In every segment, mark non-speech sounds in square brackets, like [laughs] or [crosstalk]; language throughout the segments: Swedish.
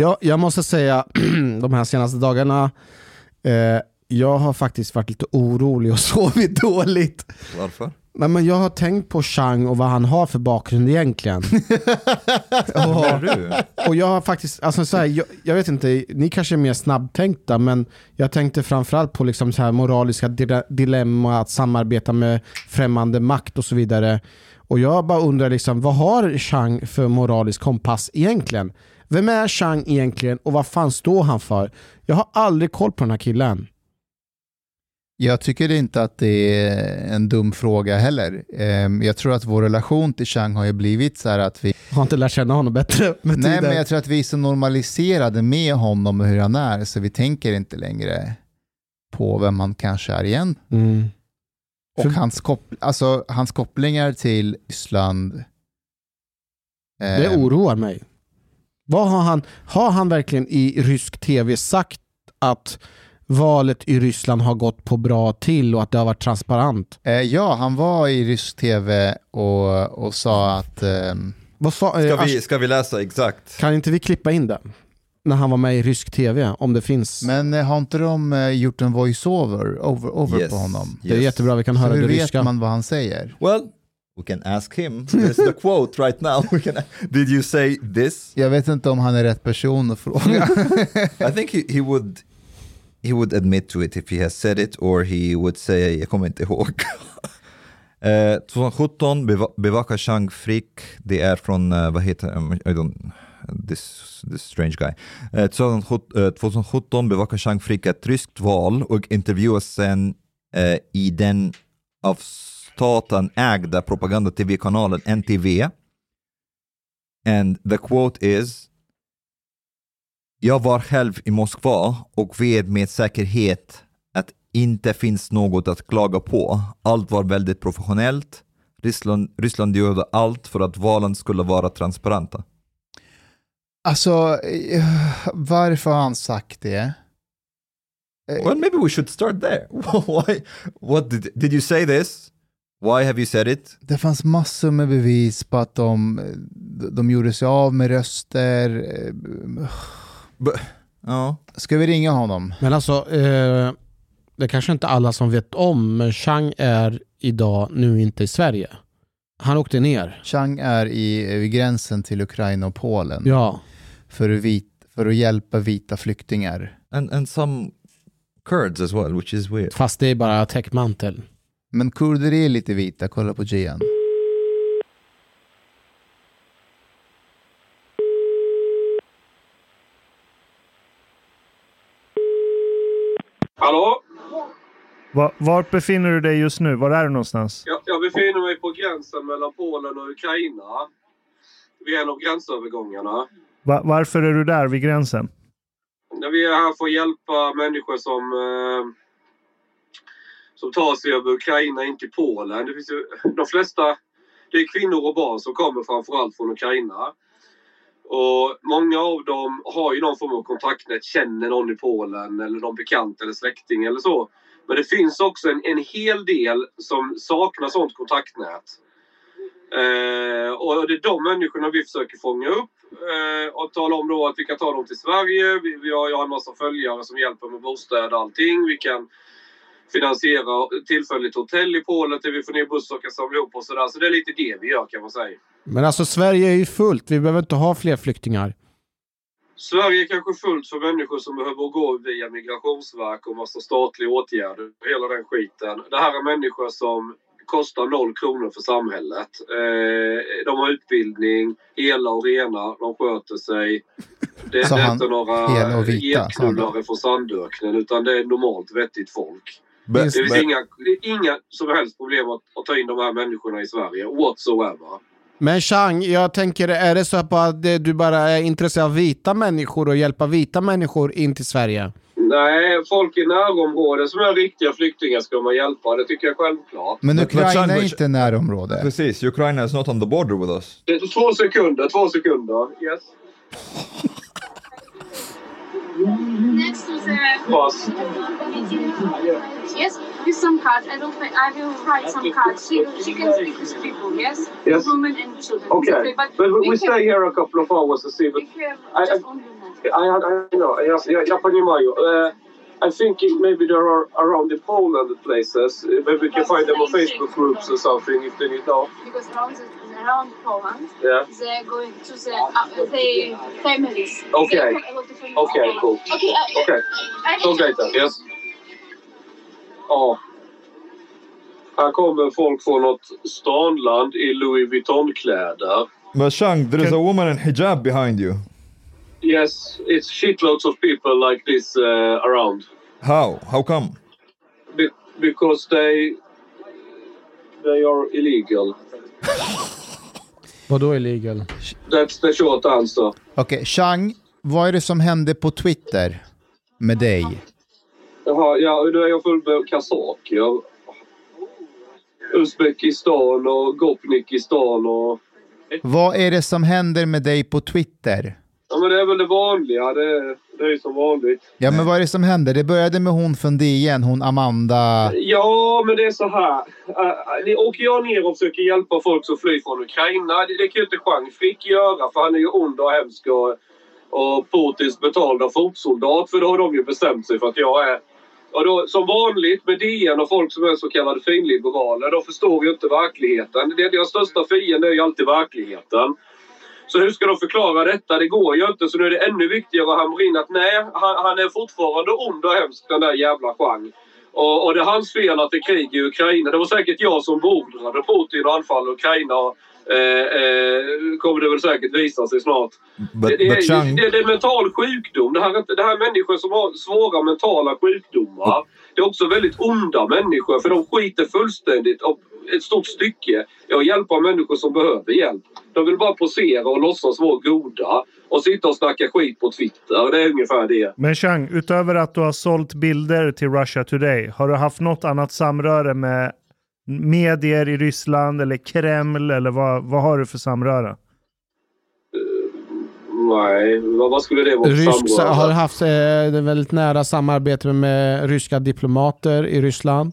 Ja, jag måste säga, [clears throat] de här senaste dagarna, eh, jag har faktiskt varit lite orolig och [laughs] sovit dåligt. Varför? Nej, men jag har tänkt på Chang och vad han har för bakgrund egentligen. [laughs] Du? Och jag har faktiskt, alltså så här, jag, jag vet inte, ni kanske är mer snabbtänkta, men jag tänkte framförallt på liksom så här moraliska dile- dilemma, att samarbeta med främmande makt och så vidare. Och jag bara undrar, liksom, vad har Chang för moralisk kompass egentligen? Vem är Chang egentligen och vad fan står han för? Jag har aldrig koll på den här killen. Jag tycker inte att det är en dum fråga heller. Ehm, Jag tror att vår relation till Chang har ju blivit så här att vi... Har inte lärt känna honom bättre [laughs] med Nej, tiden. men jag tror att vi är så normaliserade med honom och hur han är, så vi tänker inte längre på vem han kanske är igen. mm. Och För- hans, koppl- alltså, hans kopplingar till Ryssland... Det ehm, oroar mig. Vad har, han, har han verkligen i rysk tv sagt att valet i Ryssland har gått på bra till och att det har varit transparent? eh, ja, han var i rysk tv och, och sa att... ehm, Vad sa, eh, Ska vi, ska vi läsa exakt? Kan inte vi klippa in det? När han var med i rysk tv, om det finns. men eh, har inte de eh, gjort en voice-over over, over Yes, på honom? det är yes. jättebra, vi kan Så höra hur det vet ryska. man vad han säger? Well, we can ask him. There's the quote right now. We can, did you say this? Jag vet inte om han är rätt person att fråga. [laughs] I think he, he would he would admit to it if he has said it or he would say, jag kommer inte ihåg. [laughs] Eh, 2017 beva- bevakar Chang Frick, det är från, eh, vad heter um, I don't, this, this strange guy. Eh, 2017, eh, 2017 bevakar Chang Frick ett ryskt val och intervjuas sen eh, i den av staten ägda propaganda-tv-kanalen NTV. And the quote is jag var själv i Moskva och vet med säkerhet att inte finns något att klaga på. Allt var väldigt professionellt. Ryssland, Ryssland gjorde allt för att valen skulle vara transparenta. alltså, eh, varför har han sagt det? Eh, Well, maybe we should start there. [laughs] Why? What did, did you say this? Why have you said it? Det fanns massor med bevis på att de, de gjorde sig av med röster. ja. Ska vi ringa honom? Men alltså, eh, det är kanske inte alla som vet om, men Chang är idag nu inte i Sverige. Han åkte ner. Chang är i, vid gränsen till Ukraina och Polen Ja. för, att vit, för att hjälpa vita flyktingar. And, and some Kurds as well, which is weird. Fast det är bara täckmantel. Men kurder är lite vita, kolla på Gian. Hallå? Va, vart befinner du dig just nu? Var är du någonstans? Jag, jag befinner mig på gränsen mellan Polen och Ukraina. Vid en av gränsövergångarna. Va, varför är du där vid gränsen? När vi är här för att hjälpa människor som, eh, som tar sig över Ukraina in till Polen. Det finns ju, de flesta det är kvinnor och barn som kommer framförallt från Ukraina. Och Många av dem har ju någon form av kontaktnät, känner någon i Polen eller någon bekant eller släkting eller så. Men det finns också en, en hel del som saknar sånt kontaktnät. Eh, och det är de människorna vi försöker fånga upp eh, och tala om då att vi kan ta dem till Sverige. Vi, vi har, jag har en massa följare som hjälper med bostäder och allting. Vi kan finansiera tillfälligt hotell i Polen till vi får ner bussar och kan samla ihop och sådär. Så det är lite det vi gör kan man säga. Men alltså Sverige är ju fullt, vi behöver inte ha fler flyktingar. Sverige är kanske fullt för människor som behöver gå via migrationsverk och massa statliga åtgärder. Hela den skiten. Det här är människor som kostar noll kronor för samhället. Eh, de har utbildning, hela och rena, de sköter sig. Det, är inte några getknullare från Sandöknen utan det är normalt vettigt folk. Det finns but- inga, det inga som helst problem att, att ta in de här människorna i Sverige whatsoever. Men Chang, jag tänker, är det så att du bara är intresserad av vita människor och hjälpa vita människor in till Sverige? Nej, folk i närområdet som är riktiga flyktingar ska man hjälpa. Det tycker jag självklart. Men Men- Ukraina men är inte närområde. Precis, Ukraina is not on the border with us. Det är två sekunder, två sekunder. Yes. [laughs] Next was uh, Pass. yes, with some cards. I don't. I will write some cards. She, she can speak with people. Yes. Yes. Women and children. Okay. But, But we, we have- stay here a couple of hours to see. But We have I- just I- only one. I, I, I know. Yes, yeah, я понимаю. Uh, I think it, maybe there are around the Poland places. Uh, Maybe we can find them on Facebook groups or something if they need now. Because around the, around Poland, Yeah. they're going to the uh, the families. Okay. They have a lot of families. Okay, cool. Okay. Uh, Okay. I, Talk later. Yes. Ja. Här kommer folk från något stanland i Louis Vuitton-kläder. But Shang, there is a woman in hijab behind you. Yes, it's shitloads of people like this uh, around. How? How come? Be- because they they are illegal. [laughs] Vadå illegal? That's the short answer. Okej, Chang, vad är det som hände på Twitter med dig? Jaha, ja, nu är jag full med kazaker. Uzbekistan och Gopnikistan och... Vad är det som händer med dig på Twitter? Ja, men det är väl det vanliga. Det, det är ju som vanligt. Ja, men vad är det som händer? Det började med hon från DN, hon Amanda. Ja, men det är så här. Uh, åker jag ner och försöker hjälpa folk som flyr från Ukraina. Det, det kan ju inte Jean Frick göra för han är ju ond och hemsk och, och Putins betalda fotsoldat. För då har de ju bestämt sig för att jag är... Och då, som vanligt med DN och folk som är så kallade finliberaler, de förstår ju inte verkligheten. Det, deras största fiende är ju alltid verkligheten. Så hur ska de förklara detta? Det går ju inte. Så nu är det ännu viktigare att hamra in att nej, han, han är fortfarande ond och hemsk den där jävla Jean. Och, och det är hans fel att det är krig i Ukraina. Det var säkert jag som beordrade Putin att anfalla Ukraina. Eh, eh, kommer det väl säkert visa sig snart. But, det, det, but är, Shang, det, det är mental sjukdom. Det här, det här är människor som har svåra mentala sjukdomar. Det är också väldigt onda människor för de skiter fullständigt ett stort stycke i att hjälpa människor som behöver hjälp. De vill bara posera och låtsas vara goda och sitta och snacka skit på Twitter. Det är ungefär det. Men Chang, utöver att du har sålt bilder till Russia Today, har du haft något annat samröre med medier i Ryssland eller Kreml eller vad, vad har du för samröre? Nej, vad, skulle det vara Rysk, har haft eh, väldigt nära samarbete med ryska diplomater i Ryssland.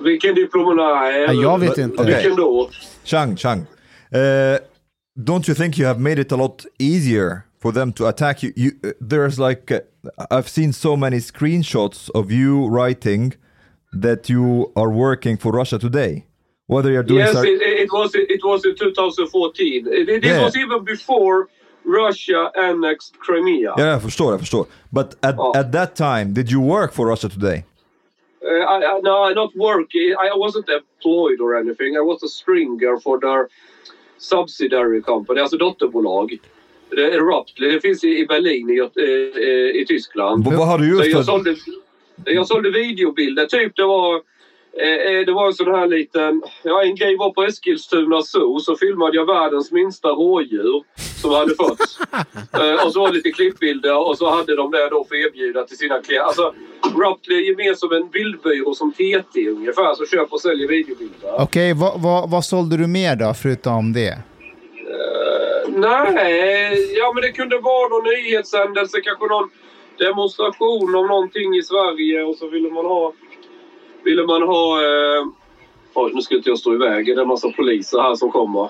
Vilken diplomat? Nej, jag vet inte. Vilken då? Shang, Shang. Uh, don't you think you have made it a lot easier for them to attack you? you uh, there's like, uh, I've seen so many screenshots of you writing that you are working for Russia Today. Whether you're doing Yes, it, it was it was in 2014. It, it Yeah. was even before Russia annexed Crimea. Yeah, for sure, for sure. But at, Ja. at that time, did you work for Russia Today? Uh, I, I, no, not work. I wasn't employed or anything. I was a stringer for their subsidiary company, alltså dotterbolag. Det är Ruptly. Det finns i, Berlin i, i, i Tyskland. Vad har du jag sålde, jag sålde videobilder. Typ det var... Eh, eh, det var en sån här liten... Ja, en grej var på Eskilstuna Zoo så filmade jag världens minsta rådjur som hade fötts. [laughs] eh, och så var det lite klippbilder och så hade de det då för erbjuda till sina klienter. Alltså, Ruptly är mer som en bildbyrå som TT ungefär som köper och säljer videobilder. Okej, vad, vad, vad sålde du mer då, förutom det? Eh, nej, ja men det kunde vara någon nyhetshändelse, kanske någon demonstration om någonting i Sverige och så ville man ha... Ville man ha... Eh, oj, nu ska inte jag stå i vägen. Det är en massa poliser här som kommer.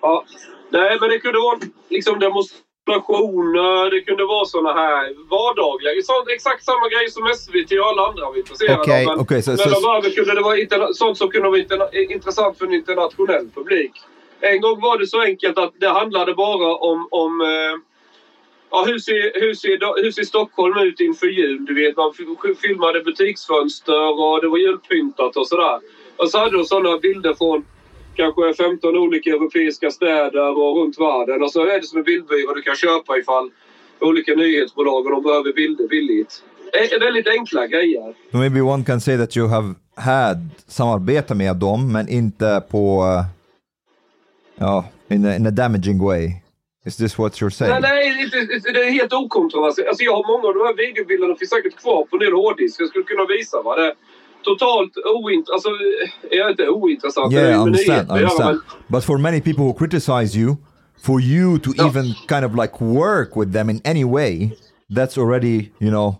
Ja, nej, men det kunde vara liksom demonstrationer. Det kunde vara såna här vardagliga... Så, exakt samma grej som SVT och alla andra var intresserade Okej, av. Men okej, så- men så- varför kunde det vara sånt som kunde vara intressant för en internationell publik. En gång var det så enkelt att det handlade bara om, om eh, ja, hur, ser, hur, ser, hur ser Stockholm ut inför jul? Du vet, man filmade butiksfönster och det var julpyntat och sådär. Och så hade de sådana bilder från kanske 15 olika europeiska städer och runt världen. Och så är det som en bildbyrå du kan köpa ifall olika nyhetsbolag och de behöver bilder billigt. Det är väldigt enkla grejer. Maybe one can say that you have had samarbete med dem, men inte på... Uh, ja, in a, in a damaging way. Is this what you're saying? Nej, nej inte- det är helt okontroversiellt. Alltså, jag har många av de här videobilderna finns säkert kvar på en del hårddisk. Jag skulle kunna visa vad det är. Totalt ointressant. Alltså, är inte ointressant. Det Yeah, I understand. I understand. But for many people who criticize you, for you to Ja. even kind of like work with them in any way that's already, you know,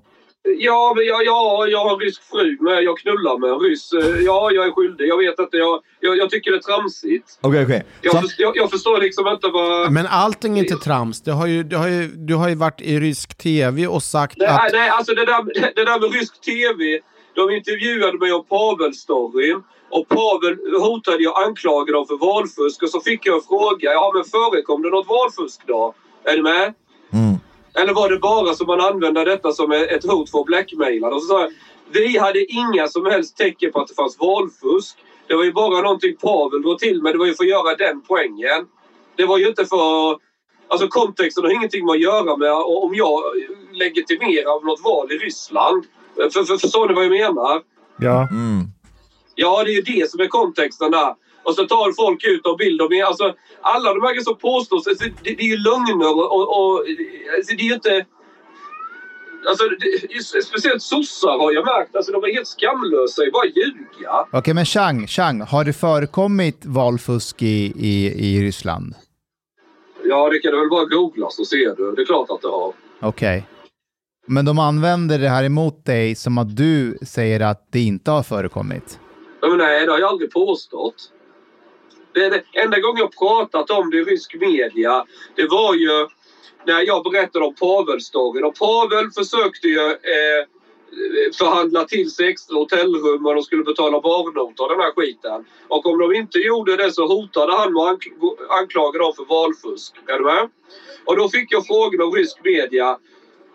Ja, men jag, ja, jag har en rysk fru med. Jag knullar med en ryss. Eh, Ja, jag är skyldig. Jag vet inte. Jag, jag, jag tycker det är tramsigt. okay, okay. Jag, Some- först- jag, jag förstår liksom inte vad... Men allting är inte trams. Det har ju, det har ju, du har ju varit i rysk tv och sagt Nej, att... nej, alltså det där, [laughs] det där med rysk tv. De intervjuade mig om Pavel-storyn. Och Pavel hotade jag anklagade dem för valfusk. Och så fick jag en fråga. Ja, men förekom det något valfusk då? Är ni med? Mm. Eller var det bara så man använde detta som ett hot för att blackmaila? Och så sa jag, vi hade inga som helst tecken på att det fanns valfusk. Det var ju bara någonting Pavel drog till med. Det var ju för att göra den poängen. Det var ju inte för... Alltså kontexten har ingenting med att göra med om jag legitimerar något val i Ryssland. För, för, förstår ni vad jag menar? Ja. Mm. Ja, det är ju det som är kontexten där. Och så tar folk ut och bilder. Alltså, alla de här som påstås, alltså, det, det är ju lögner och... och, alltså, det är ju inte... Alltså, det, speciellt sossar har jag märkt. Alltså, de är helt skamlösa i bara ljuga. Okej, men Chang, Chang, har det förekommit valfusk i, i, i Ryssland? Ja, det kan du väl bara googla så ser du. Det är klart att det har. Okej. Men de använder det här emot dig som att du säger att det inte har förekommit? Ja, Men nej, det har jag aldrig påstått. Det det enda gången jag pratat om det i rysk media, det var ju när jag berättade om Pavel-storyn. Och Pavel försökte ju eh, förhandla till sig extra hotellrum och de skulle betala barnota och den här skiten. Och om de inte gjorde det så hotade han med att anklaga dem för valfusk. Är du med? Och då fick jag frågan av rysk media.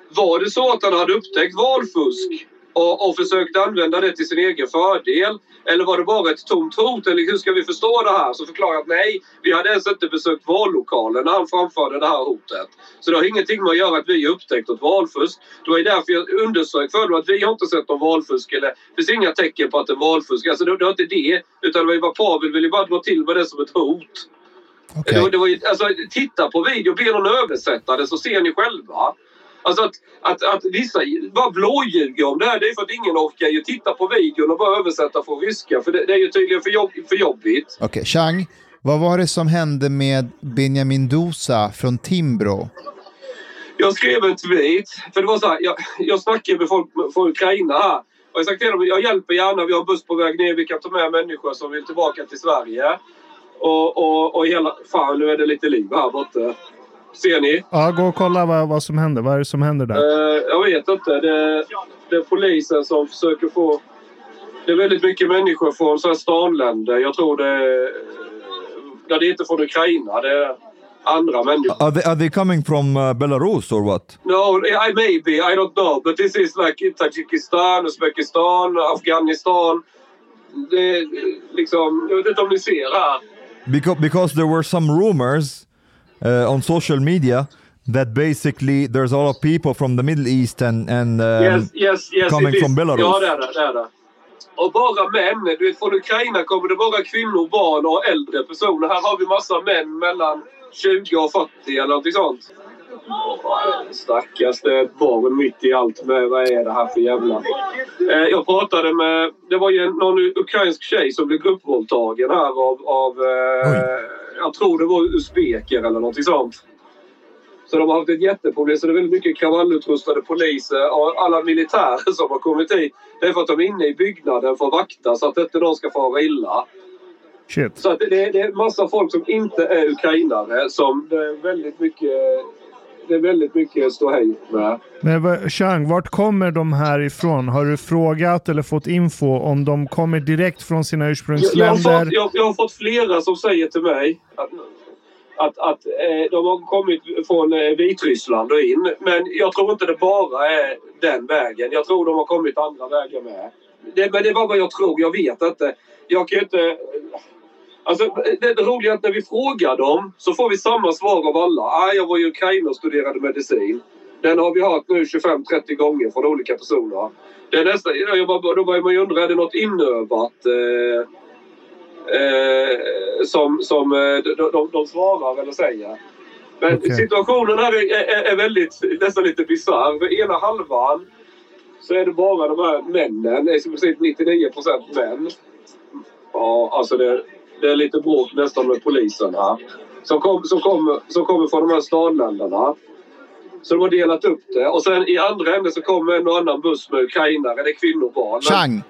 Var det så att han hade upptäckt valfusk och, och försökt använda det till sin egen fördel? Eller var det bara ett tomt hot? Eller hur ska vi förstå det här? Så förklarade jag att nej, vi hade ens inte besökt vallokalen när han framförde det här hotet. Så det har ingenting med att göra att vi upptäckt något valfusk. Det var ju därför jag underströk för att vi har inte sett någon valfusk. Eller, det finns inga tecken på att det är valfusk. Alltså det, det var inte det. Utan det var ju bara Pavel ville bara dra till med det som ett hot. Okej. Det, det var ju, alltså, titta på video, be någon översätta det så ser ni själva. Alltså att, att, att vissa bara blåljuger om det här, det är för att ingen orkar ju titta på videon och bara översätta från ryska. För det, det är ju tydligen för, jobb, för jobbigt. Okej, Chang, vad var det som hände med Benjamin Dosa från Timbro? Jag skrev en tweet, för det var så här, jag, jag snackade med folk från Ukraina här. Och jag sa till dem, jag hjälper gärna, vi har en buss på väg ner, vi kan ta med människor som vill tillbaka till Sverige. Och, och, och hela, fan nu är det lite liv här borta. Ser ni? ja, gå och kolla vad, vad som händer. Vad är det som händer där? Eh, jag vet inte. Det, det är polisen som försöker få... Det är väldigt mycket människor från så här stanländer. Jag tror det är... Ja, det är inte från Ukraina. Det är andra människor. Are they, are they coming from uh, Belarus or what? No, I maybe. I don't know. But this is like Tajikistan, Uzbekistan, Afghanistan. Det är liksom... Jag vet inte om ni ser här. Because because there were some rumors uh, on social media that basically there's a lot of people from the Middle East and and um, Yes, yes, yes. coming from Belarus. Ja, det är det. det, är det. Och bara män. Du vet, från Ukraina kommer det bara kvinnor, barn och äldre personer. Här har vi massa män mellan 20 och 40 eller någonting sånt. Stackars, det är ett barn mitt i allt. Med, vad är det här för jävla... Eh, jag pratade med... Det var ju en- någon ukrainsk tjej som blev gruppvåldtagen här av... av eh, jag tror det var usbeker eller någonting sånt. Så de har haft ett jätteproblem. Så det är väldigt mycket kravallutrustade poliser och alla militärer som har kommit hit. Det är för att de är inne i byggnaden för att vakta så att inte någon ska fara illa. Shit. Så det, det är massa folk som inte är ukrainare som det är väldigt mycket det är väldigt mycket ståhej med. Men Chang, vart kommer de här ifrån? Har du frågat eller fått info om de kommer direkt från sina Jag, jag, har ursprungsländer? fått, jag, jag har fått flera som säger till mig att, att, att eh, de har kommit från eh, Vitryssland och in. Men jag tror inte det bara är den vägen. Jag tror de har kommit andra vägar med. Det, men det var vad jag tror. Jag vet inte. Jag kan ju inte... Alltså, det, det roliga är att när vi frågar dem så får vi samma svar av alla. Ah, jag var i Ukraina och studerade medicin. Den har vi hört nu 25-30 gånger från olika personer. Det är nästan, jag bara, då börjar man ju undra, är det något inövat? Eh, eh, som, som eh, de, de, de svarar eller säger. Men Okej. situationen här är, är, är väldigt, nästan lite bisarr. Ena halvan så är det bara de här männen. I princip 99 procent män. Ja, alltså det, det är lite bråk nästan med polisen här. Som, kom, som, kommer, som kommer från de här stadländerna. Så de har delat upp det. Och sen i andra änden så kommer en och annan buss med ukrainare. Det är kvinnor och barn. Chang,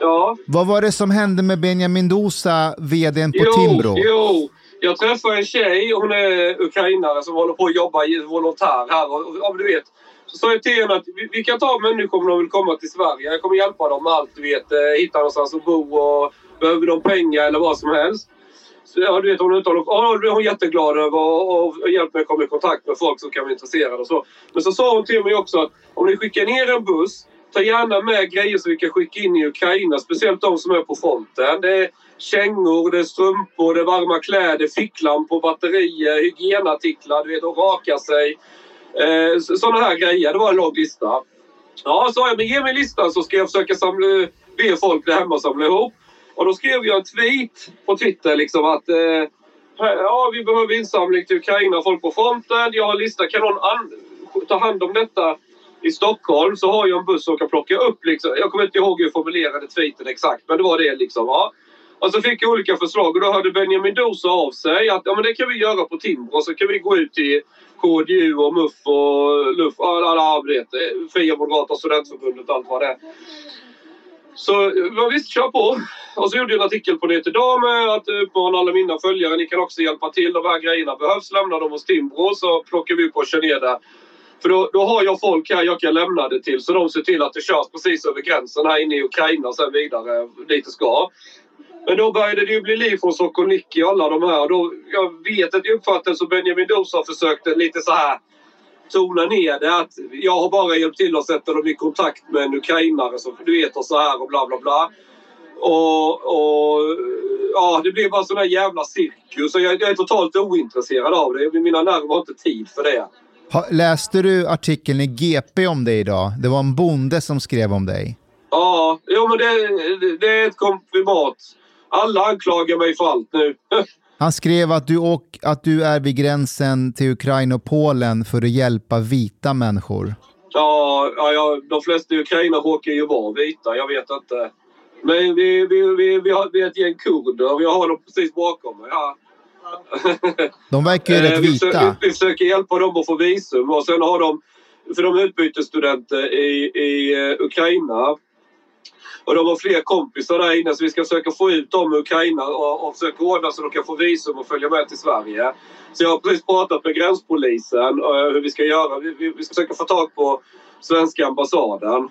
Ja. vad var det som hände med Benjamin Dosa, vdn på Jo, Timbro? jo. Jag träffade en tjej, hon är ukrainare som håller på att jobba i volontär här. Och, och, du vet, så sa jag till henne att vi, vi kan ta människor om de vill komma till Sverige. Jag kommer hjälpa dem med allt, du vet. eh, Hitta någonstans att bo och behöver de pengar eller vad som helst. Så, ja, du vet, hon, uttalade ja, det blev hon jätteglad över och, och, och hjälpt mig att komma i kontakt med folk som kan vara intresserade och så. Men så sa hon till mig också att om ni skickar ner en buss Ta gärna med grejer som vi kan skicka in i Ukraina, speciellt de som är på fronten. Det är kängor, det är strumpor, det är varma kläder, ficklampor, batterier, hygienartiklar, du vet, att raka sig. Eh, Sådana här grejer. Det var en lång lista. Ja, sa jag, men ge mig listan så ska jag försöka samla, be folk där hemma samla ihop. Och då skrev jag en tweet på Twitter liksom att eh, ja, vi behöver insamling till Ukraina, folk på fronten. Jag har en lista, kan någon an- ta hand om detta? I Stockholm så har jag en buss som kan plocka upp liksom. Jag kommer inte ihåg hur jag formulerade tweeten exakt, men det var det liksom. Ja. Och så fick jag olika förslag och då hörde Benjamin Dosa av sig att ja, men det kan vi göra på Timbro. Så kan vi gå ut till KDU och MUF och LUF, alla, alla vet, eh, Fria Moderata Studentförbundet och allt vad det är. Så ja, visst, kör på. Och så gjorde jag en artikel på det idag med eh, att eh, uppmana alla mina följare, ni kan också hjälpa till. De här grejerna behövs, lämna dem hos Timbro så plockar vi upp och kör ner det. För då, då har jag folk här jag kan lämna det till så de ser till att det körs precis över gränsen här inne i Ukraina och sen vidare dit det ska. Men då började det ju bli liv från Sokolniki och alla de här. Då, jag vet att jag uppfattade så Benjamin Dosa försökte lite så här tona ner det. Att jag har bara hjälpt till att sätta dem i kontakt med en ukrainare som du vet och så här och bla bla bla. Och, och ja, det blev bara sån här jävla cirkus. Och jag, jag är totalt ointresserad av det. Mina nerver har inte tid för det. Ha, läste du artikeln i GP om dig idag? Det var en bonde som skrev om dig. Ja, jo, men det, det, det är ett komprimat. Alla anklagar mig för allt nu. [laughs] Han skrev att du, åk, att du är vid gränsen till Ukraina och Polen för att hjälpa vita människor. Ja, ja, ja de flesta i Ukraina råkar ju vara vita. Jag vet inte. Men vi, vi, vi, vi, har, vi är ett gäng kurder. Jag har dem precis bakom mig. Ja. [laughs] De verkar ju Eh, rätt vi, försöker, vita. vi försöker hjälpa dem att få visum och sen har de, för de är utbytesstudenter i, i eh, Ukraina. Och de har fler kompisar där inne så vi ska försöka få ut dem i Ukraina och, och försöka ordna så de kan få visum och följa med till Sverige. Så jag har precis pratat med gränspolisen uh, hur vi ska göra. Vi, vi, vi ska försöka få tag på svenska ambassaden.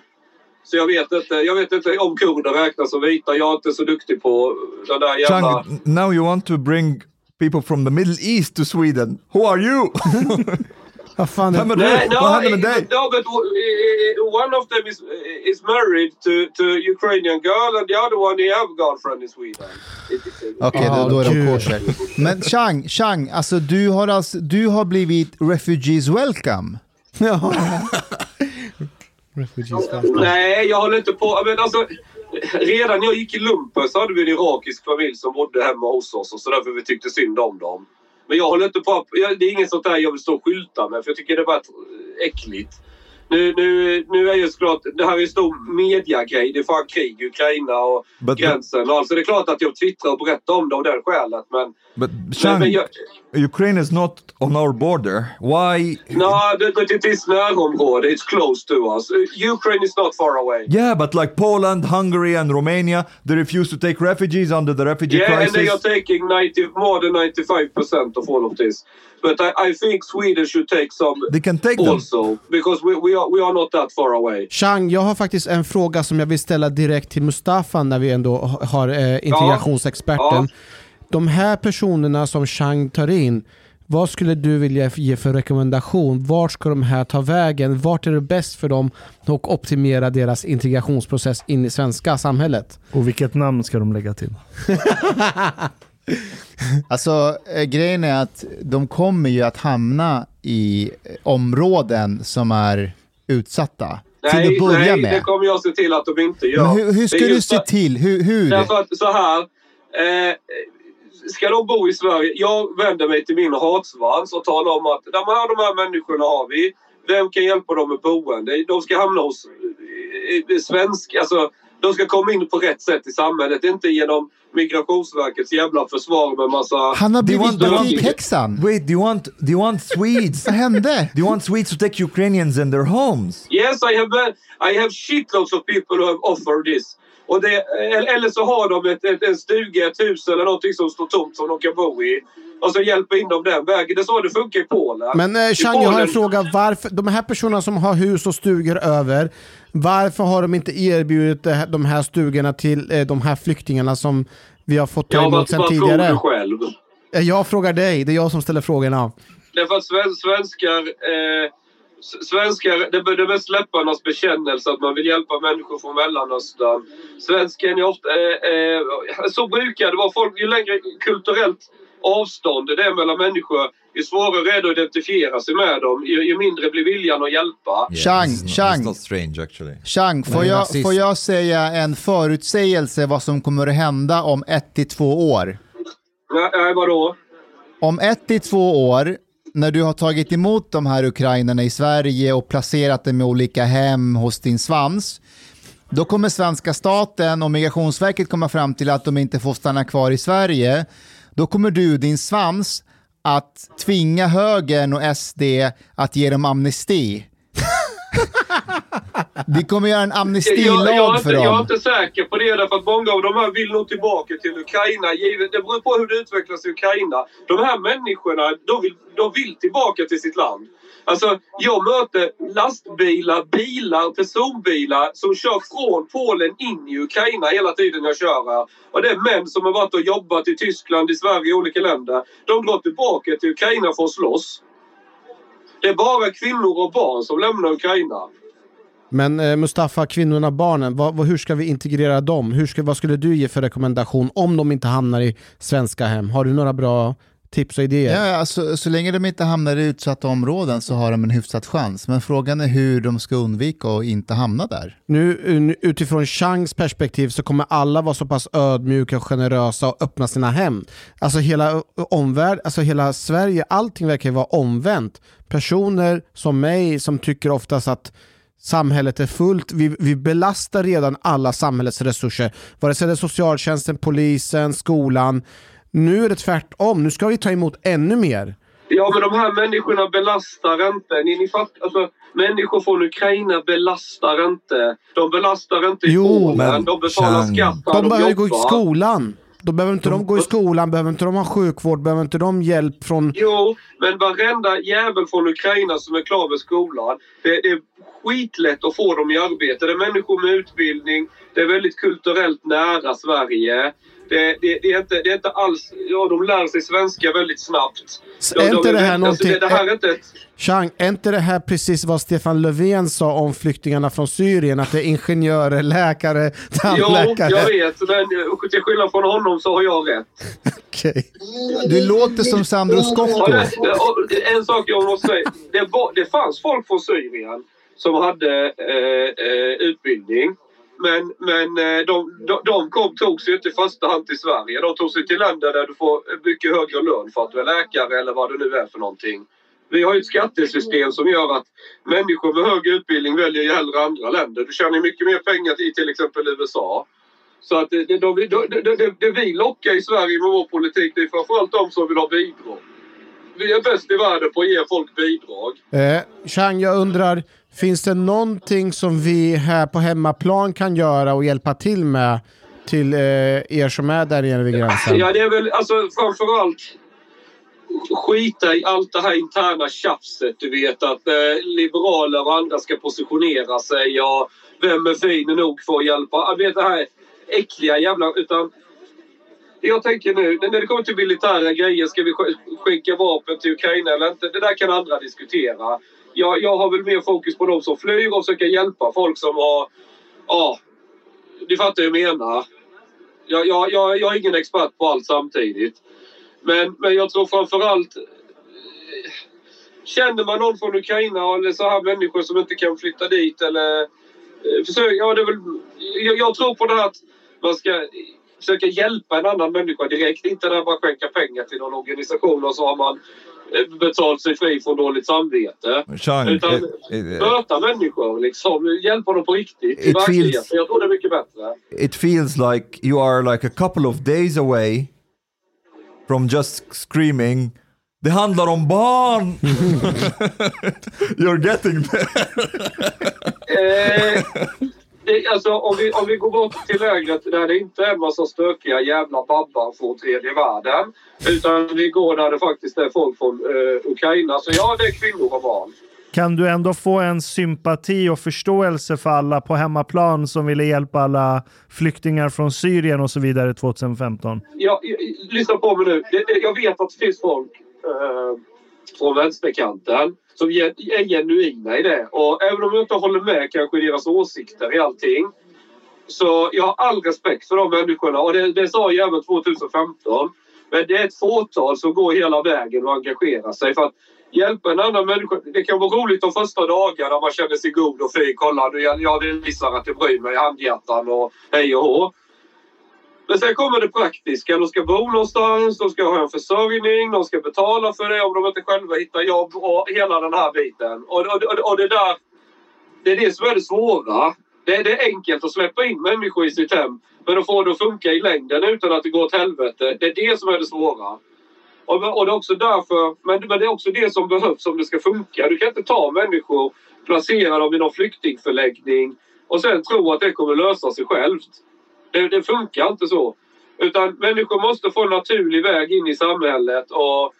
Så jag vet inte, jag vet inte om kurder räknas som vita. Jag är inte så duktig på den där jävla... Chang, now you want to bring people from the Middle East to Sweden. Who are you? [laughs] Vad fan är No, du? no, Vad händer med dig? no, but one of them is is married to to Ukrainian girl, and the other one he have girlfriend in Sweden. Okej, Ja, då, då är de gud. kosher. Men Chang, Chang alltså, du, har alltså du har blivit refugees welcome. Ja. [laughs] Refugees welcome. Nej, jag håller inte på. Men alltså, redan när jag gick i lumpen så hade vi en irakisk familj som bodde hemma hos oss och så därför vi tyckte synd om dem. Men jag håller inte på. Det är inget sånt där jag vill stå och skylta med för jag tycker det är bara äckligt. Nu, nu, nu är ju såklart, det här är en stor mediagrej. Det är fan krig i Ukraina och But, gränsen. Och alltså det är klart att jag twittrar och berättar om det av det skälet. Men, but Chang, men jag, Ukraine is not on our border. Why? no, det, det är ett närområde. It's close to us. Ukraine is not far away. Yeah, but like Poland, Hungary, and Romania, they refuse to take refugees under the refugee Yeah, and they are crisis. taking 90, more than 95% of all of this. But I, I think Sweden should take some They can take them. also because we, we, are, we are not that far away. Chang, jag har faktiskt en fråga som jag vill ställa direkt till Mustafa när vi ändå ha- har eh, integrationsexperten. De här personerna som Chang tar in, vad skulle du vilja ge för rekommendation? Vart ska de här ta vägen? Vart är det bäst för dem att optimera deras integrationsprocess in i svenska samhället? Och vilket namn ska de lägga till? [laughs] [laughs] Alltså eh, grejen är att de kommer ju att hamna i eh, områden som är utsatta. till Nej, att börja nej med. det kommer jag se till att de inte gör. Men hur, hur ska du se till? Hur? hur? Därför att så här. Eh, ska de bo i Sverige? Jag vänder mig till min hatsvans och talar om att de här, de här människorna har vi. Vem kan hjälpa dem med boende? De ska hamna hos eh, svensk... Alltså, de ska komma in på rätt sätt i samhället. Inte genom Migrationsverkets jävla försvar med massa... Han har blivit politikhäxan. Wait, do you want do you want Swedes? Vad hände? do you want Swedes to take Ukrainians in their homes? Yes, I have, uh, I have shitloads of people who have offered this. Och det, eller eller så har de ett, ett, en stuga, ett hus eller någonting som står tomt som de kan bo i. Och så hjälper in dem den vägen. Det är så det funkar i Polen. Men eh, Chang, jag har en fråga. Varför, de här personerna som har hus och stugor över, varför har de inte erbjudit det de här stugorna till eh, de här flyktingarna som vi har fått ta Ja, emot sedan tidigare? du själv? Eh, Jag frågar dig, det är jag som ställer frågorna. Därför att sven, svenskar... Eh, svenskar, det är det mest läpparnas bekännelse att man vill hjälpa människor från Mellanöstern. Svensken är ofta... Eh, eh, så brukar det vara. Folk, ju längre kulturellt avstånd det är mellan människor, ju svårare är det att identifiera sig med dem, ju, ju mindre blir viljan att hjälpa. Chang, it's not, Chang. It's not strange actually. Chang, får jag, får jag säga en förutsägelse vad som kommer att hända om ett till två år? Nej, nej vadå? Om ett till två år, när du har tagit emot de här ukrainarna i Sverige och placerat dem i olika hem hos din svans, då kommer svenska staten och Migrationsverket komma fram till att de inte får stanna kvar i Sverige. Då kommer du, din svans, att tvinga högern och SD att ge dem amnesti. [laughs] Vi kommer göra en Jag, jag, amnestilag inte, för jag är dem. inte säker på det därför att många av de här vill nog tillbaka till Ukraina. Givet, det beror på hur det utvecklas i Ukraina. De här människorna, de vill, de vill tillbaka till sitt land. Alltså, jag möter lastbilar, bilar, personbilar som kör från Polen in i Ukraina hela tiden jag kör här. Och det är män som har varit och jobbat i Tyskland, i Sverige, i olika länder. De går tillbaka till Ukraina för att slåss. Det är bara kvinnor och barn som lämnar Ukraina. Men eh, Mustafa, kvinnorna, barnen, vad, vad, hur ska vi integrera dem? Hur ska, vad skulle du ge för rekommendation om de inte hamnar i svenska hem? Har du några bra tips och idéer? Ja, alltså, så länge de inte hamnar i utsatta områden så har de en hyfsad chans. Men frågan är hur de ska undvika att inte hamna där. Nu utifrån Changs perspektiv så kommer alla vara så pass ödmjuka och generösa och öppna sina hem. Alltså hela omvärld, alltså hela Sverige, allting verkar ju vara omvänt. Personer som mig som tycker oftast att samhället är fullt, vi, vi belastar redan alla samhällets resurser. Vare sig det är socialtjänsten, polisen, skolan. Nu är det tvärtom, nu ska vi ta emot ännu mer. Ja, men de här människorna belastar inte. Ni, ni fatt, alltså, människor från Ukraina belastar inte. De belastar inte i Jo, Polen. men De betalar skatt där De behöver gå i jobbar. skolan. Då behöver inte de, gå i skolan, behöver inte de ha sjukvård, behöver inte de hjälp från... Jo, men varenda jävel från Ukraina som är klar med skolan. Det, det är skitlätt att få dem i arbete. Det är människor med utbildning. Det är väldigt kulturellt nära Sverige. Det, det, det, är, inte, det är inte alls... Ja, de lär sig svenska väldigt snabbt. De, Är inte det här alltså, någonting... det, det här är inte ett... Chang, är inte det här precis vad Stefan Löfven sa om flyktingarna från Syrien? Att det är ingenjörer, läkare, Jo, tandläkare? jag vet. Men eh, till skillnad från honom så har jag rätt. [laughs] Okej. Du låter som Sandro Ja, Scocco. och en sak jag måste säga. Det, var, det fanns folk från Syrien som hade eh, eh, utbildning. Men, men eh, de, de, de kom, tog sig inte i första hand till Sverige. De tog sig till länder där du får mycket högre lön för att du är läkare eller vad det nu är för någonting. Vi har ju ett skattesystem som gör att människor med hög utbildning väljer ju hellre andra länder. Du tjänar mycket mer pengar i till exempel USA. Så att det, det, det, det, det, det vi lockar i Sverige med vår politik det är framförallt de som vill ha bidrag. Vi är bäst i världen på att ge folk bidrag. Eh, Chang, jag undrar, finns det någonting som vi här på hemmaplan kan göra och hjälpa till med till eh, er som är där nere vid gränsen? Ja, det är väl alltså framförallt skita i allt det här interna tjafset. Du vet att eh, liberaler och andra ska positionera sig. och vem är fin nog för att hjälpa? Jag vet det här äckliga jävla... Utan jag tänker nu, när det kommer till militära grejer, ska vi skicka vapen till Ukraina eller inte? Det där kan andra diskutera. Jag, jag har väl mer fokus på de som flyr och försöker hjälpa folk som har... Ja, du fattar hur jag menar. Jag, jag, jag, jag är ingen expert på allt samtidigt. Men, men jag tror framförallt... Känner man någon från Ukraina eller så här människor som inte kan flytta dit eller... Eh, Försök, ja, det väl, jag, jag tror på det här att man ska försöka hjälpa en annan människa direkt. Inte där bara skänka pengar till någon organisation och så har man eh, betalt sig fri från dåligt samvete. Chang, Utan eh, eh, möta människor, liksom, hjälpa dem på riktigt i It verkligheten. feels- Jag tror det är mycket bättre. it feels like you are like a couple of days away from just screaming det handlar om barn! [laughs] [laughs] You're getting there. Eh, det, alltså, om, vi, om vi går bort till lägret där det inte är en massa stökiga jävla babbar från tredje världen. Utan vi går där det faktiskt är folk från eh, Ukraina. Så ja, det är kvinnor och barn. Kan du ändå få en sympati och förståelse för alla på hemmaplan som ville hjälpa alla flyktingar från Syrien och så vidare 2015? Jag, jag, lyssna på mig nu. Jag vet att det finns folk eh, från vänsterkanten som är genuina i det. Och även om jag inte håller med kanske i deras åsikter i allting. Så jag har all respekt för de människorna och det, det sa jag även 2015. Men det är ett fåtal som går hela vägen och engagerar sig för att hjälpa en annan människa. Det kan vara roligt de första dagarna man känner sig god och fin. Kolla, nu jag, jag visar att jag bryr mig, handhjärtan och hej och hå. Men sen kommer det praktiska. De ska bo någonstans, de ska ha en försörjning, de ska betala för det om de inte själva hittar jobb och hela den här biten. Och, och, och, och det där, det är det som är det svåra. Det, det är enkelt att släppa in människor i sitt hem, men att få det att funka i längden utan att det går åt helvete. Det är det som är det svåra. Och, och det är också därför, men, men det är också det som behövs om det ska funka. Du kan inte ta människor, placera dem i någon flyktingförläggning och sen tro att det kommer lösa sig självt. Det, det funkar inte så. Utan människor måste få en naturlig väg in i samhället och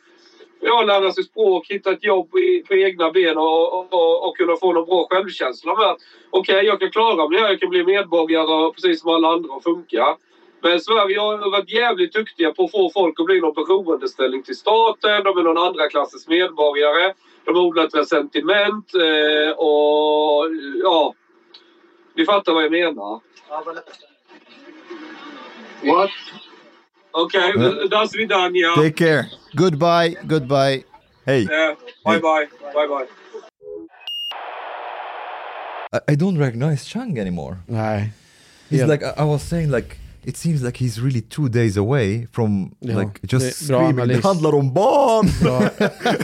ja, lära sig språk, hitta ett jobb i, på egna ben och, och, och, och kunna få någon bra självkänsla med att okej, jag kan klara mig här, jag kan bli medborgare precis som alla andra och funka. Men Sverige har varit jävligt duktiga på att få folk att bli någon beroendeställning till staten. De är någon andra klassens medborgare. De har odlat resentiment eh, och ja, ni fattar vad jag menar. What? Okej, okay, uh, das vidania. Take care. Goodbye, goodbye. Hey, Yeah, bye bye, bye bye. I, I don't recognize Chang anymore. Nej. He's Yeah. like I, I was saying like it seems like he's really two days away from Ja, like det just bra screaming analys. det handlar om barn! Bra,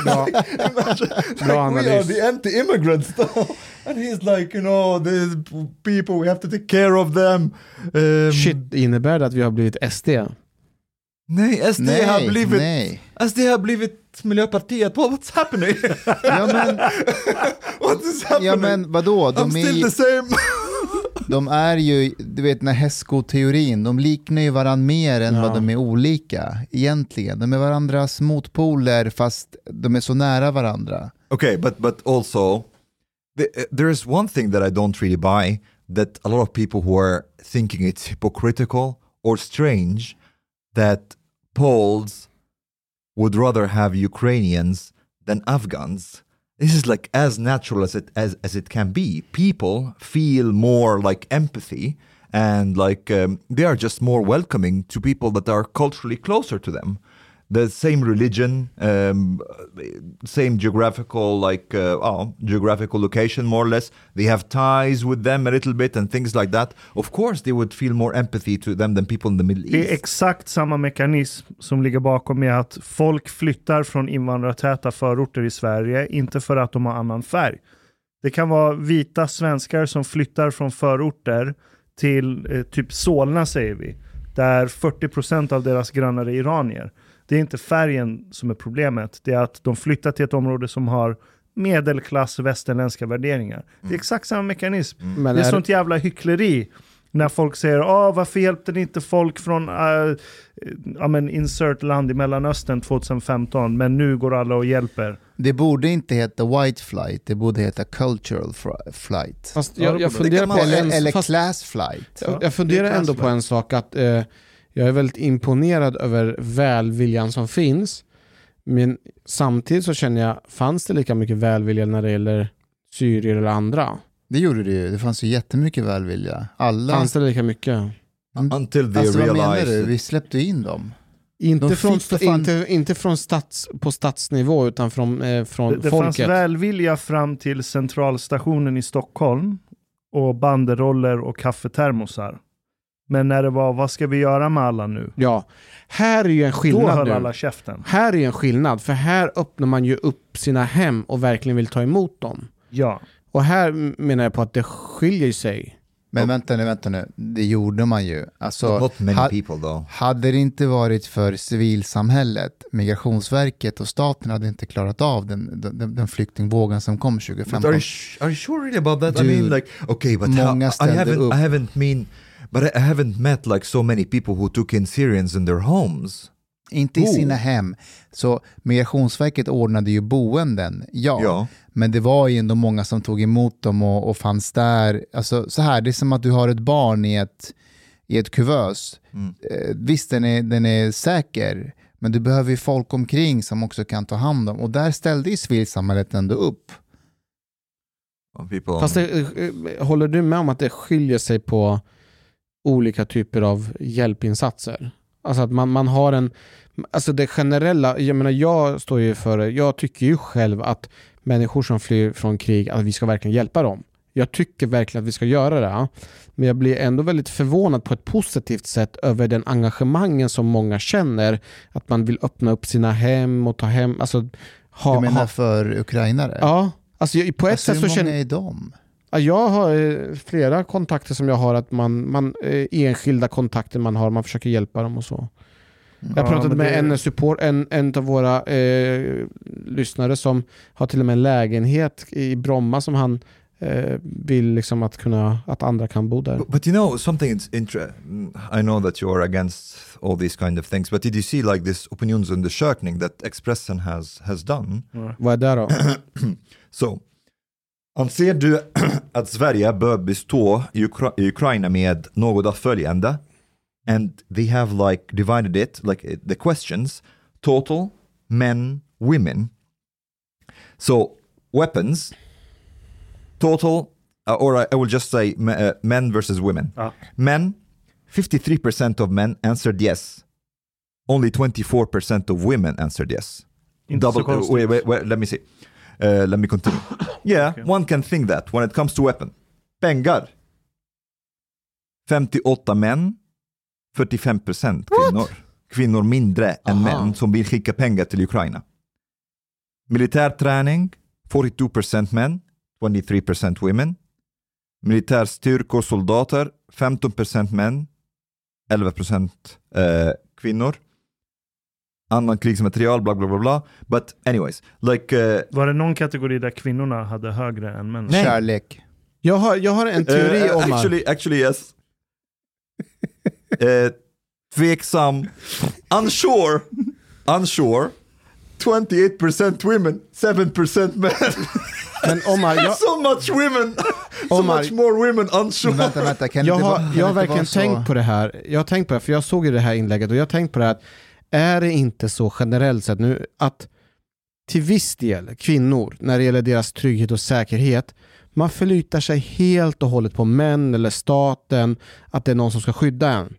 bra, [laughs] like bra we are analys. the anti-immigrants. [laughs] And he's like, you know, there's people, we have to take care of them. Um, Shit, innebär det att vi har blivit SD? Nej, SD har Nej, blivit, nej. SD har blivit Miljöpartiet. What, what's happening? Ja men, [laughs] What is happening? ja, men vadå? I'm De still är, the same. De är ju, du vet den här hästskoteorin, de liknar ju varandra mer än Ja. vad de är olika egentligen. De är varandras motpoler fast de är så nära varandra. Okay, but but also the, there is one thing that I don't really buy that a lot of people who are thinking it's hypocritical or strange that Poles would rather have Ukrainians than Afghans. This is like as natural as it as, as it can be. People feel more like empathy and like um, they are just more welcoming to people that are culturally closer to them the same religion, um, same geographical like uh, oh, geographical location more or less. They have ties with them a little bit and things like that. Of course, they would feel more empathy to them than people in the Middle Det är East. exakt samma mekanism som ligger bakom med att folk flyttar från invandrartäta förorter i Sverige, inte för att de har annan färg. Det kan vara vita svenskar som flyttar från förorter till eh, typ Solna säger vi, där 40% av deras grannar är iranier. Det är inte färgen som är problemet, det är att de flyttar till ett område som har medelklass västerländska värderingar. Det är exakt samma mekanism. Men det är är- sånt jävla hyckleri. När folk säger Åh, varför hjälpte ni inte folk från uh, ja, men insert land i Mellanöstern 2015 men nu går alla och hjälper. Det borde inte heta white flight, det borde heta cultural flight. Fast Ja, jag, jag funderar på Eller, en, eller fast, class flight. jag, jag funderar ändå på en sak att eh, jag är väldigt imponerad över välviljan som finns. Men samtidigt så känner jag, fanns det lika mycket välvilja när det gäller syrier eller andra? Det gjorde det ju, det fanns ju jättemycket välvilja. Alla... Fanns det lika mycket? Until they Alltså vad menar du? Vi släppte in dem. Inte, De från, fan- inte, inte från stats, på statsnivå utan från, eh, från Det, det fanns folket. välvilja fram till centralstationen i Stockholm och banderoller och kaffetermosar. Men när det var, vad ska vi göra med alla nu? Ja, här är ju en Då skillnad höll nu. alla käften. Här är ju en skillnad, för här öppnar man ju upp sina hem och verkligen vill ta emot dem. Ja. Och här menar jag på att det skiljer sig. Men vänta nu, vänta nu. Det gjorde man ju. Alltså, ha- people. Hade det inte varit för civilsamhället, Migrationsverket och staten hade inte klarat av den, den, den flyktingvågen som kom But 2015. are you, are you sure really about that? I Dude, mean, like, okay, but how, många I haven't, upp. I haven't mean, but I haven't met like so many people who took in Syrians in their homes. Inte i Oh. sina hem. Så Migrationsverket ordnade ju boenden, ja. Ja. Men det var ju ändå många som tog emot dem och, och fanns där. Alltså, så här, det är som att du har ett barn i ett, i ett kuvös. Mm. Eh, visst, den är, den är säker, men du behöver ju folk omkring som också kan ta hand om. Och där ställde ju civilsamhället ändå upp. People, Fast det, eh, håller du med om att det skiljer sig på olika typer av hjälpinsatser? Alltså att man, man har en, alltså det generella, jag menar jag står ju för, jag tycker ju själv att människor som flyr från krig, att vi ska verkligen hjälpa dem. Jag tycker verkligen att vi ska göra det. Men jag blir ändå väldigt förvånad på ett positivt sätt över den engagemangen som många känner. Att man vill öppna upp sina hem och ta hem, alltså ha, Du menar ha, för ukrainare? Ja, alltså på ett Alltså, sätt så hur känner många är de? Ja, jag har eh, flera kontakter som jag har, att man, man eh, enskilda kontakter man har, man försöker hjälpa dem och så. Jag Ja, pratade men med det- en support, en, en av våra eh, lyssnare som har till och med en lägenhet i Bromma som han eh, vill liksom att, kunna, att andra kan bo där. But, but you know something is inter- I know that you are against all these kind of things, but did you see like this opinionsundersökning that Expressen has has done? Vad är det då? [clears throat] Så, anser du [clears throat] att Sverige bör bestå Ukra- Ukraina med något av följande? And they have like divided it, like uh, the questions, total, men, women. So, weapons, total, uh, or I, I will just say uh, men versus women. Ja. Men, 53% of men answered yes. Only 24% of women answered yes. Double, konstigt. wait, wait, wait, let me see. Uh, let me continue. Yeah, Okay. one can think that when it comes to weapon. Pengar. 58 män, 45% kvinnor. Kvinnor mindre än Aha. män som vill skicka pengar till Ukraina. Militärträning, 42% män, 23% women. Militärstyrkor, soldater, 15% män, 11% eh, kvinnor. Annan krigsmaterial, bla bla bla bla. But anyways, like... eh, Var det någon kategori där kvinnorna hade högre än männen? Nej. Kärlek. Jag har, jag har en teori Eh, om att... actually, actually yes. uh, tveksam. Unsure. Unsure. 28% women, 7% men. [laughs] Men Omar, jag, so much women. [laughs] so Omar- much more women Men unsure. vänta, vänta, kan jag inte har, jag har verkligen tänkt på det här. Jag har tänkt på det, för jag såg ju det här inlägget och jag har tänkt på det här att är det inte så generellt sett nu att till viss del kvinnor, när det gäller deras trygghet och säkerhet, man förlitar sig helt och hållet på män eller staten, att det är någon som ska skydda en.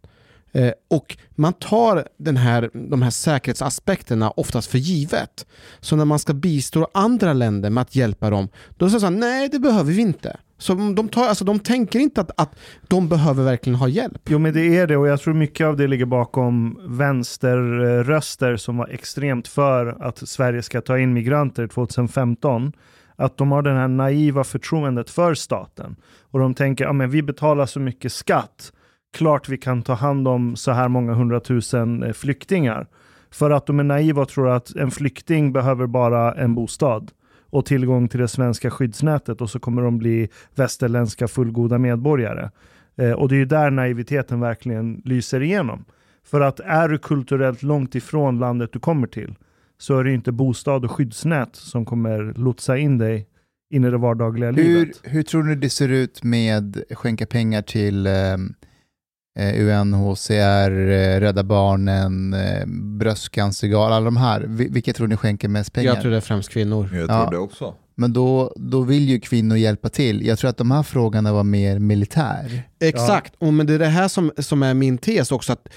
Eh, och man tar den här, de här säkerhetsaspekterna oftast för givet. Så när man ska bistå andra länder med att hjälpa dem, då säger man nej det behöver vi inte. Så de, tar, alltså, de tänker inte att, att de behöver verkligen ha hjälp. Jo men det är det och jag tror mycket av det ligger bakom vänsterröster som var extremt för att Sverige ska ta in migranter 2015. Att de har det här naiva förtroendet för staten. Och de tänker, ja men vi betalar så mycket skatt, klart vi kan ta hand om så här många hundratusen eh, flyktingar. För att de är naiva och tror att en flykting behöver bara en bostad och tillgång till det svenska skyddsnätet och så kommer de bli västerländska fullgoda medborgare. Eh, och det är ju där naiviteten verkligen lyser igenom. För att är du kulturellt långt ifrån landet du kommer till så är det inte bostad och skyddsnät som kommer lotsa in dig in i det vardagliga Hur, livet. hur tror ni det ser ut med skänka pengar till eh, UNHCR, eh, Rädda Barnen, eh, Bröstcancergal, alla de här? Vi- Vilka tror ni skänker mest pengar? Jag tror det är främst kvinnor. Jag Ja. tror det också. Men då, då vill ju kvinnor hjälpa till. Jag tror att de här frågorna var mer militär. Exakt, och men det är det här som, som är min tes också. att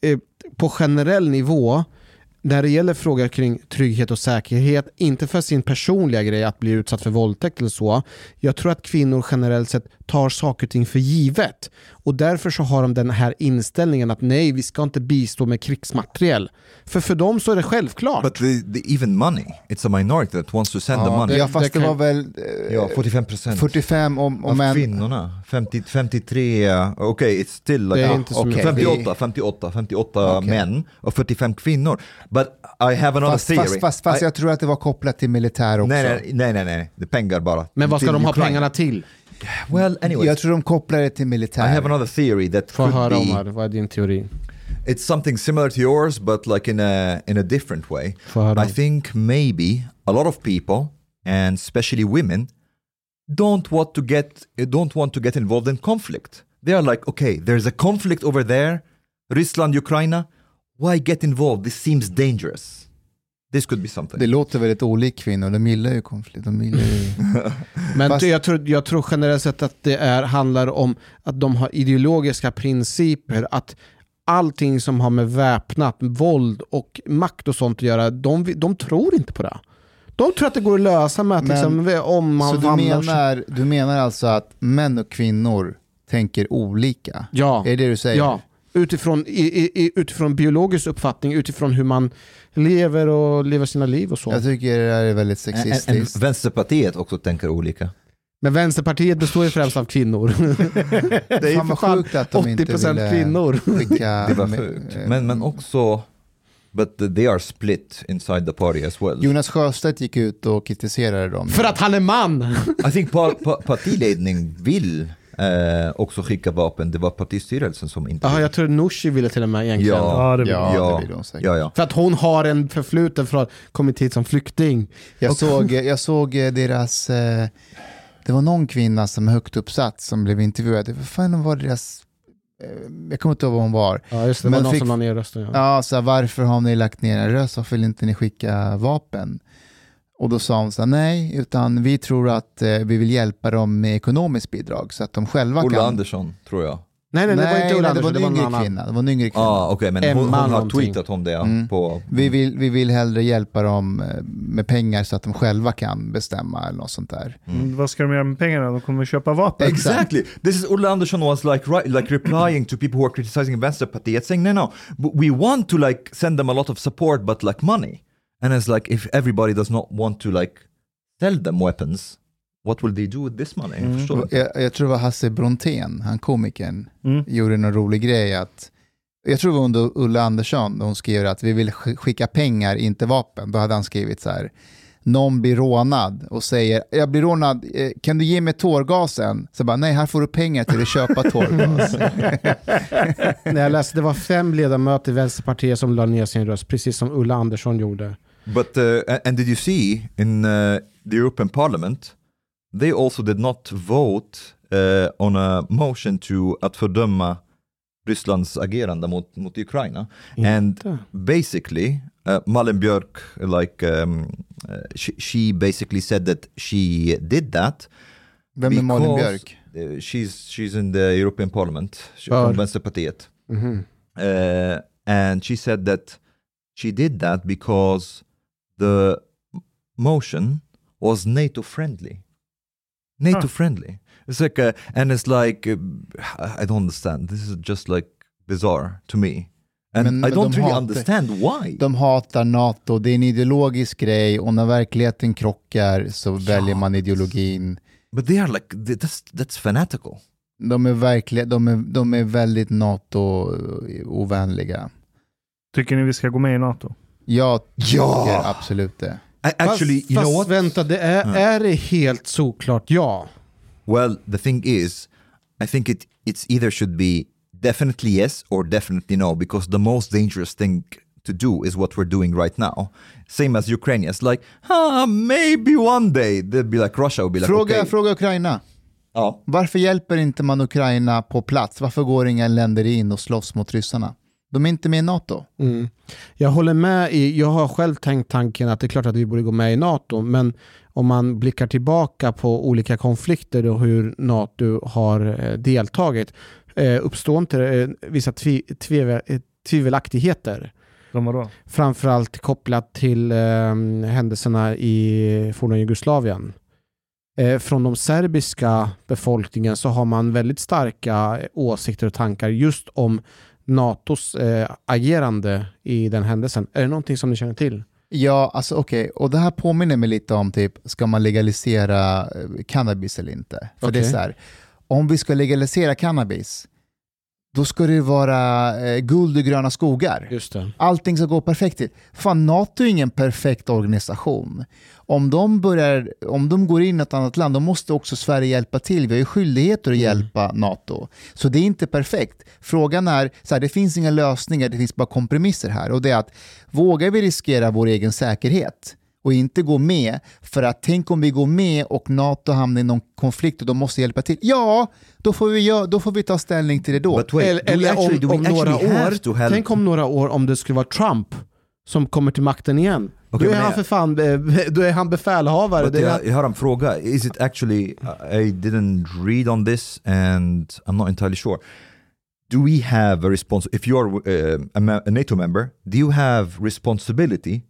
eh, På generell nivå när det gäller frågor kring trygghet och säkerhet, inte för sin personliga grej att bli utsatt för våldtäkt eller så. Jag tror att kvinnor generellt sett tar saker och ting för givet. Och därför så har de den här inställningen att nej, vi ska inte bistå med krigsmateriel. För för dem så är det självklart. But the, the, even money, it's a minority that wants to send the money. ja, fast det, det var väl eh, Ja, 45 procent 45 om, om en... kvinnorna. 50, 53, uh, okej, it's still like... Det är ah, inte så mycket. 58, 58, 58 Okej. män och 45 kvinnor. But I have another Fast, theory. fast, fast, fast I, jag tror att det var kopplat till militär också. nej, nej, nej, nej, nej, det är pengar bara. Men vad ska Till de ha Ukraina. pengarna till? Well, anyway, Jag tror de kopplar det till I militär. have another theory that Få could höra be... Omar, vad är din teori? It's something similar to yours, but like in a in a different way. I think maybe a lot of people, and especially women, don't want to get don't want to get involved in conflict. They are like, okay, there's a conflict over there, Ryssland, Ukraine. Why get involved? This seems dangerous. This could be something. Det låter väldigt olikt kvinnor, de gillar ju konflikt. De gillar ju... [laughs] Men Fast- jag, tror, jag tror generellt sett att det är, handlar om att de har ideologiska principer, att allting som har med väpnat våld och makt och sånt att göra, de, de tror inte på det. De tror att det går att lösa med att Men- liksom, om man Så du menar, du menar alltså att män och kvinnor tänker olika? Ja. Är det det du säger? Ja, utifrån, i, i, utifrån biologisk uppfattning, utifrån hur man lever och lever sina liv och så. Jag tycker det här är väldigt And, and sexistiskt. Vänsterpartiet också tänker olika. Men Vänsterpartiet består ju främst av kvinnor. [laughs] det är ju för fan sjukt att de inte 80% ville kvinnor. skicka... [laughs] Det var sjukt. Men, men också, but they are split inside the party as well. Jonas Sjöstedt gick ut och kritiserade dem. För att han är man! I think par, pa, partiledning vill eh, också skicka vapen. Det var partistyrelsen som inte Ja, vill. jag tror Nooshi ville till och med egentligen. Ja. Ja, det Ja, ja, det vill hon säkert. ja, ja. För att hon har en förfluten från kommit hit som flykting. Jag såg, jag såg eh, deras... Eh, det var någon kvinna som är högt uppsatt som blev intervjuad. Vad fan var deras... Eh, jag kommer inte ihåg vad hon var. Ja, just det. Det var någon fick- som la ner rösten. Ja. Ja, så här, varför har ni lagt ner en röst? Varför vill inte ni skicka vapen? Och då sa hon så här, nej, utan vi tror att eh, vi vill hjälpa dem med ekonomiskt bidrag så att de själva Ola kan... Andersson, tror jag. Nej, nej, det var inte Ulla nej, det var Andersson, en det var någon yngre kvinna. Det var en yngre kvinna. Ja, ah, okej, men hon, hon har någonting. tweetat om det Mm. på... Vi, vill, vi vill hellre hjälpa dem eh, med pengar så att de själva kan bestämma eller något sånt där. Mm, Vad ska de göra med pengarna? De kommer köpa vapen. Exactly. This is Ola Andersson was like right, like replying to people who are criticizing Vänsterpartiet, saying no, no, we want to like send them a lot of support, but like money. And it's like if everybody does not want to like sell them weapons, what will they do with this money? Mm. Förstår du? Jag, jag tror det var Hasse Brontén, han komikern, Mm. gjorde någon rolig grej att jag tror det var under Ulla Andersson, hon skrev att vi vill sk- skicka pengar, inte vapen. Då hade han skrivit så här, någon blir rånad och säger, jag blir rånad, eh, kan du ge mig tårgasen? Så bara, nej, här får du pengar till att köpa tårgas. [laughs] När jag läste, det var fem ledamöter i Vänsterpartiet som la ner sin röst, precis som Ulla Andersson gjorde. But uh, and did you see in uh, the European Parliament, they also did not vote uh, on a motion to att fördöma Rysslands agerande mot, mot Ukraina. And basically, uh, Malin Björk, like, um, uh, she, she basically said that she did that. Vem är Malin Björk? uh, she's, she's in the European Parliament, she, från Vänsterpartiet. Mhm. Uh, and she said that she did that because the motion was NATO friendly. NATO Huh. friendly. It's like, a, and it's like, uh, I don't understand. This is just like bizarre to me. And Men- I men don't really hatar- understand why. De hatar NATO, det är en ideologisk grej och när verkligheten krockar så väljer man ideologin. But they are like, th- that's, that's fanatical. De är, verkligen, de är, de är väldigt NATO-ovänliga. Tycker ni vi ska gå med i NATO? Jag tycker Ja! absolut det. Actually, fast, you know fast what? vänta, det är, Mm. är det helt såklart ja? Well, the thing is, I think it it's either should be definitely yes or definitely no, because the most dangerous thing to do is what we're doing right now. Same as Ukrainians, like, ah, maybe one day they'll be like Russia will be like, Fråga, okay. fråga Ukraina. Ja. Varför hjälper inte man Ukraina på plats? Varför går inga länder in och slåss mot ryssarna? De är inte med i NATO. Mm. Jag håller med i, jag har själv tänkt tanken att det är klart att vi borde gå med i NATO, men om man blickar tillbaka på olika konflikter och hur NATO har eh, deltagit, eh, uppstår inte eh, vissa tvi, eh, tvivelaktigheter? Vadå? framförallt kopplat till eh, händelserna i forna Jugoslavien. Eh, från de serbiska befolkningen så har man väldigt starka åsikter och tankar just om NATOs eh, agerande i den händelsen. Är det någonting som ni känner till? Ja, alltså okej, och det här påminner mig lite om typ, ska man legalisera eh, cannabis eller inte? För det är så här, om vi ska legalisera cannabis, då ska det vara eh, guld och gröna skogar. Just det. Allting ska gå perfekt till. Fan, NATO är ingen perfekt organisation. Om de, börjar, om de går in i ett annat land, då måste också Sverige hjälpa till. Vi har ju skyldigheter att hjälpa NATO. Så det är inte perfekt. Frågan är, så här, det finns inga lösningar, det finns bara kompromisser här. Och det är att, vågar vi riskera vår egen säkerhet? och inte gå med, för att tänk om vi går med och NATO hamnar i någon konflikt och de måste hjälpa till. Ja, då får vi, då får vi ta ställning till det då. Wait, eller eller actually, om, om några år, tänk om några år om det skulle vara Trump som kommer till makten igen. Okej, då är han för fan eh, [laughs] då är han befälhavare. Det är, jag, jag har en fråga. Is it actually, I didn't read on this and I'm not entirely sure. Do we have a response, if you are uh, a, NATO member, do you have responsibility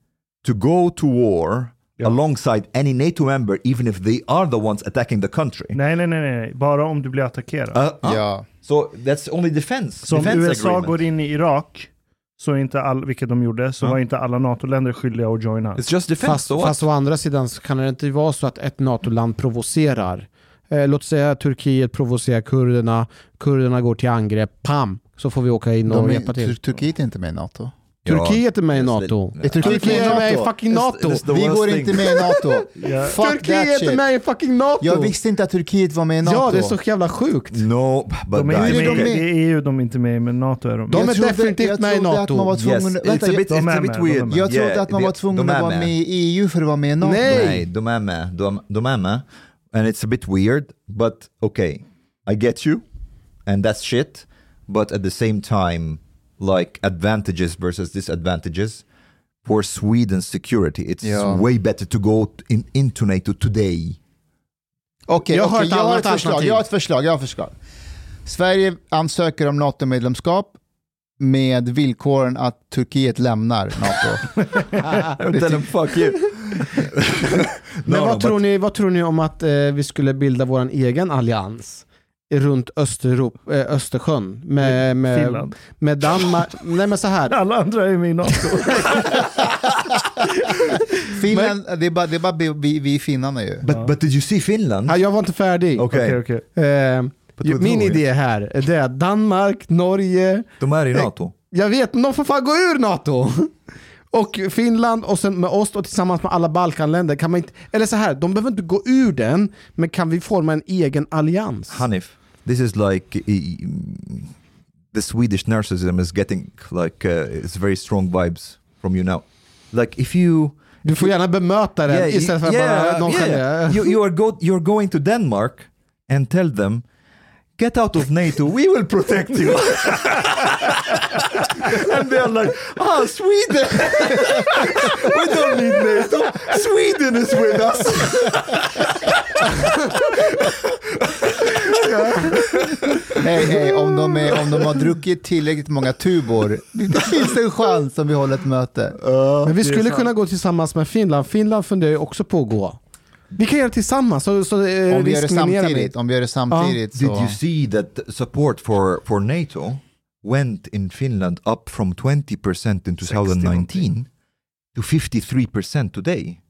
to go to war alongside any NATO member even if they are the ones attacking the country? Nej, nej, nej, nej. Bara om du blir attackerad. Uh, uh, Ja. So that's only defense. Så om defense USA agreement. går in i Irak, så inte all, vilket de gjorde, så Ja. var inte alla NATO-länder skyldiga att joina. It's just defense. fast, so fast å andra sidan så kan det inte vara så att ett NATO-land provocerar. Eh, låt säga att Turkiet provocerar kurderna, kurderna går till angrepp, pam, så får vi åka in och De är, hjälpa till. Tur- Turkiet är inte med i NATO. Turkiet är med i NATO. Är Turkiet är med i NATO? fucking NATO. It's the Vi går thing. inte med i NATO. [laughs] That Turkiet är med i fucking NATO! Jag visste inte att Turkiet var med i NATO. Ja, det är så jävla sjukt. No, but De är inte med, de med? är EU de är inte med i, men NATO är de. De Jag är trodde- definitivt med i trodde att man var NATO. tvungen... Yes, vänta, it's a jag, bit, De it's är a bit med, de är weird. med. jag trodde Yeah, att man de- var tvungen de att vara med i EU för att vara med i NATO. Nej. Nej, de är med. De, de är med. And it's a bit weird, but okay, I get you, and that's shit. But at the same time, like advantages versus disadvantages, for Sweden's security, it's Ja. way better to go in, into NATO today. Okej, Jag har okej, ett jag, har ett förslag, jag har ett förslag. Jag har ett förslag. Sverige ansöker om NATO-medlemskap med villkoren att Turkiet lämnar NATO. [laughs] Tell them fuck you. Men No, vad, no, tror but- ni, vad tror ni om att eh, vi skulle bilda vår egen allians runt Österrop, eh, Östersjön med, med, Finland. med Danmark? Nej men så här. [laughs] Alla andra är med i NATO. [laughs] Finland, det är bara, det är bara vi, vi, vi finnarna ju. But, but did you see Finland? Ja, jag var inte färdig. Okej, Okej, okej. Eh, min idé här är det att Danmark, Norge, de är i NATO. jag vet, men de får fan gå ur NATO. Och Finland och sen med oss och tillsammans med alla Balkanländer kan man inte, eller så här, de behöver inte gå ur den, men kan vi forma en egen allians? Hanif, this is like the Swedish narcissism is getting like uh, it's very strong vibes from you now. Like if you Du får gärna bemöta den Yeah, istället för att yeah, bara nonchalera. yeah. You, you are go, you're going to Denmark and tell them get out of NATO, we will protect you. [laughs] and they're like, ah, Sweden, [laughs] we don't need NATO, Sweden is with us. [laughs] [laughs] Hej, hej, om, de är, om de har druckit tillräckligt många tubor, det finns en chans om vi håller ett möte. Men vi skulle kunna gå tillsammans med Finland. Finland funderar ju också på att gå. Vi kan göra det tillsammans. Så, så, eh, Om vi gör det samtidigt, om vi gör det samtidigt Did så... you see that support for, for NATO went in Finland up from 20% in 2019 to 53% today?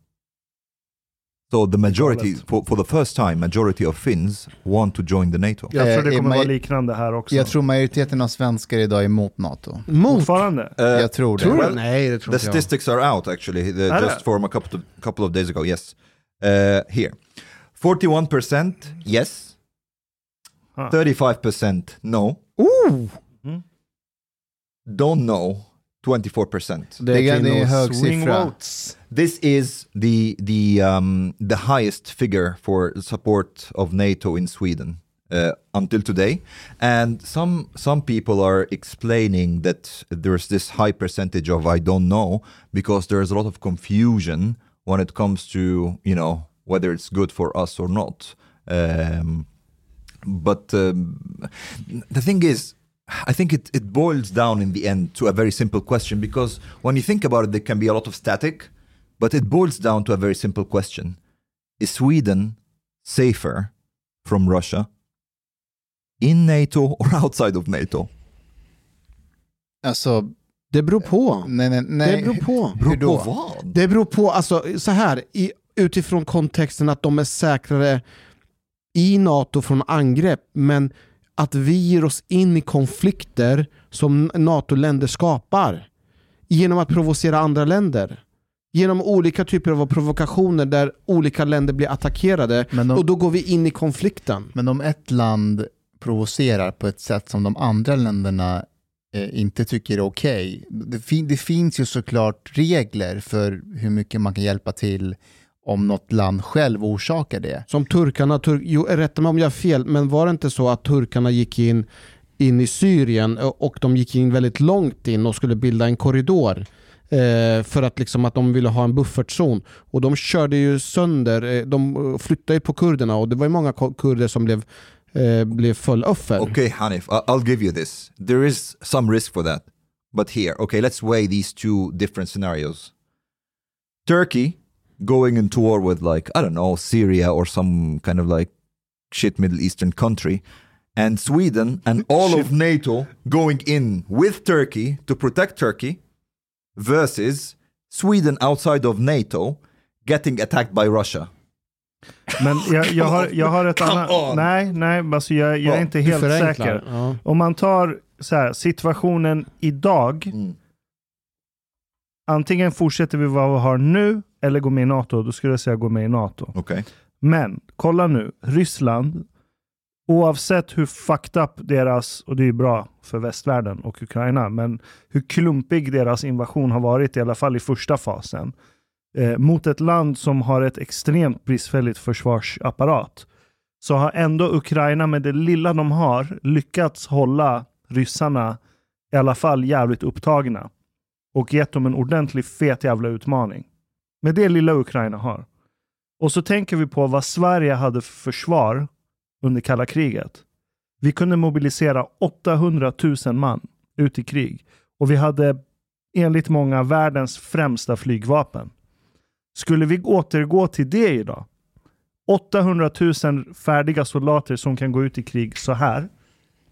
So the majority, for, for the first time, majority of Finns want to join the NATO. Jag tror det Eh, kommer i vara liknande här också. Jag tror majoriteten av svenskar idag är emot NATO. Mot? Fortfarande? Uh, Jag tror det. Tror? Well, Nej, det tror the inte jag. statistics are out actually, the, just they? from a couple of, couple of days ago. Yes, uh, here, forty-one percent yes, Ah. thirty-five percent no, Ooh, don't know twenty-four percent. det Det är, är det är kvinnor. hög Swing siffra. votes. This is the the um, the highest figure for support of NATO in Sweden uh, until today, and some some people are explaining that there's this high percentage of I don't know because there's a lot of confusion when it comes to you know whether it's good for us or not. Um, but um, the thing is, I think it, it boils down in the end to a very simple question because when you think about it, there can be a lot of static, but it boils down to a very simple question Is Sweden safer from Russia in NATO or outside of NATO? Alltså, Det beror på. nej, nej, nej. Det beror på. Hur då? vad? Det beror på, alltså så här, i, utifrån kontexten att de är säkrare i NATO från angrepp, men att vi ger oss in i konflikter som NATO-länder skapar genom att provocera andra länder. Genom olika typer av provokationer där olika länder blir attackerade de- och då går vi in i konflikten. Men om ett land provocerar på ett sätt som de andra länderna eh, inte tycker är okej, det, fin- det finns ju såklart regler för hur mycket man kan hjälpa till om något land själv orsakar det. Som turkarna, tur, jo, rätta mig om jag har fel, men var det inte så att turkarna gick in, in i Syrien och de gick in väldigt långt in och skulle bilda en korridor eh, för att, liksom, att de ville ha en buffertzon. Och de körde ju sönder, eh, de eh, flyttade ju på kurderna och det var ju många kurder som blev, eh, blev fulloffer. Okay, Hanif, I'll give you this. There is some risk for that. But here, okay, let's weigh these two different scenarios. Turkey going into war with, like, I don't know, Syria or some kind of like shit Middle Eastern country, and Sweden and [laughs] all of NATO going in with Turkey to protect Turkey versus Sweden outside of NATO getting attacked by Russia. Men jag, jag, har, [laughs] jag har ett annat... on. Nej, nej, alltså jag, jag är inte helt säker. Ja. Om man tar så här, situationen idag. Mm. Antingen fortsätter vi vad vi har nu eller går med i NATO. Då skulle jag säga gå med i NATO. Okay. Men kolla nu, Ryssland, oavsett hur fucked up deras, och det är ju bra för västvärlden och Ukraina, men hur klumpig deras invasion har varit, i alla fall i första fasen, eh, mot ett land som har ett extremt bristfälligt försvarsapparat, så har ändå Ukraina med det lilla de har lyckats hålla ryssarna i alla fall jävligt upptagna och gett dem en ordentlig fet jävla utmaning. Med det lilla Ukraina har. Och så tänker vi på vad Sverige hade för försvar under kalla kriget. Vi kunde mobilisera 800 000 man ut i krig. Och vi hade enligt många världens främsta flygvapen. Skulle vi återgå till det idag? 800 000 färdiga soldater som kan gå ut i krig så här.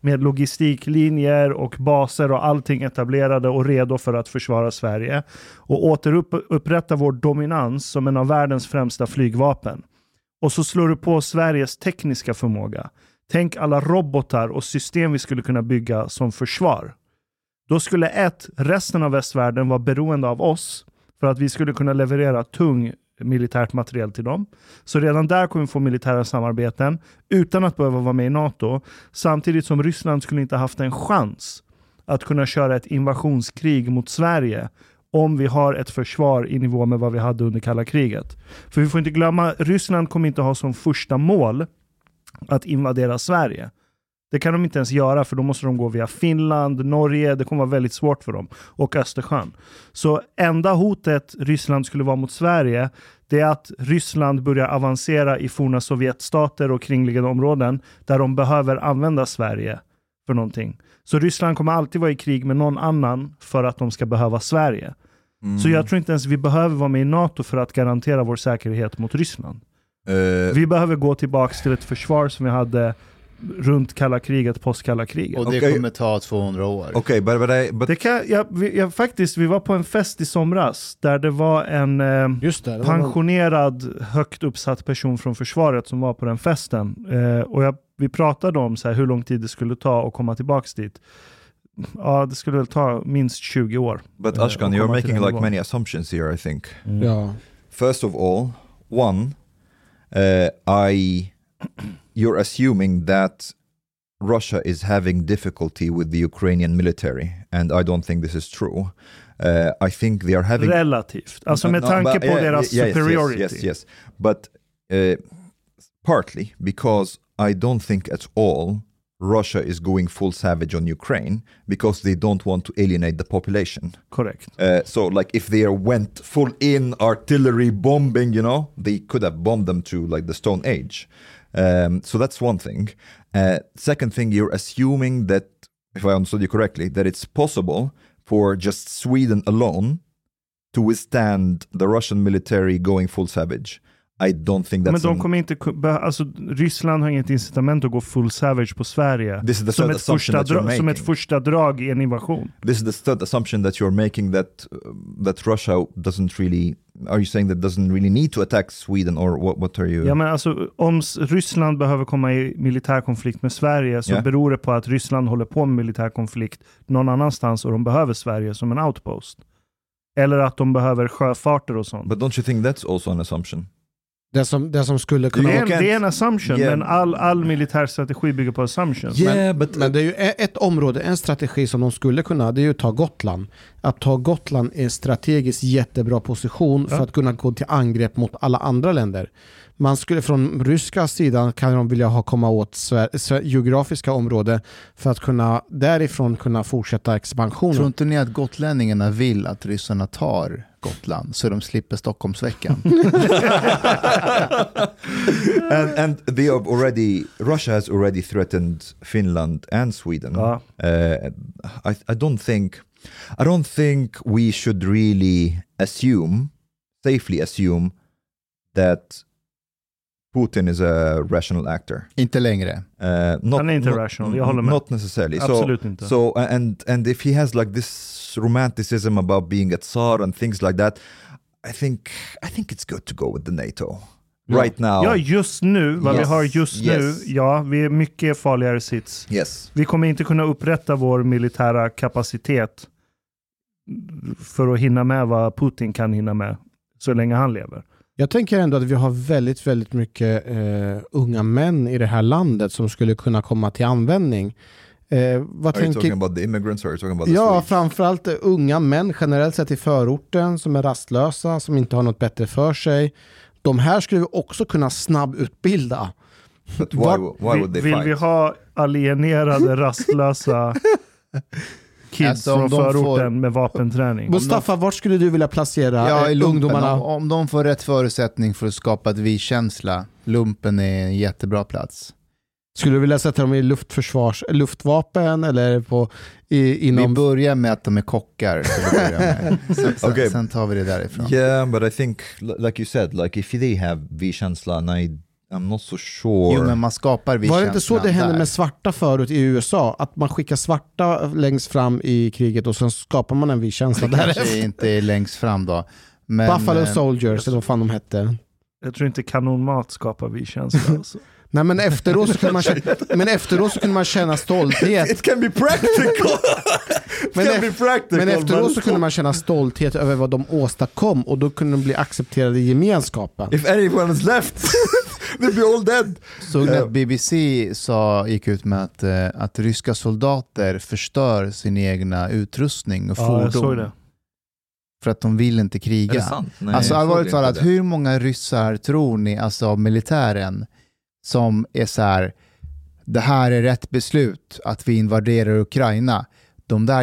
Med logistiklinjer och baser och allting etablerade och redo för att försvara Sverige. Och återupprätta vår dominans som en av världens främsta flygvapen. Och så slår du på Sveriges tekniska förmåga. Tänk alla robotar och system vi skulle kunna bygga som försvar. Då skulle ett, resten av västvärlden vara beroende av oss för att vi skulle kunna leverera tung militärt materiel till dem. Så redan där kommer vi få militära samarbeten utan att behöva vara med i NATO. Samtidigt som Ryssland skulle inte haft en chans att kunna köra ett invasionskrig mot Sverige om vi har ett försvar i nivå med vad vi hade under kalla kriget. För vi får inte glömma, Ryssland kommer inte ha som första mål att invadera Sverige. Det kan de inte ens göra för då måste de gå via Finland, Norge, det kommer vara väldigt svårt för dem. Och Östersjön. Så enda hotet Ryssland skulle vara mot Sverige, det är att Ryssland börjar avancera i forna Sovjetstater och kringliggande områden där de behöver använda Sverige för någonting. Så Ryssland kommer alltid vara i krig med någon annan för att de ska behöva Sverige. Så jag tror inte ens vi behöver vara med i NATO för att garantera vår säkerhet mot Ryssland. Uh, Vi behöver gå tillbaka till ett försvar som vi hade runt kalla kriget, post kalla kriget. Och det Okej. kommer ta 200 år. okay, but but I but Det kan, jag, vi, jag, faktiskt, vi var på en fest i somras där det var en eh, Just det. det var någon- pensionerad, högt uppsatt person från försvaret som var på den festen. Eh, och jag, vi pratade om så här, hur lång tid det skulle ta att komma tillbaka dit. Ja, det skulle väl ta minst 20 år. but uh, Ashkan, och you're making like many assumptions here. I think. Ja. First of all, one, uh, I you're assuming that Russia is having difficulty with the Ukrainian military, and I don't think this is true. Uh, I think they are having Relativt. Alltså med No, tanke but- på deras yes, superiority. Yes, yes, yes. But uh, partly because I don't think at all Russia is going full savage on Ukraine because they don't want to alienate the population. Correct. Uh, so, like, if they went full in artillery bombing, you know, they could have bombed them to like the Stone Age. Um, so that's one thing. Uh, second thing, you're assuming that if I understood you correctly, that it's possible for just Sweden alone to withstand the Russian military going full savage. I don't think Men that's de an- kommer inte, alltså, Ryssland har inget incitament att gå full savage på Sverige. This is the Som ett, första that you're dra- som ett första drag i en invasion. this is the third assumption that you're making that uh, that Russia doesn't really. Are you saying that doesn't really need to attack Sweden or what? What are you? Ja, men alltså, om Ryssland behöver komma i militär konflikt med Sverige så Ja. beror det på att Ryssland håller på med militär konflikt någon annanstans och de behöver Sverige som en outpost. Eller att de behöver sjöfarter och sånt. But don't you think that's also an assumption? Det som, det som skulle kunna Det är, en, det är en assumption, Yeah. men all, all militär strategi bygger på assumptions. Yeah, but Men det är ju e- ett område, en strategi som de skulle kunna, det är ju att ta Gotland. Att ta Gotland är en strategiskt jättebra position för Ja. att kunna gå till angrepp mot alla andra länder. Man skulle från ryska sidan kan de vilja ha komma åt Sver- Sver- geografiska områden för att kunna därifrån kunna fortsätta expansionen. Tror inte ni att gotlänningarna vill att ryssarna tar Gotland så de slipper Stockholmsveckan? [laughs] and and they have already Russia has already threatened Finland and Sweden. Ja. Uh, I I don't think I don't think we should really assume safely assume that Putin is a rational actor. inte längre. Uh, not, Han är inte not- rational, jag håller med. Not necessarily. Absolut so, inte. So and and if he has like this romanticism about being a tsar and things like that, I think I think it's good to go with the NATO Ja. right now. Ja, just nu, vad vi Yes. har just Yes. nu, ja, vi är mycket farligare sits. Yes. Vi kommer inte kunna upprätta vår militära kapacitet för att hinna med vad Putin kan hinna med så länge han lever. Jag tänker ändå att vi har väldigt, väldigt mycket eh, unga män i det här landet som skulle kunna komma till användning. Eh, vad Are you talking tänker... about the immigrants or are you talking about the Ja, Swedes? framförallt unga män generellt sett i förorten som är rastlösa, som inte har något bättre för sig. De här skulle vi också kunna snabbutbilda. But why, why would they Vill fight? vi ha alienerade, [laughs] rastlösa kids Alltså, om från de förorten får- med vapenträning? Mustafa, vart skulle du vilja placera Ja, i lumpen, ungdomarna? om, om de får rätt förutsättning för att skapa ett vi-känsla, lumpen är en jättebra plats. Skulle du vilja sätta dem i luftförsvars, luftvapen eller på, i, Vi inom... börjar med att de är kockar. [laughs] Sen, sen, Okej. sen tar vi det därifrån. Yeah, but I think, li- like you said, like if they have V-känslan, I, I'm not so sure. Jo, men man skapar Var det inte så det hände där. med svarta förut i USA? Att man skickar svarta längst fram i kriget och sen skapar man en viss känsla Det kanske inte är längst fram då. Men, Buffalo eh, Soldiers, eller vad fan de hette. Jag tror inte kanonmat skapar vi känsla. [laughs] Alltså. Nej men efteråt så kunde man känna, [laughs] men efteråt så kunde man känna stolthet. It can be practical! [laughs] It Men can be practical! Men efteråt så kunde man känna stolthet över vad de åstadkom och då kunde de bli accepterade i gemenskapen. If anyone is left, they'll be all dead. Såg ni Ja. att BBC sa, gick ut med att, eh, att ryska soldater förstör sin egna utrustning och Ja, jag såg fordon det. för att de vill inte Är det kriga. sant? Nej, alltså allvarligt talat, det. hur många ryssar tror ni, alltså av militären, som är så här, det här är rätt beslut att vi invaderar Ukraina. De där,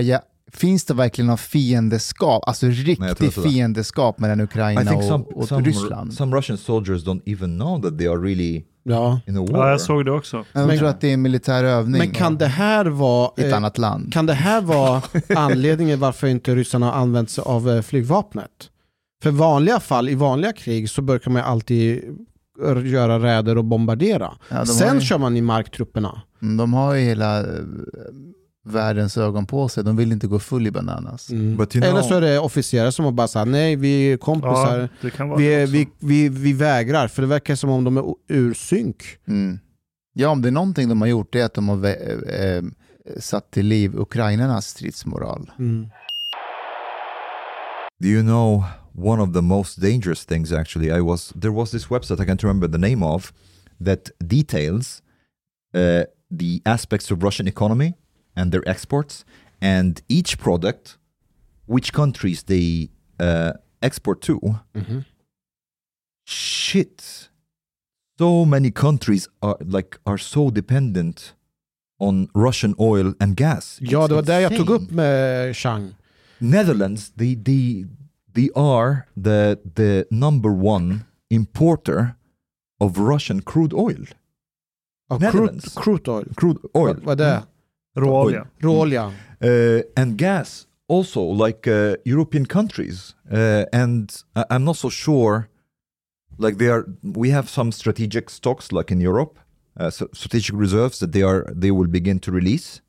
finns det verkligen någon fiendeskap, alltså jag tror riktig inte det. fiendeskap mellan I Ukraina think some, och, och some, Ryssland? some Russian soldiers don't even know that they are really Ja. in a war. Ja, jag såg det också. Jag Men- tror att det är en militär övning Men kan det här vara... ett eh, annat land. Kan det här vara [laughs] anledningen varför inte ryssarna har använt sig av eh, flygvapnet? För vanliga fall, i vanliga krig så brukar man alltid göra räder och bombardera. Ja, Sen ju, kör man i marktrupperna. Mm, de har ju hela eh, världens ögon på sig, de vill inte gå full i bananas. Mm. Eller know- så är det officerare som har bara sagt nej, vi är kompisar. Ja, det kan vara vi, det är, vi, vi, vi vägrar, för det verkar som om de är ur synk. Mm. Ja, om det är någonting de har gjort det är att de har vä- eh, satt till liv ukrainarnas stridsmoral. Mm. Do you know one of the most dangerous things actually? I was there was this website I can't remember the name of that details uh, the aspects of Russian economy and their exports and each product, which countries they uh, export to. Mhm. Shit, so many countries are like are so dependent on Russian oil and gas. Ja, det var det jag tog upp med Chang. Netherlands, they they they are the the number one importer of Russian crude oil. Ja, crude, crude oil. Crude oil. Vad, vad det? Råolja. Råolja. uh, and gas also like uh, European countries. Uh, and I- I'm not so sure. Like they are, we have some strategic stocks like in Europe, uh, so strategic reserves that they are they will begin to release.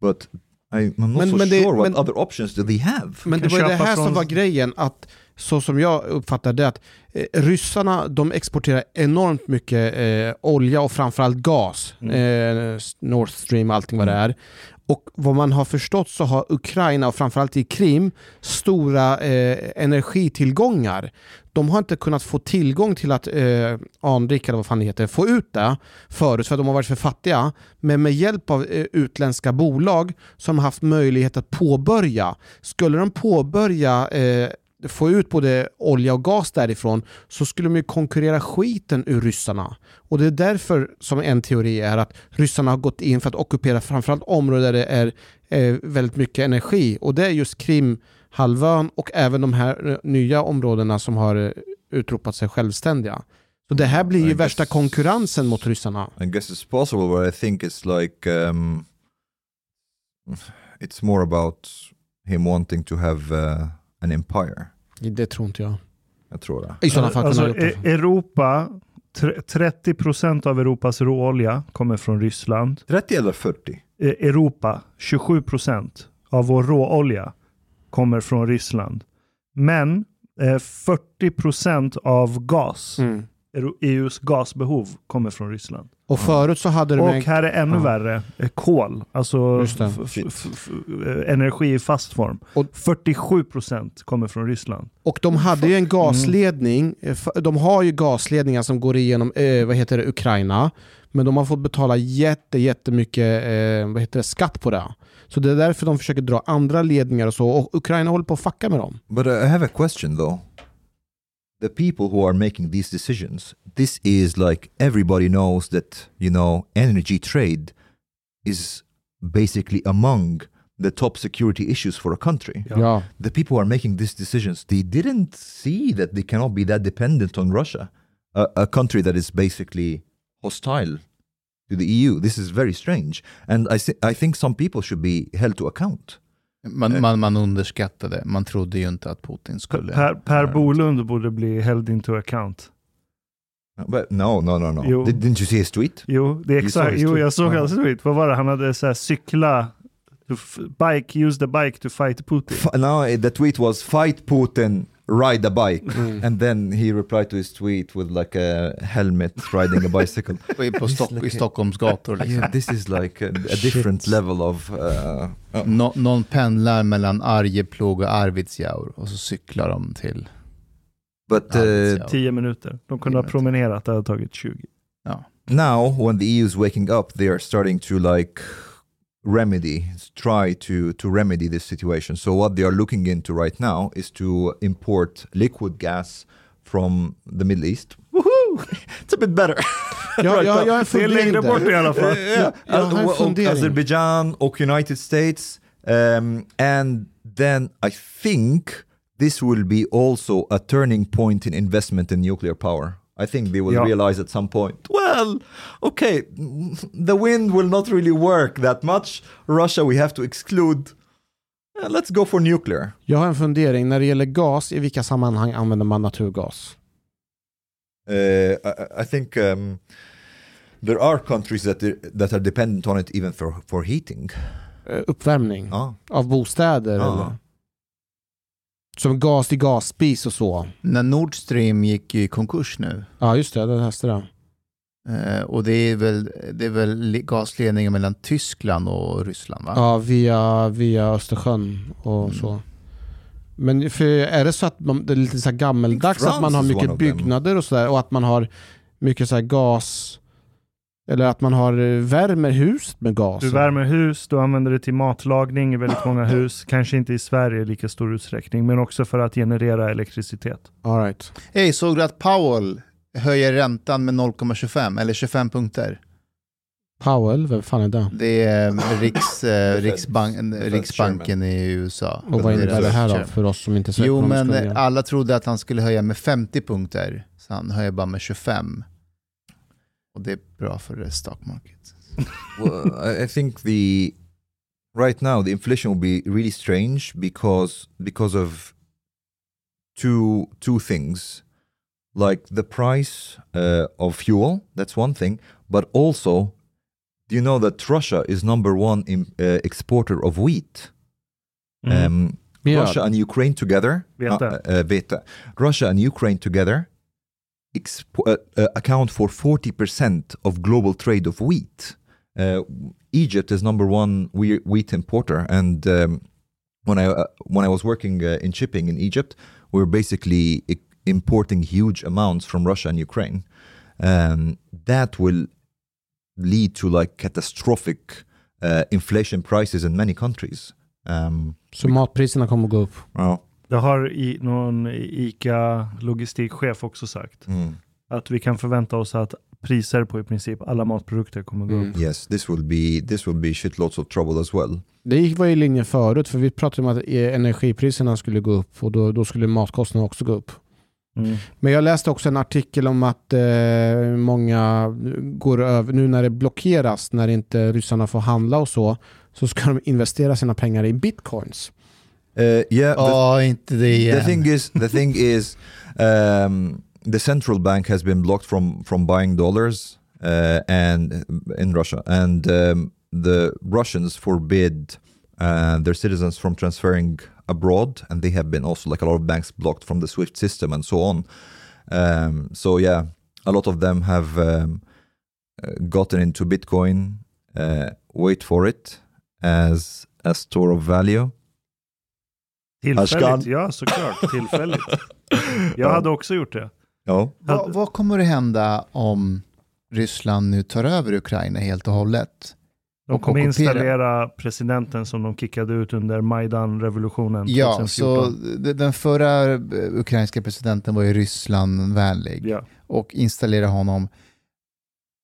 But I, I'm not Men- so men det- sure what men- other options do they have. Men det var det här som var grejen, att så som jag uppfattar det, att eh, ryssarna de exporterar enormt mycket eh, olja och framförallt gas. Eh, Nord Stream, allting vad det är. Och vad man har förstått så har Ukraina och framförallt i Krim stora eh, energitillgångar. De har inte kunnat få tillgång till att eh, anrika, eller vad fan det heter, få ut det förut för att de har varit för fattiga. Men med hjälp av eh, utländska bolag som har haft möjlighet att påbörja. Skulle de påbörja eh, få ut både olja och gas därifrån så skulle de ju konkurrera skiten ur ryssarna. Och det är därför som en teori är att ryssarna har gått in för att ockupera framförallt områden där det är eh, väldigt mycket energi. Och det är just Krimhalvön och även de här eh, nya områdena som har eh, utropat sig självständiga. Så det här blir ju I värsta guess- konkurrensen mot ryssarna. I guess it's possible, but I think it's like um, it's more about him wanting to have uh, an empire. Det tror inte jag. Jag tror det. I sådana fall Alltså. E- Europa, tre- 30% av Europas råolja kommer från Ryssland. 30 eller 40? E- Europa, 27% av vår råolja kommer från Ryssland. Men eh, 40% av gas, Mm. EUs gasbehov kommer från Ryssland. Och förut så hade de Och en... här är ännu Ja. värre, eh, kol, alltså eh, energi i fast form. Och- 47% kommer från Ryssland. Och de hade ju en gasledning, eh, f- de har ju gasledningar som går igenom eh, vad heter det, Ukraina, men de har fått betala jätte, jättemycket eh, vad heter det, skatt på det. Så det är därför de försöker dra andra ledningar och så, och Ukraina håller på att fucka med dem. But uh, I have a question though. The people who are making these decisions, this is like everybody knows that, you know, energy trade is basically among the top security issues for a country. Ja. Ja. The people who are making these decisions, they didn't see that they cannot be that dependent on Russia, a, a country that is basically hostile to the EU. This is very strange. And I, thi- I think some people should be held to account. Man, man, man underskattade, man trodde ju inte att Putin skulle... Per, per Bolund borde bli held into account. But no, no, no, no. Jo. Did, didn't you see his tweet? Jo, det är exakt. Jo, tweet. jag såg Ja. hans tweet. Vad var det? Han hade så här cykla, bike, use the bike to fight Putin. F- no, eh, the tweet was fight Putin, ride a bike. And then he replied to his tweet with like a helmet riding a bicycle. [laughs] På Stock, I Stockholms gator liksom. yeah, this is like a, a different level of... Uh, uh, Nå, någon pendlar mellan Arjeplog och Arvidsjaur och så cyklar de till but uh, Arvidsjaur. 10 minuter. De kunde ha promenerat, det hade tagit 20. Ja. now, when the EU is waking up, they are starting to like remedy, try to to remedy this situation. So what they are looking into right now is to import liquid gas from the Middle East. Woohoo! [laughs] It's a bit better. Jag, jag, jag har en Det är längre bort i där. alla fall. yeah, jag har en och- och fundering. Azerbaijan och United States. Um, and then I think this will be also a turning point in investment in nuclear power. I think they will Ja. realize at some point, well, okay, the wind will not really work that much. Russia we have to exclude. Uh, let's go for nuclear. Jag har en fundering, när det gäller gas, i vilka sammanhang använder man naturgas? Uh, I, I think um, there are countries that that are dependent on it even for, for heating. Eh, Uppvärmning Ah. av bostäder Ja. eller? Som gas i gasspis och så. När Nord Stream gick i konkurs nu, Ja just det, jag läste det. eh, och det är väl, det är väl gasledningen mellan Tyskland och Ryssland va? Ja, via, via Östersjön och Mm. så. Men för är det så att man, det är lite så gammeldags att man har mycket byggnader och sådär och att man har mycket så här gas eller att man har eh, värmer huset med gas? Du värmer hus, du använder det till matlagning i väldigt många hus. Kanske inte i Sverige i lika stor utsträckning, men också för att generera elektricitet. All right. Hej, såg du att Powell höjer räntan med 0,25 eller 25 punkter? Powell, vem fan är det? Det är eh, Riks, eh. Riksbank, Riksbanken i USA. Och vad innebär det här då för oss som inte är så Jo, men alla trodde att han skulle höja med 50 punkter, så han höjer bara med 25. Och och det är bra för the stock market. well, I, I think the right now the inflation will be really strange because because of two two things, like the price uh, of fuel. That's one thing, but also, do you know that Russia is number one in, uh, exporter of wheat? Mm. Um, Yeah. Russia and Ukraine together, Vete. uh, uh. Russia and Ukraine together expo- uh, uh, account for 40% of global trade of wheat. Uh, Egypt is number one wheat importer, and um, when I uh, when I was working uh, in shipping in Egypt, we were basically i- importing huge amounts from Russia and Ukraine. Um, that will lead to like catastrophic uh, inflation prices in many countries. Um, Så matpriserna kommer att gå upp. well, Det har i, någon ICA logistikchef också sagt. mm. Att vi kan förvänta oss att priser på i princip alla matprodukter kommer gå upp. Mm. Yes, this will be this will be shitloads of trouble as well. Det gick- var i linje förut, för vi pratade om att eh, energipriserna skulle gå upp och då, då skulle matkostnaderna också gå upp. Mm. Men jag läste också en artikel om att eh, många går över, nu när det blockeras, när inte ryssarna får handla och så, så ska de investera sina pengar i bitcoins. Uh, yeah, the- Ja, inte det igen. the thing is the thing [laughs] is um, the central bank has been blocked from from buying dollars uh, and in Russia. And um, the Russians forbid uh, their citizens from transferring abroad and they have been also like a lot of banks blocked from the SWIFT system and so on. Um, so yeah a lot of them have um, uh, gotten into Bitcoin uh, wait for it as a store of value Tillfälligt, ja såklart. Tillfälligt. Jag hade också gjort det. Ja. Vad, vad kommer att hända om Ryssland nu tar över Ukraina helt och hållet? De kommer installera presidenten som de kickade ut under Majdan-revolutionen Ja, 2014. så den förra eh, ukrainska presidenten var ju Rysslandvänlig Ja. och installera honom.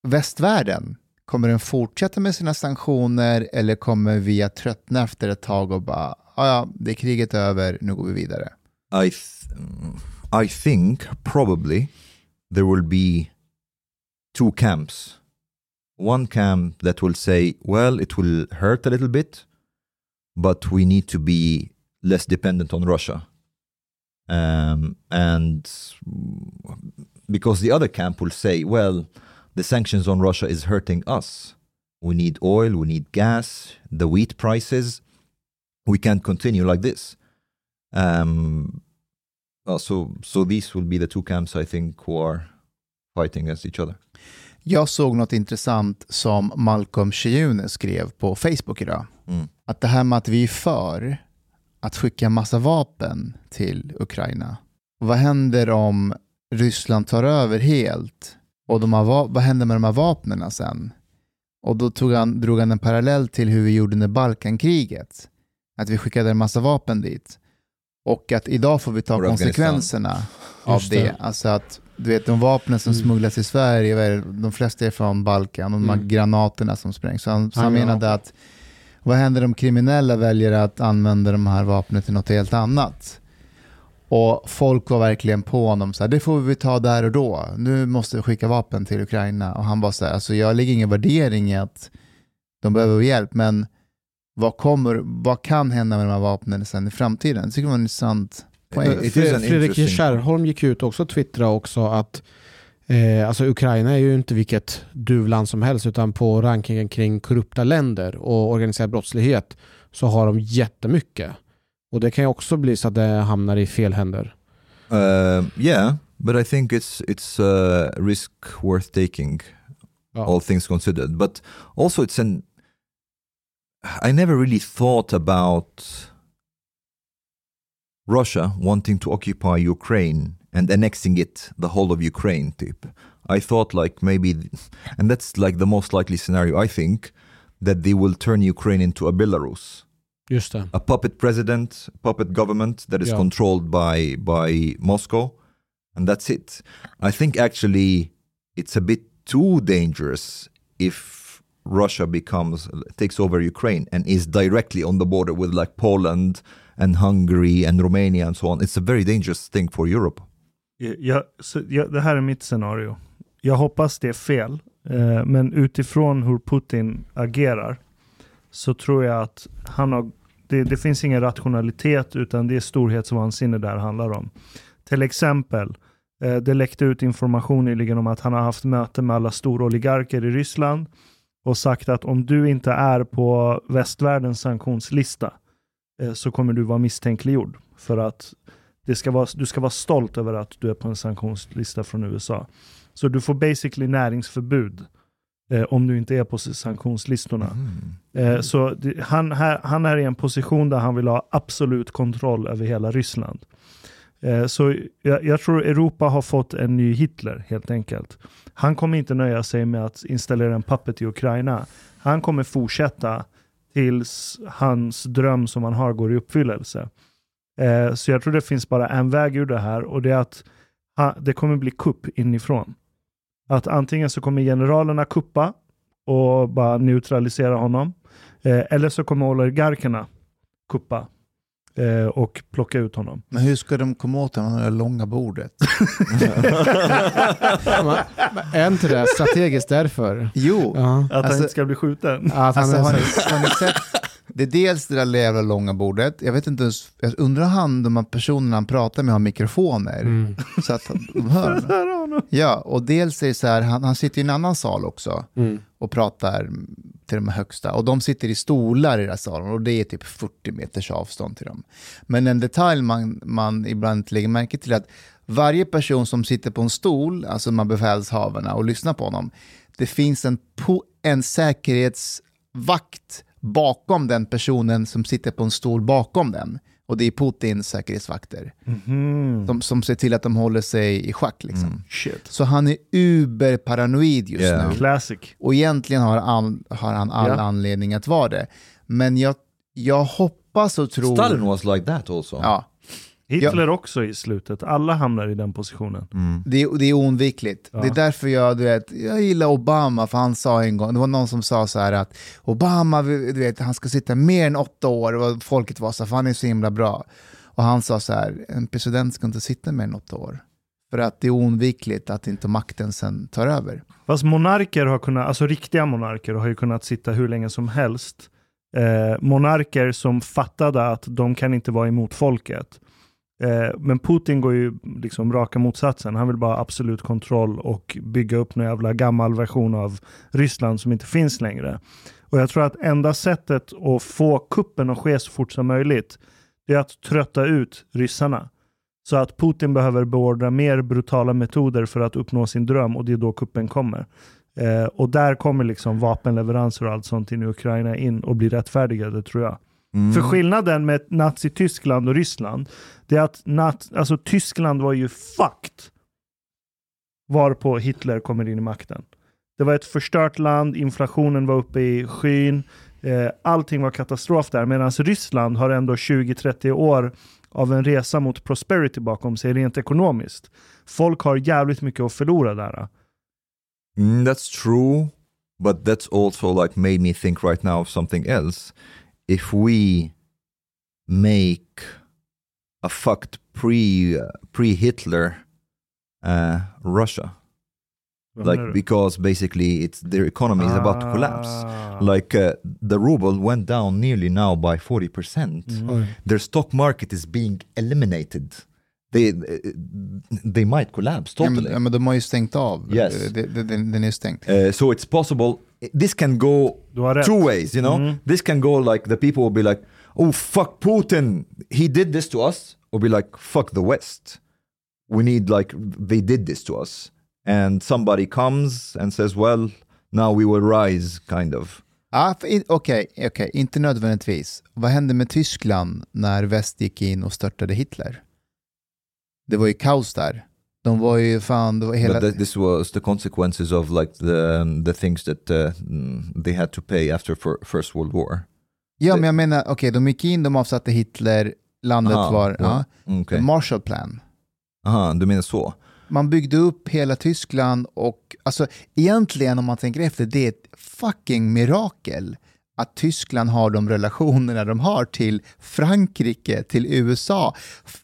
Västvärlden, kommer den fortsätta med sina sanktioner eller kommer vi att tröttna efter ett tag och bara, "Ja, ja, det är kriget över, nu går vi vidare? I th- I think probably there will be two camps. One camp that will say, well, it will hurt a little bit, but we need to be less dependent on Russia. Um, and because the other camp will say, well, the sanctions on Russia is hurting us. We need oil, we need gas, the wheat prices. We can't continue like this. Um, so, so these will be the two camps I think who are fighting against each other. Jag såg något intressant som Malcolm Shiune skrev på Facebook idag. Mm. Att det här med att vi är för att skicka massa vapen till Ukraina. Vad händer om Ryssland tar över helt? Och de har, va- vad händer med de här vapnen sen? Och då tog han, drog han en parallell till hur vi gjorde under Balkankriget. Att vi skickade en massa vapen dit. Och att idag får vi ta konsekvenserna av det. det. Alltså att du vet de vapnen som Mm. smugglas till Sverige, de flesta är från Balkan, och de här Mm. granaterna som sprängs. Så han, så han menade att vad händer om kriminella väljer att använda de här vapnen till något helt annat? Och folk var verkligen på honom, så här, det får vi ta där och då. Nu måste vi skicka vapen till Ukraina. Och han var så här, alltså jag lägger ingen värdering i att de behöver hjälp, men vad, kommer, vad kan hända med de här vapnen sen i framtiden? Det tycker jag var en intressant poäng. Fredrik Kärrholm gick ut också och twittrade också att eh, alltså Ukraina är ju inte vilket duvland som helst utan på rankingen kring korrupta länder och organiserad brottslighet så har de jättemycket. Och det kan ju också bli så att det hamnar i fel händer. Uh, yeah, but I think it's it's a risk worth taking, Ja. all things considered. But also, it's an. I never really thought about Russia wanting to occupy Ukraine and annexing it, the whole of Ukraine. tip. I thought like maybe, and that's like the most likely scenario. I think that they will turn Ukraine into a Belarus Just a puppet president, puppet government that is Yeah. controlled by by Moscow, and that's it. I think actually it's a bit too dangerous if Russia becomes takes over Ukraine and is directly on the border with like Poland and Hungary and Romania and so on. It's a very dangerous thing for Europe. Ja, så, ja, det här är mitt scenario. Jag hoppas det är fel. Eh, men utifrån hur Putin agerar så tror jag att han har, det, det finns ingen rationalitet utan det är storhetsvansinne där handlar om. Till exempel, eh, det läckte ut information nyligen om att han har haft möte med alla stora oligarker i Ryssland och sagt att om du inte är på västvärldens sanktionslista eh, så kommer du vara misstänkliggjord. För att det ska vara, du ska vara stolt över att du är på en sanktionslista från USA. Så du får basically näringsförbud eh, om du inte är på sanktionslistorna. Eh, så det, han, här, han är i en position där han vill ha absolut kontroll över hela Ryssland. Eh, så jag, jag tror Europa har fått en ny Hitler helt enkelt. Han kommer inte nöja sig med att installera en puppet i Ukraina. Han kommer fortsätta tills hans dröm som han har går i uppfyllelse. Eh, så jag tror det finns bara en väg ur det här och det är att ha, det kommer bli kupp inifrån. Att antingen så kommer generalerna kuppa och bara neutralisera honom. Eh, eller så kommer oligarkerna kuppa och plocka ut honom. Men hur ska de komma åt det med det långa bordet? [laughs] Är inte det strategiskt därför? Jo, Ja. Att han Alltså- inte ska bli skjuten. Att han alltså, har, ni, har ni sett? Det är dels det där jävla långa bordet. Jag vet inte, ens- jag undrar han, de här personerna han pratar med har mikrofoner. Mm. Så att de hör. [laughs] honom. Ja, och dels är det så här, han, han sitter i en annan sal också Mm. och pratar till de högsta. Och de sitter i stolar i den här salen och det är typ 40 meters avstånd till dem. Men en detalj man, man ibland inte lägger märke till är att varje person som sitter på en stol, alltså de här befälshavarna och lyssnar på honom, det finns en, po- en säkerhetsvakt bakom den personen som sitter på en stol bakom den. Och det är Putins säkerhetsvakter. Mhm. De, som ser till att de håller sig i schack. Liksom. Shit. Så han är uberparanoid just Yeah. nu. Classic. Och egentligen har, all, har han all Ja. anledning att vara det. Men jag, jag hoppas och tror... Stalin was like that also. Ja, Hitler också i slutet. Alla hamnar i den positionen. Mm. det, är- det är oundvikligt. Ja. Det är därför jag, du vet, jag gillar Obama, för han sa en gång, det var någon som sa så här att Obama, du vet, han ska sitta mer än åtta år, och folket var så här, för han är så himla bra. Och han sa så här, en president ska inte sitta mer än åtta år. För att det är oundvikligt att inte makten sen tar över. Fast monarker har kunnat, alltså riktiga monarker har ju kunnat sitta hur länge som helst. Eh, monarker som fattade att de kan inte vara emot folket. Eh, men Putin går ju liksom raka motsatsen. Han vill bara ha absolut kontroll och bygga upp någon jävla gammal version av Ryssland som inte finns längre. Och jag tror att enda sättet att få kuppen att ske så fort som möjligt, det är att trötta ut ryssarna. Så att Putin behöver beordra mer brutala metoder för att uppnå sin dröm och det är då kuppen kommer. Eh, och där kommer liksom vapenleveranser och allt sånt in i Ukraina in och blir rättfärdigade tror jag. Mm. För skillnaden med Nazi-Tyskland och Ryssland, det är att nat- alltså, Tyskland var ju fucked varpå Hitler kommer in i makten. Det var ett förstört land, inflationen var uppe i skyn, eh, allting var katastrof där, medan Ryssland har ändå 20-30 år av en resa mot prosperity bakom sig rent ekonomiskt. Folk har jävligt mycket att förlora där. Mm, that's true, but that's also like made me think right now of something else. If we make a fucked pre pre Hitler uh, Russia, like because basically it's their economy is about to collapse. Ah. Like uh, the ruble went down nearly now by forty percent. Mm. Their stock market is being eliminated. They they might collapse Ja, totally. men, ja, men de har ju stängt av. Yes. Det, den, är stängd. Uh, so it's possible. This can go two ways, you know. Mhm. This can go like the people will be like, "Oh fuck Putin, he did this to us," or be like, "Fuck the West, we need like they did this to us," and somebody comes and says, "Well, now we will rise," kind of. Ah, Okej, okej, inte nödvändigtvis. Vad hände med Tyskland när väst gick in och störtade Hitler? Det var ju kaos där. De var ju fan, det var hela... But this was the consequences of like the um, the things that uh, mm, they had to pay after fir- First World War. ja, men jag menar, okej, de gick in, de avsatte Hitler, landet Aha, var... ja, Ja, Okay. Marshall Plan. Aha, du menar så? Man byggde upp hela Tyskland och alltså egentligen om man tänker efter, det är ett fucking mirakel att Tyskland har de relationerna de har till Frankrike, till USA.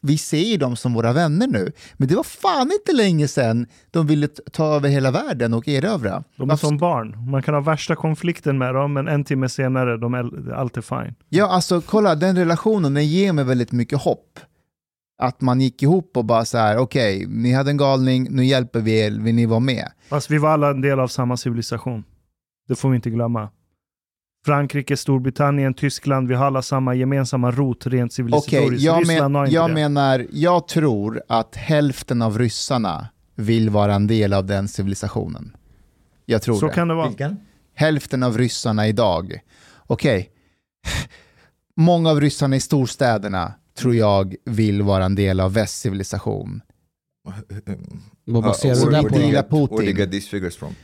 Vi ser ju dem som våra vänner nu, men det var fan inte länge sedan de ville ta över hela världen och erövra. De är Varför- som barn. Man kan ha värsta konflikten med dem, men en timme senare, de är allt är fine. Ja, alltså kolla, den relationen den ger mig väldigt mycket hopp. Att man gick ihop och bara så här, okej, ni hade en galning, nu hjälper vi er, vill ni vara med? Fast vi var alla en del av samma civilisation. Det får vi inte glömma. Frankrike, Storbritannien, Tyskland, vi har alla samma gemensamma rot rent Okej, civilisatoriskt. jag, Ryssland men, har inte jag det. menar, jag tror att hälften av ryssarna vill vara en del av den civilisationen. Jag tror Så det. kan det vara. Vilken? Hälften av ryssarna idag. Okej, många av ryssarna i storstäderna tror jag vill vara en del av västcivilisation. Vad baserar du det på get, where do Putin. you get these figures from?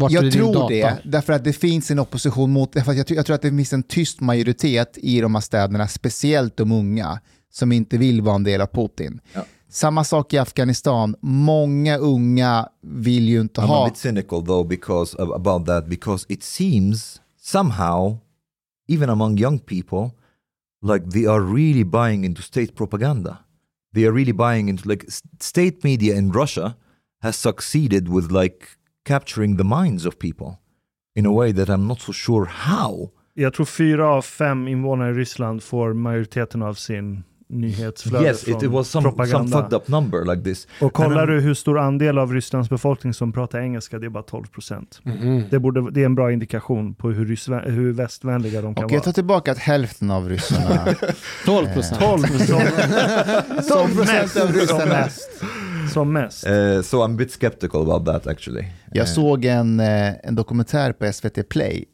Vart är Jag tror data? det, därför att det finns en opposition mot, därför att jag, tror- jag tror att det finns en tyst majoritet i de här städerna, speciellt de unga, som inte vill vara en del av Putin. Ja. Samma sak i Afghanistan, många unga vill ju inte I'm a ha... bit cynical though because ab- about that because it seems somehow, even among young people, like they are really buying into state propaganda. They are really buying into like state media in Russia has succeeded with like capturing the minds of people in a way that I'm not so sure how. Jag tror fyra av fem invånare i Ryssland får majoriteten av sin nyhetsflöde yes, från it was some, some propaganda. fucked up number like this. Och kollar du hur stor andel av Rysslands befolkning som pratar engelska, det är bara 12 procent. Mhm. Det, borde, det är en bra indikation på hur, ryssvä- hur västvänliga de kan Och jag vara. tar tillbaka att hälften av ryssarna... [laughs] 12 procent. 12 [laughs] som, 12 procent av ryssarna. Som mest. Uh, so I'm a bit skeptical about that actually. Jag Uh, såg en, eh, en dokumentär på SVT Play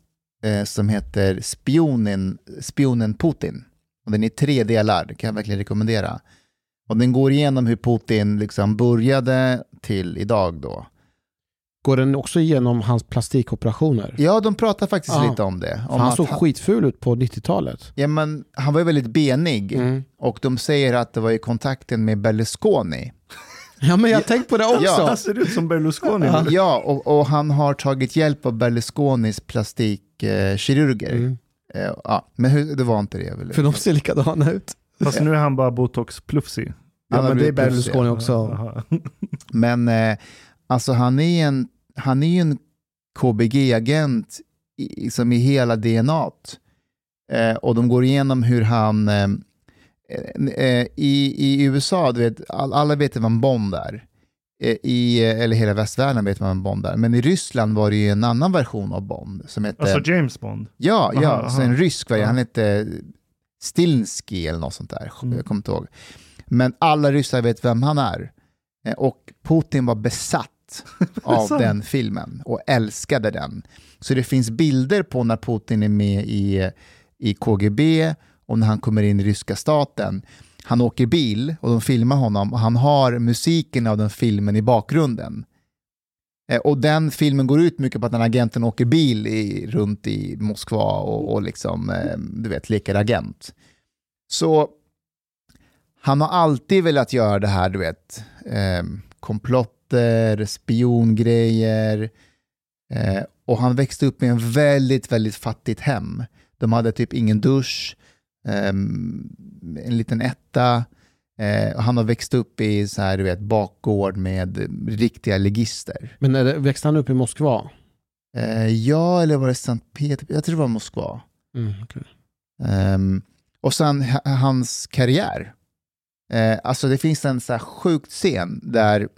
eh, som heter Spionen, Spionen Putin. Och den är i tre delar, det kan jag verkligen rekommendera. Och den går igenom hur Putin liksom började till idag då. Går den också igenom hans plastikoperationer? Ja, de pratar faktiskt Ah. lite om det. Om han såg skitful ut på 90-talet. ja, men, han var ju väldigt benig. Mm. Och de säger att det var i kontakten med Berlusconi. Ja men jag har tänkt på det också. Ja. Han ser ut som Berlusconi. Ja. Ja, och, och han har tagit hjälp av Berlusconis plastikkirurger. Mm. Eh, ja, men hur, det var inte det jag ville. För de ser likadana ut. Fast nu är han bara botox-plufsig. Ja men det är. Berlusconi också. [laughs] Men eh, alltså han är en, han är ju en KBG-agent i, som i hela DNA. Eh, och de går igenom hur han, eh, eh, i, i USA, du vet, all, alla vet vad en Bond är. Eh, I, eh, eller hela västvärlden vet vad en Bond är. Men i Ryssland var det ju en annan version av Bond som hette... Alltså James Bond. Ja, ja Aha, så aha. en rysk variant. Ja. Han hette Stilnsky eller något sånt där. Mm. Jag kommer inte ihåg. Men alla ryssar vet vem han är. Eh, Och Putin var besatt [laughs] av den filmen och älskade den. Så det finns bilder på när Putin är med i, i KGB och när han kommer in i ryska staten. Han åker bil och de filmar honom och han har musiken av den filmen i bakgrunden. Eh, och den filmen går ut mycket på att den agenten åker bil i, runt i Moskva och, och liksom, eh, du vet, leker agent. Så han har alltid velat göra det här, du vet, eh, komplotter, spiongrejer. Eh, och han växte upp i en väldigt, väldigt fattigt hem. De hade typ ingen dusch, en liten etta. Eh, och han har växt upp i så här, du vet, bakgård med riktiga legister. Men det, växte han upp i Moskva? Eh, ja, eller var det Sankt Peter? Jag tror det var Moskva. Mm, okej. Ehm, och sen hans karriär. Eh, alltså det finns en så här sjukt scen där,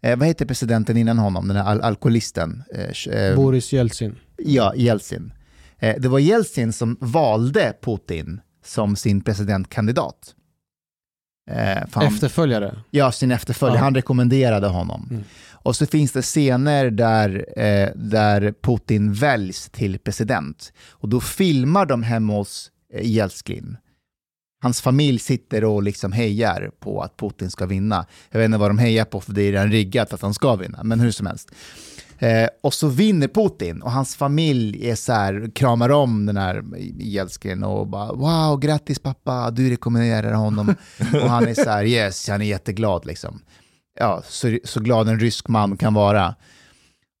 eh, vad heter presidenten innan honom, den här al- alkoholisten? Eh, sh- eh, Boris Jeltsin. ja, Jeltsin. Eh, det var Jeltsin som valde Putin som sin presidentkandidat. Eh, han- Efterföljare. Ja, sin efterföljare. Ja. Han rekommenderade honom. Mm. Och så finns det scener där, eh, där Putin väljs till president. Och då filmar de hemma hos Jeltsin. Hans familj sitter och liksom hejar på att Putin ska vinna. Jag vet inte vad de hejar på, för det är redan riggat att han ska vinna, men hur som helst. Eh, och så vinner Putin och hans familj är så här, kramar om den här Jeltsin och bara wow, grattis pappa, du rekommenderar honom. [laughs] och han är så här, yes, han är jätteglad liksom. Ja, så, så glad en rysk man kan vara.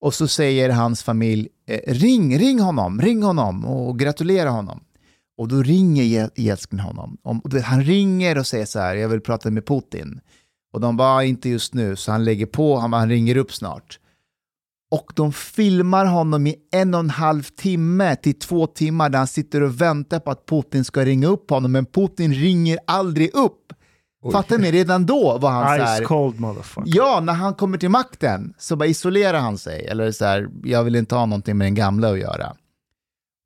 Och så säger hans familj, eh, ring, ring honom, ring honom och gratulera honom. Och då ringer Jeltsin honom. Han ringer och säger så här, jag vill prata med Putin. Och de bara, inte just nu, så han lägger på, han, han ringer upp snart. Och de filmar honom i en och en halv timme till två timmar där han sitter och väntar på att Putin ska ringa upp honom, men Putin ringer aldrig upp. Fattar ni? Redan då var han så här... Ice cold motherfucker. Ja, när han kommer till makten så bara isolerar han sig. Eller så här, jag vill inte ha någonting med den gamla att göra.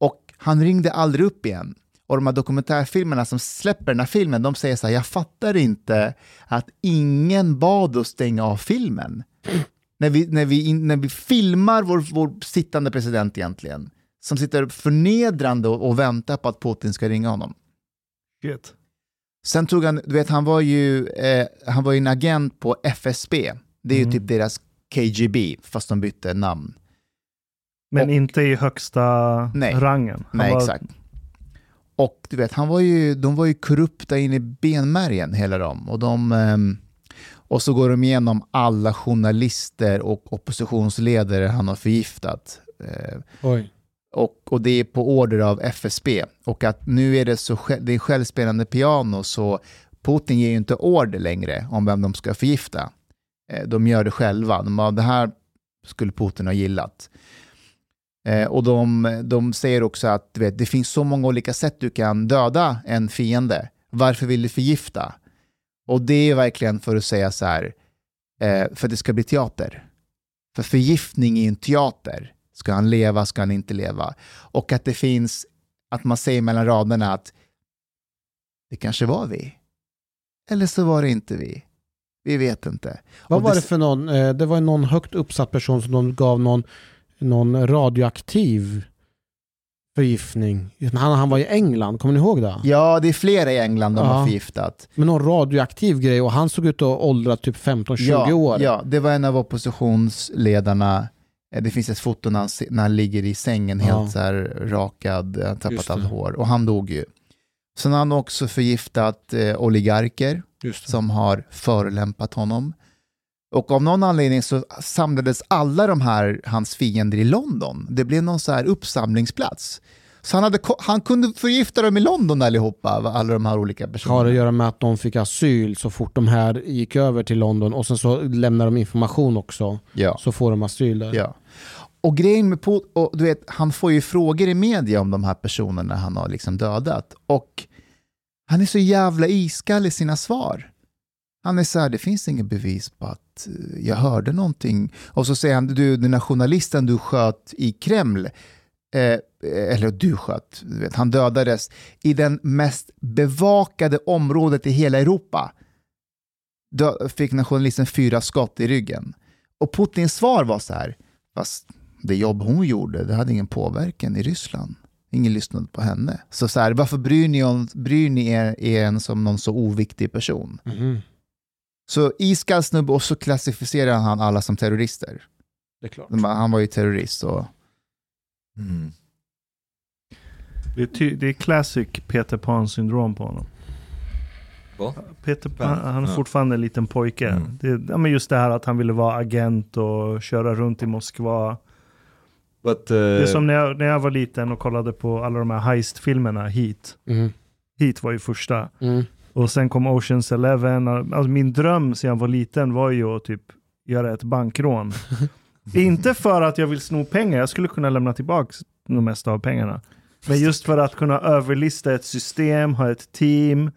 Och han ringde aldrig upp igen. Och de här dokumentärfilmerna som släpper den här filmen, de säger så här, jag fattar inte att ingen bad oss stänga av filmen. När vi, när vi, när vi filmar vår, vår sittande president egentligen, som sitter förnedrande och, och väntar på att Putin ska ringa honom. Shit. Sen tog han, du vet han var ju, eh, han var ju en agent på FSB. Det är ju Mm. typ deras KGB, fast de bytte namn. Men Och- inte i högsta Nej. rangen. Han Nej, var- exakt. Och du vet, han var ju, de var ju korrupta in i benmärgen, hela dem. Och, de, ehm, och så går de igenom alla journalister och oppositionsledare han har förgiftat. Eh, Oj. och, och det är på order av FSB. Och att nu är det så det är självspelande piano så Putin ger ju inte order längre om vem de ska förgifta. Eh, De gör det själva. De bara, det här skulle Putin ha gillat. Eh, och de, de säger också att vet, det finns så många olika sätt du kan döda en fiende. Varför vill du förgifta? Och det är verkligen för att säga så här, eh, för att det ska bli teater. För förgiftning är en teater. Ska han leva, ska han inte leva? Och att det finns, att man säger mellan raderna att det kanske var vi. Eller så var det inte vi. Vi vet inte. Vad var det- för någon, eh, det var någon högt uppsatt person som de gav någon, någon radioaktiv förgiftning. Han, han var i England, kommer ni ihåg det? Ja, det är flera i England de Ja. har förgiftat. Med någon radioaktiv grej och han såg ut att åldra typ 15-20 ja, år. Ja, det var en av oppositionsledarna. Eh, Det finns ett foto när han, när han ligger i sängen Ja. helt så här rakad, han Just tappat allt hår. Och han dog ju. Sen har han också förgiftat eh, oligarker som har förolämpat honom. Och av någon anledning så samlades alla de här, hans fiender i London. Det blev någon så här uppsamlingsplats. Så han, hade, han kunde förgifta dem i London allihopa, alla de här olika Har att personerna. göra med att de fick asyl så fort de här gick över till London och sen så lämnar de information också. Ja. Så får de asyl där. Ja. Och grejen med Putin, och du vet, han får ju frågor i media om de här personerna han har liksom dödat. Och han är så jävla iskall i sina svar. Han är så här, det finns inget bevis på att Eh, jag hörde någonting. Och så säger han, du, den här journalisten du sköt i Kreml, eh, eller du sköt, du vet, han dödades i den mest bevakade området i hela Europa. Då fick den här journalisten fyra skott i ryggen. Och Putins svar var så här, fast det jobb hon gjorde, det hade ingen påverkan i Ryssland. Ingen lyssnade på henne. Så, så här, varför bryr ni, om, bryr ni er, er som någon så oviktig person? Mm. Så iskall snubbe och så klassificerar han alla som terrorister. Det är klart. Han var ju terrorist och Mm. Det är, ty- det är classic Peter Pan-syndrom på honom. Va? Peter Pan, han är ja. fortfarande en liten pojke. Mm. Det, ja, men just det här att han ville vara agent och köra runt i Moskva. But, uh, Det är som när jag, när jag var liten och kollade på alla de här heist-filmerna, Heat. Mhm. Heat var ju första. Mm. Och sen kom Oceans Eleven. Alltså min dröm sedan jag var liten var ju att typ göra ett bankrån. [laughs] Inte för att jag vill sno pengar, jag skulle kunna lämna tillbaka de mesta av pengarna. Men just för att kunna överlista ett system, ha ett team,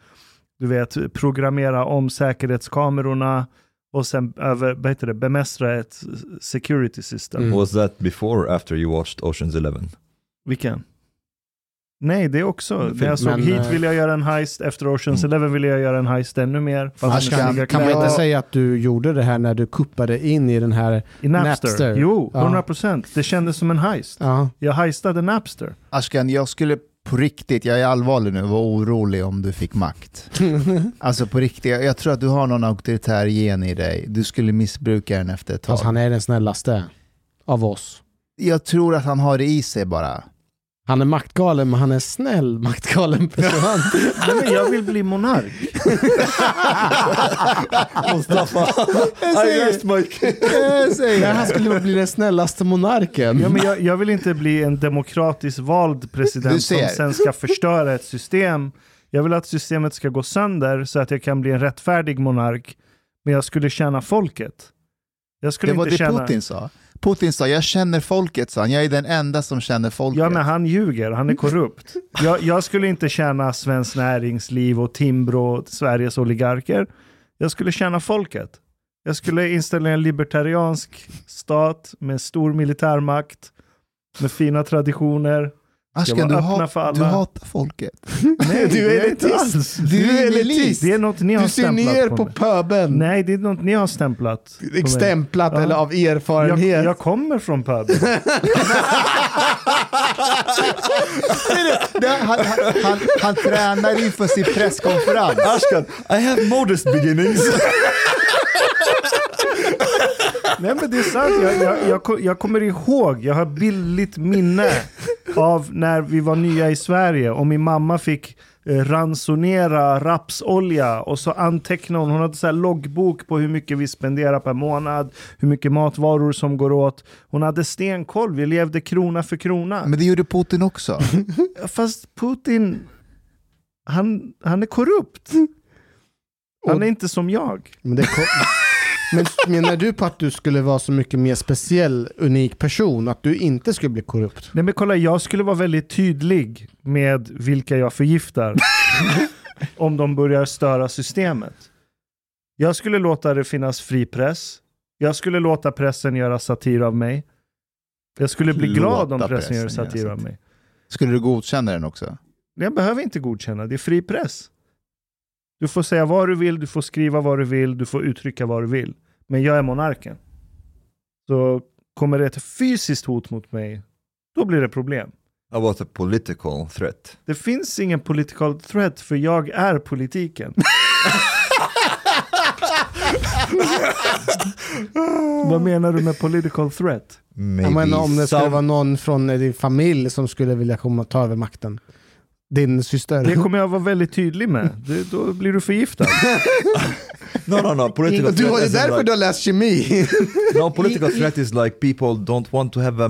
du vet, programmera om säkerhetskamerorna och sen över, vad heter det, bemästra ett security system. Mm. Was that before or after you watched Oceans Eleven? Vilken? Nej, det är också. När jag såg Men, Heat eh, ville jag göra en heist, efter Oceans Eleven ville jag göra en heist ännu mer. Fast Ashkan, Kan man inte säga att du gjorde det här när du kuppade in i den här... I Napster? Napster. Jo, Ja. 100%. Det kändes som en heist. Ja. Jag heistade Napster. Ashkan, jag skulle på riktigt, jag är allvarlig nu, vara orolig om du fick makt. [laughs] Alltså på riktigt, jag, tror att du har någon auktoritär gen i dig. Du skulle missbruka den efter ett tag. Fast han är den snällaste av oss. Jag tror att han har det i sig bara. Han är maktgalen men han är snäll maktgalen person. [laughs] Nej, men jag vill bli monark. [laughs] Mustafa, I rest my case. Jag säger Nej, det. han skulle bli den snällaste monarken. Ja, men jag, jag vill inte bli en demokratiskt vald president som sen ska förstöra ett system. Jag vill att systemet ska gå sönder så att jag kan bli en rättfärdig monark. Men jag skulle tjäna folket. Jag skulle Det var inte det tjäna... Putin sa. Putin sa, jag känner folket, sa han. Jag är den enda som känner folket. Ja, men han ljuger. Han är korrupt. [laughs] Jag, jag skulle inte tjäna Svenskt Näringsliv och Timbro Sveriges oligarker. Jag skulle tjäna folket. Jag skulle installera en libertariansk stat med stor militärmakt, med fina traditioner. Ashkan, vara du, hat, för alla. du hatar folket. [laughs] Nej, du det är elitist. Du är elitist. Det är något ni har Du ser stämplat ner på, på mig. pöbeln. Nej, det är något ni har stämplat på mig. Stämplat Ja. eller av Jag, erfarenhet. jag kommer från pöbeln. [laughs] Han, han, han, han tränar inför sin presskonferens. Ashkan, I have modest beginnings. [laughs] Nej men det är sant, jag, jag, jag, jag kommer ihåg, jag har billigt minne av när vi var nya i Sverige och min mamma fick eh, ransonera rapsolja och så antecknade hon, hon hade så här loggbok på hur mycket vi spenderar per månad, hur mycket matvaror som går åt. Hon hade stenkoll, vi levde krona för krona. Men det gjorde Putin också. Fast Putin, han, han är korrupt. Han är inte som jag. Men, det kom... men menar du på att du skulle vara så mycket mer speciell, unik person? Att du inte skulle bli korrupt? Nej men kolla, jag skulle vara väldigt tydlig med vilka jag förgiftar. [laughs] om de börjar störa systemet. Jag skulle låta det finnas fri press. Jag skulle låta pressen göra satir av mig. Jag skulle bli glad om pressen gör pressen göra satir av mig. Skulle du godkänna den också? Jag behöver inte godkänna, det är fri press. Du får säga vad du vill, du får skriva vad du vill, du får uttrycka vad du vill. Men jag är monarken. Så kommer det ett fysiskt hot mot mig, då blir det problem. About a political threat. Det finns ingen political threat för jag är politiken. [laughs] Vad menar du med political threat? Maybe menar om det skulle vara någon från din familj som skulle vilja komma och ta över makten. Din syster. Det kommer jag vara väldigt tydlig med. Det, då blir du förgiftad. [laughs] No, no, no. Political Du, threat det är därför like- du har läst kemi. [laughs] No, political threat is like people don't want to have a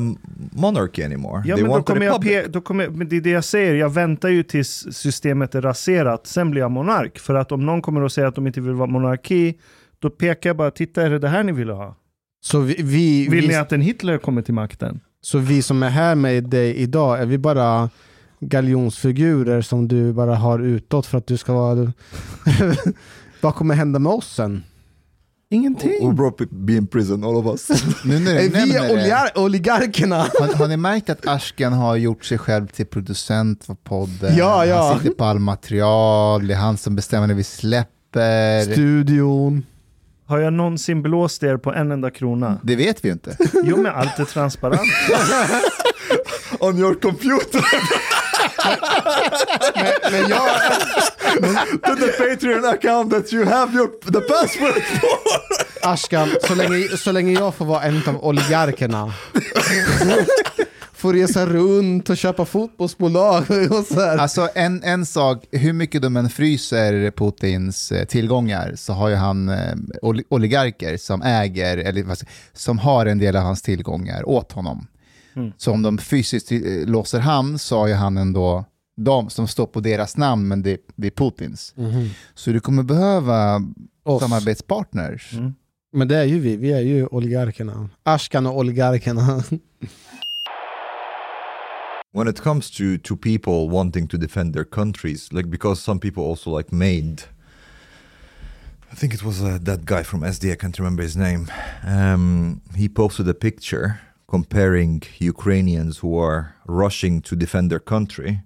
monarchy anymore. Ja, they men då want a kommer jag då kommer, men det är det jag säger, jag väntar ju tills systemet är raserat, sen blir jag monark. För att om någon kommer och säger att de inte vill vara monarki, då pekar jag bara, titta är det det här ni ville ha? Så vi, vi, Vill vi, ni att en Hitler kommer till makten? så vi som är här med dig idag, är vi bara galjonsfigurer som du bara har utåt för att du ska vara... [laughs] Vad kommer hända med oss sen? Ingenting. We'll probably be in prison, all of us. [laughs] Nu när Är du vi det, oligar- oligarkerna? [laughs] har, har ni märkt att Ashkan har gjort sig själv till producent för podden? Ja, ja. Han sitter på all material, det är han som bestämmer när vi släpper. Studion. Har jag någonsin blåst er på en enda krona? det vet vi ju inte. Jo, men allt är transparent. On your computer! Men jag, to the Patreon account that you have your the password for. Ashkan, så länge, så länge jag får vara en av oligarkerna. Får resa runt och köpa fotbollsbolag och så här. Alltså en, en sak, hur mycket de än fryser Putins eh, tillgångar så har ju han eh, oli- oligarker som äger, eller som har en del av hans tillgångar åt honom. Mm. Så om de fysiskt eh, låser han så har ju han ändå de som står på deras namn men det, det är Putins. Så du kommer behöva Oss. samarbetspartners. Mm. Men det är ju vi, vi är ju oligarkerna. Ashkan och oligarkerna. [laughs] When it comes to to people wanting to defend their countries, like because some people also like made. I think it was uh, that guy from SD. I can't remember his name. Um, he posted a picture comparing Ukrainians who are rushing to defend their country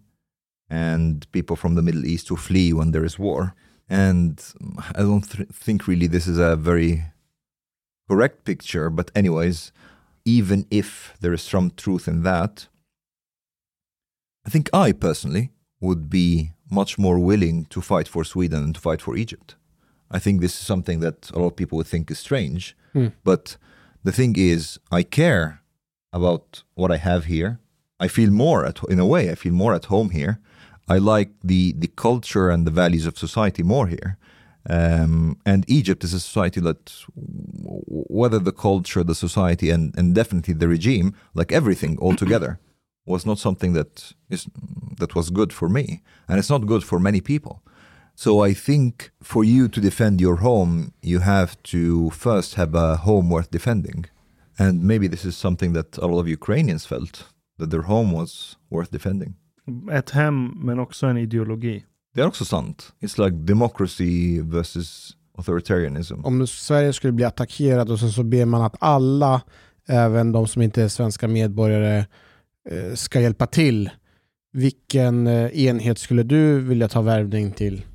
and people from the Middle East who flee when there is war. And I don't th- think really this is a very correct picture. But anyways, even if there is some truth in that, I think I personally would be much more willing to fight for Sweden than to fight for Egypt. I think this is something that a lot of people would think is strange. Hmm. But the thing is, I care about what I have here. I feel more at in a way I feel more at home here. I like the the culture and the values of society more here. Um, and Egypt is a society that, whether the culture, the society, and, and definitely the regime, like everything altogether, [clears throat] was not something that is that was good for me, and it's not good for many people. So I think for you to defend your home, you have to first have a home worth defending, and maybe this is something that a lot of Ukrainians felt that their home was worth defending. Ett hem, men också en ideologi. Det är också sant. It's like democracy versus authoritarianism. Om Sverige skulle bli attackerad och sen så ber man att alla, även de som inte är svenska medborgare, eh, ska hjälpa till. Vilken eh, enhet skulle du vilja ta värvning till?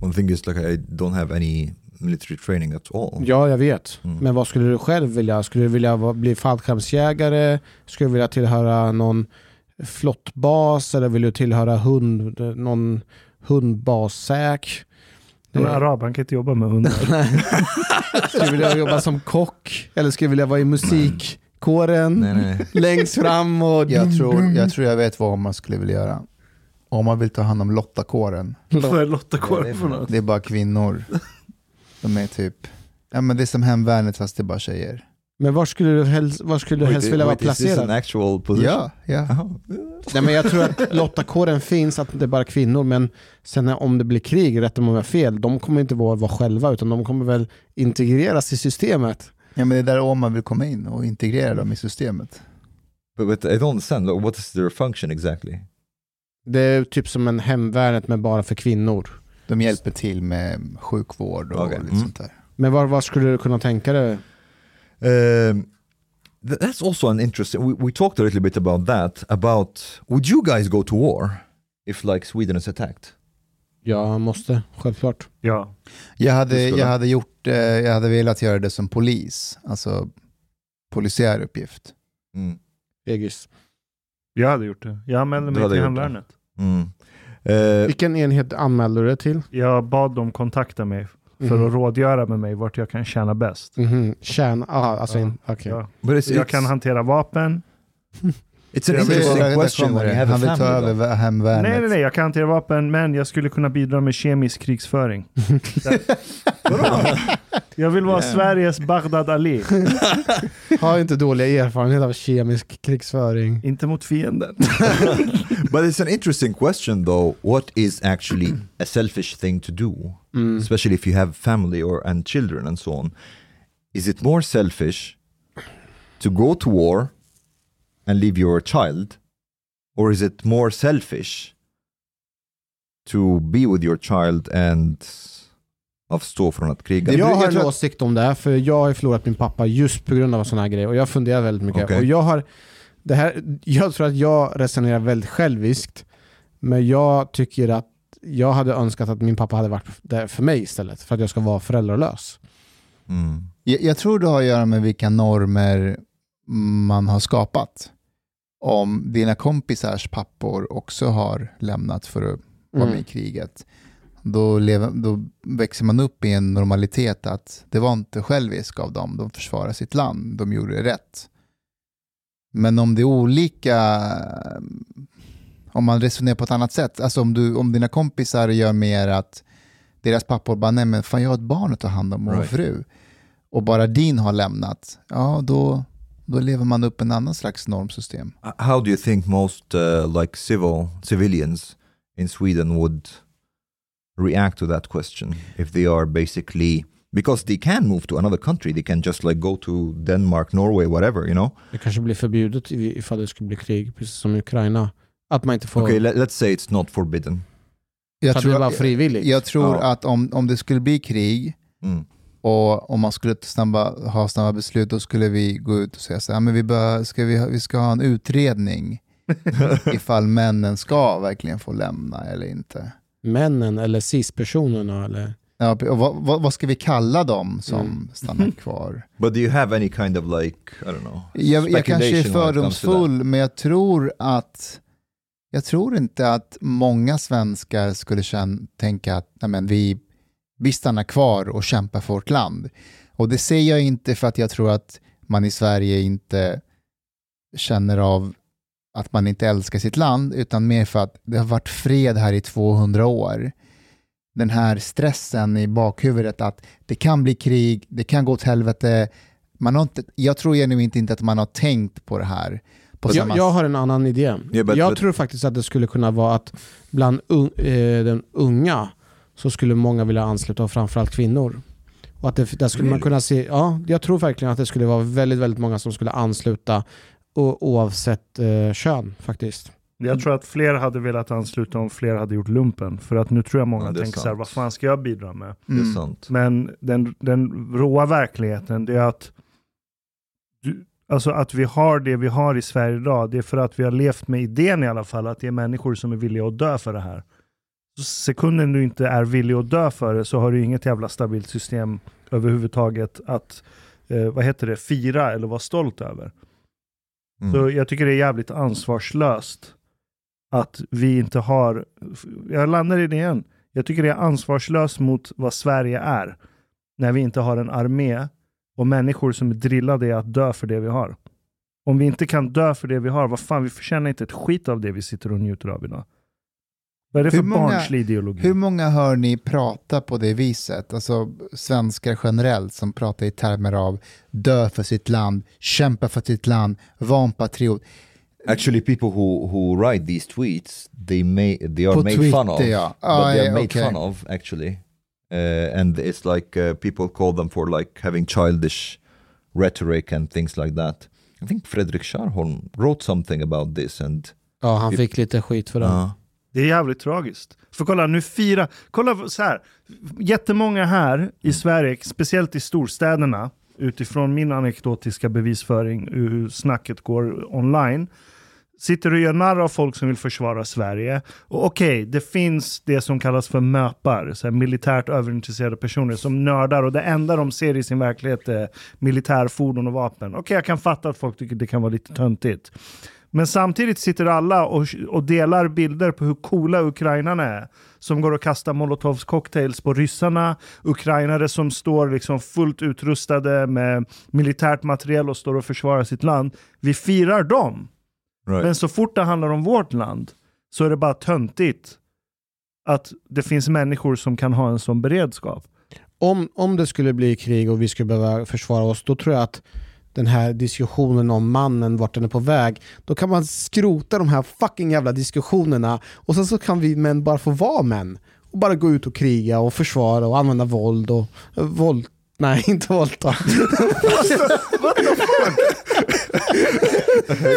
One thing is like I don't have any military training at all. Ja, jag vet. Mm. Men vad skulle du själv vilja? Skulle du vilja bli fallskärmsjägare? Skulle du vilja tillhöra någon flottbas? Eller vill du tillhöra hund, någon hundbassäk? En arab, han kan inte jobba med hundar. [laughs] Skulle du vilja jobba som kock? Eller skulle du vilja vara i musikkåren? Nej, nej. Längst fram och... Jag tror, jag tror jag vet vad man skulle vilja göra. Om man vill ta hand om lottakåren. [laughs] Vad är Lotta Vad är Kåre det för för något? Det är bara kvinnor. De är typ, ja men det är som hemvärnet fast det är bara tjejer. Men var skulle du helst, var skulle du Wait, helst vilja vara wait, is this an placerad? actual position? Ja, ja. Nej, men jag tror att lottakåren finns, att det är bara kvinnor, men sen när- om det blir krig, rätt om jag har fel, de kommer inte vara, vara själva, utan de kommer väl integreras i systemet. Ja men det är där om man vill komma in och integrera dem i systemet. But, but I don't understand. What is their function exactly? Det är typ som en hemvärnet, men bara för kvinnor. De hjälper till med sjukvård och Okej, lite mm. sånt där. Men vad, vad skulle du kunna tänka dig? Th- that's also an interesting. We, we talked a little bit about that. About would you guys go to war if like Sweden is attacked? Jag måste, självklart. Ja. Jag hade, jag hade gjort, eh, jag hade velat göra det som polis, alltså polisiär uppgift. Mm. Egis. Jag hade gjort det. Jag anmälde mig till hemvärnet. Mm. Uh, Vilken enhet anmälde du dig till? Jag bad dem kontakta mig för Mhm. att rådgöra med mig vart jag kan tjäna bäst. Mhm. Kärn, aha, alltså Ja. in, okej. Ja. Jag kan hantera vapen. [laughs] it's an interesting question when you have a Han vill ta över hemvärnet. Nej, nej, nej, jag kan hantera vapen, men jag skulle kunna bidra med kemisk krigsföring. [laughs] Jag vill vara Yeah. Sveriges Baghdad Ali. [laughs] Har inte dåliga erfarenheter av kemisk krigsföring. Inte mot fienden. [laughs] But it's an interesting question though. What is actually a selfish thing to do? Mm. especially if you have family or and children and so on is it more selfish to go to war and leave your child or is it more selfish to be with your child and avstå från att kriga? Det- Jag har en åsikt om det här, för jag har förlorat min pappa just på grund av sådana här grejer. Och jag funderar väldigt mycket. Okej. Och jag, har, det här, jag tror att jag resonerar väldigt själviskt. Men jag tycker att jag hade önskat att min pappa hade varit där för mig istället. För att jag ska vara föräldralös. Mm. Jag, jag tror det har att göra med vilka normer man har skapat. Om dina kompisars pappor också har lämnat för att vara med i Mm. kriget, då, lever, då växer man upp i en normalitet att det var inte självisk av dem, de försvarade sitt land, de gjorde det rätt. Men om det är olika, om man resonerar på ett annat sätt, alltså om, du, om dina kompisar gör mer att deras pappor bara, nej men fan jag har ett barn att ta hand om och Right. fru, och bara din har lämnat, ja då, då lever man upp en annan slags normsystem. Uh, How do you think most uh, like civil civilians in Sweden would react to that question if they are basically because they can move to another country they can just like go to Denmark Norway whatever you know Det kanske blir förbjudet ifall det skulle bli krig, precis som i Ukraina. Att man inte får... okay let, let's say it's not forbidden Jag att det var frivilligt. Jag tror Ja. att om, om det skulle bli krig Mm. Och om man skulle snabba, ha snabba beslut, då skulle vi gå ut och säga så här, men vi, bör, ska vi, ha- vi ska ha en utredning [laughs] ifall männen ska verkligen få lämna eller inte. Männen eller cis-personerna eller... Ja, och vad, vad, vad ska vi kalla dem som Mm. stannar [laughs] kvar? but do you have any kind of like I don't know Jag, jag kanske är fördomsfull, men jag tror att jag tror inte att många svenskar skulle känna, tänka att nej men, vi, vi stannar kvar och kämpar för vårt land. Och det säger jag inte för att jag tror att man i Sverige inte känner av att man inte älskar sitt land, utan mer för att det har varit fred här i 200 år. Den här stressen i bakhuvudet att det kan bli krig, det kan gå åt helvete. Man har inte, jag tror genuint inte att man har tänkt på det här. På Jag, samma jag har en annan idé. Yeah, but- jag but- tror faktiskt att det skulle kunna vara att bland un, eh, den unga så skulle många vilja ansluta, och framförallt kvinnor. Och att det, där skulle man kunna se, ja, jag tror verkligen att det skulle vara väldigt, väldigt många som skulle ansluta o, oavsett eh, kön faktiskt. Jag tror att fler hade velat ansluta om fler hade gjort lumpen. För att nu tror jag många Ja, tänker så här, sant. vad fan ska jag bidra med? Det är Mm. sant. Men den, den råa verkligheten, det är att du, alltså att vi har det vi har i Sverige idag, det är för att vi har levt med idén i alla fall, att det är människor som är villiga att dö för det här. Sekunden du inte är villig att dö för det så har du inget jävla stabilt system överhuvudtaget att, eh, vad heter det, fira eller vara stolt över. Mm. Så jag tycker det är jävligt ansvarslöst att vi inte har, jag landar i det igen, jag tycker det är ansvarslöst mot vad Sverige är när vi inte har en armé och människor som är drillade i att dö för det vi har. Om vi inte kan dö för det vi har, vad fan, vi förtjänar inte ett skit av det vi sitter och njuter av idag. Vad är det för Hur många- barnslig ideologi? Hur många hör ni prata på det viset? Alltså svenskar generellt som pratar i termer av dö för sitt land, kämpa för sitt land, vara en patriot. Actually, people who, who write these tweets, they may they are På made Twitter, fun of. ja. but Ah, they are ja, made okej. fun of actually, uh, and it's like uh, people call them for like having childish rhetoric and things like that. I think Fredrik Scharholm wrote something about this, and Ja, han fick lite skit för det. uh, Det är jävligt tragiskt. För kolla, nu firar... Kolla så här. Jättemånga här i Sverige, speciellt i storstäderna, utifrån min anekdotiska bevisföring hur snacket går online, sitter och gör narr av folk som vill försvara Sverige. Och okej, det finns det som kallas för möpar, så militärt överintresserade personer som nördar och det enda de ser i sin verklighet är militärfordon och vapen. Okej, jag kan fatta att folk tycker det kan vara lite töntigt. Men samtidigt sitter alla och, och delar bilder på hur coola ukrainarna är. Som går och kastar molotovs cocktails på ryssarna. Ukrainare som står liksom fullt utrustade med militärt materiel och står och försvarar sitt land. Vi firar dem. right. Men så fort det handlar om vårt land så är det bara töntigt att det finns människor som kan ha en sån beredskap. Om, om det skulle bli krig och vi skulle behöva försvara oss, då tror jag att den här diskussionen om mannen, vart den är på väg, då kan man skrota de här fucking jävla diskussionerna och sen så kan vi män bara få vara män. Och bara gå ut och kriga och försvara och använda våld och eh, våld Nej, inte våldta.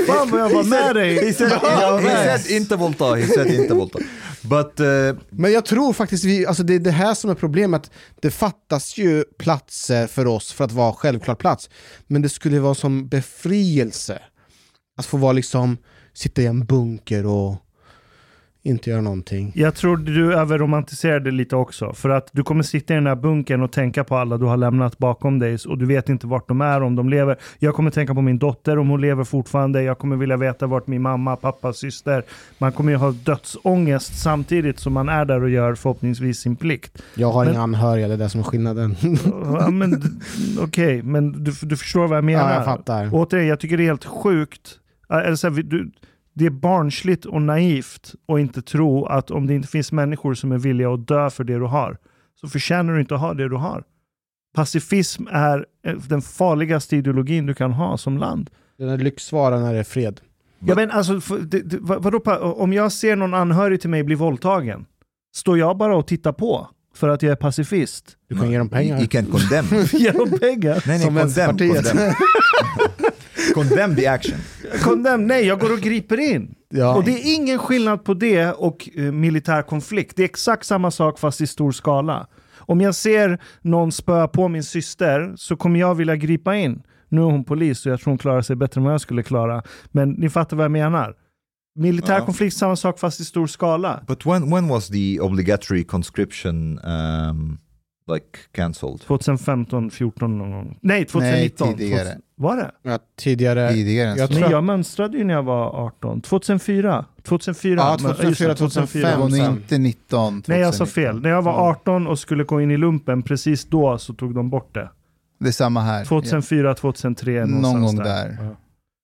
Fan vad jag var med dig! he said, he said inte volta, he said inte volta. But uh, Men jag tror faktiskt, vi, alltså det är det här som är problemet. Det fattas ju platser för oss för att vara självklar plats. Men det skulle vara som befrielse. Att få vara liksom, sitta i en bunker och inte göra någonting. Jag tror du överromantiserar det lite också. För att du kommer sitta i den här bunkern och tänka på alla du har lämnat bakom dig och du vet inte vart de är, om de lever. Jag kommer tänka på min dotter, om hon lever fortfarande. Jag kommer vilja veta vart min mamma, pappa, syster. Man kommer ju ha dödsångest samtidigt som man är där och gör förhoppningsvis sin plikt. Jag har Men- inga anhöriga, det är det som är skillnaden. Ja, men Okej, men du, du förstår vad jag menar. ja, jag fattar. Återigen, jag tycker det är helt sjukt. Eller så här, vi- du, det är barnsligt och naivt att inte tro att om det inte finns människor som är villiga att dö för det du har, så förtjänar du inte att ha det du har. Pacifism är eh, den farligaste ideologin du kan ha som land. Den är lyxvara när det är fred. Ja, men alltså, för- det, det, vad- vadå, om jag ser någon anhörig till mig bli våldtagen, står jag bara och tittar på för att jag är pacifist? Du kan ge dem pengar. you can condemn. [laughs] Ge dem pengar? nej, nej, Som condemn. [laughs] condemn the action. Condemn, nej, jag går och griper in. Ja. Och det är ingen skillnad på det och eh, militär konflikt. Det är exakt samma sak fast i stor skala. Om jag ser någon spöa på min syster så kommer jag vilja gripa in. Nu är hon polis och jag tror hon klarar sig bättre än vad jag skulle klara. Men ni fattar vad jag menar. Militär Ja. konflikt, samma sak fast i stor skala. But when when was the obligatory conscription um, like cancelled? 2015, 14 någon gång. Nej, 2019. Nej, tidigare. 2000 Var det? Ja, tidigare. Tidigare Jag tror Nej, jag mönstrade ju när jag var 18. 2004. 2004. Ja, Men- 2004, just det, 2005. Det var nog sen. inte 19. Nej, jag sa 2019. fel. När jag var 18 och skulle gå in i lumpen, precis då så tog de bort det. Det är samma här. 2004, 2003 Någon någonstans gång där. Ja.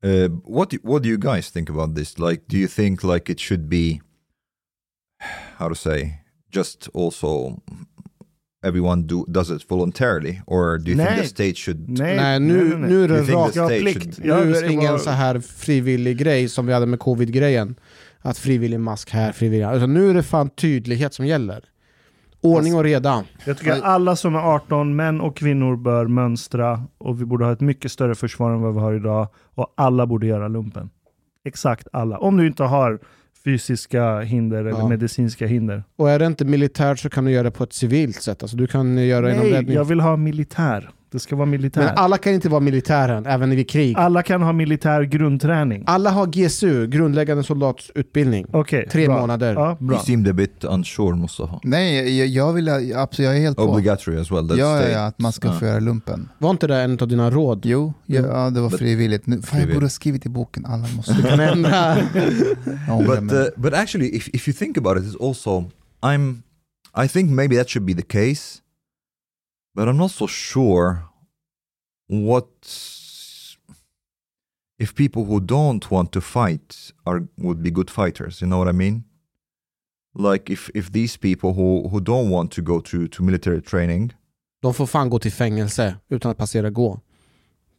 Uh, what do, what do you guys think about this? Like, do you think like it should be, how to say, just also everyone do does it voluntarily, or do you think Nej. the state should? Nej, Nej, nu, nu är det think state plikt. should? Ja, nu är det ingen vara- så här frivillig grej som vi hade med covid-grejen. Att frivillig mask här, frivillig Utan nu är det fan tydlighet som gäller. Ordning och reda. Jag tycker att alla som är 18, män och kvinnor, bör mönstra och vi borde ha ett mycket större försvar än vad vi har idag och alla borde göra lumpen. Exakt alla. Om du inte har fysiska hinder eller Ja. medicinska hinder. Och är det inte militärt så kan du göra det på ett civilt sätt. Alltså du kan göra det inom Nej, räddning. jag vill ha militär. Det ska vara militär. Men alla kan inte vara militären, även vid krig. alla kan ha militär grundträning. Alla har GSU, grundläggande soldatsutbildning. Okej, Tre bra. månader. Ja, bra. You seemed a bit unsure, Mustafa. Nej, jag, jag vill, absolut, jag är helt på. Obligatory as well. That's Ja, ja, att man ska Ah. få göra lumpen. Var inte det en av dina råd? Jo, ja, ja, det var But- frivilligt. Nu, fan, jag borde ha skrivit i boken, alla måste Du kan ändra. [laughs] But uh, but actually, if if you think about it, it's also I'm I think maybe that should be the case, but I'm not so sure what if people who don't want to fight are would be good fighters. You know what I mean? Like if if these people who who don't want to go to to military training, De får fan gå till fängelse utan att passera gå.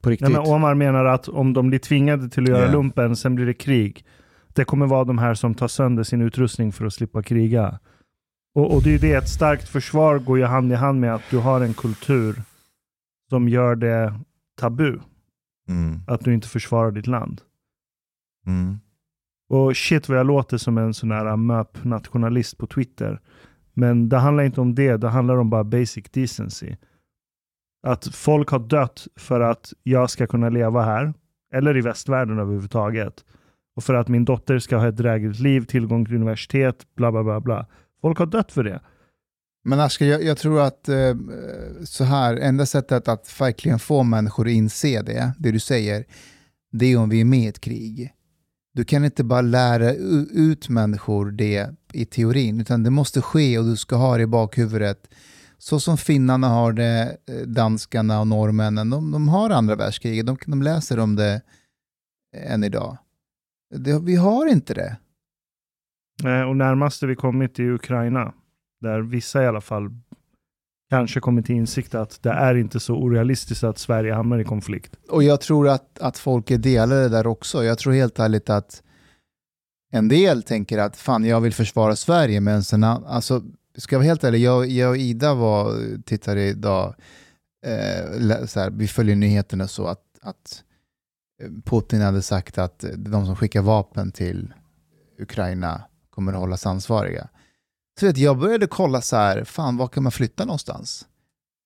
På riktigt. Nej, men Omar menar att om de blir tvingade till att göra Ja. lumpen, sen blir det krig. Det kommer vara de här som tar sönder sin utrustning för att slippa kriga. Och, och det är ju det, ett starkt försvar går ju hand i hand med att du har en kultur som gör det tabu. mm, Att du inte försvarar ditt land. mm, Och shit vad jag låter som en sån här MÖP-nationalist på Twitter. Men det handlar inte om det, det handlar om bara basic decency. Att folk har dött för att jag ska kunna leva här, eller i västvärlden överhuvudtaget. Och för att min dotter ska ha ett drägligt liv, tillgång till universitet, bla bla bla bla. Folk har dött för det. Men Asker, jag, jag tror att eh, så här, enda sättet att verkligen få människor att inse det, det du säger, det är om vi är med i ett krig. Du kan inte bara lära ut människor det i teorin, utan det måste ske och du ska ha det i bakhuvudet. Så som finnarna har det, eh, danskarna och norrmännen, de, de har andra världskriget, de, de läser om det än idag. Det, vi har inte det. Eh, och närmaste vi kommit är Ukraina. Där vissa i alla fall kanske kommit till insikt att det är inte så orealistiskt att Sverige hamnar i konflikt. Och jag tror att, att folk är delade där också. Jag tror helt ärligt att en del tänker att fan, jag vill försvara Sverige, men sen, alltså, ska jag vara helt ärlig, jag, jag och Ida var, tittade idag, eh, så här, vi följer nyheterna så att, att eh, Putin hade sagt att de som skickar vapen till Ukraina kommer att hållas ansvariga. Så vet, jag började kolla så här, fan var kan man flytta någonstans?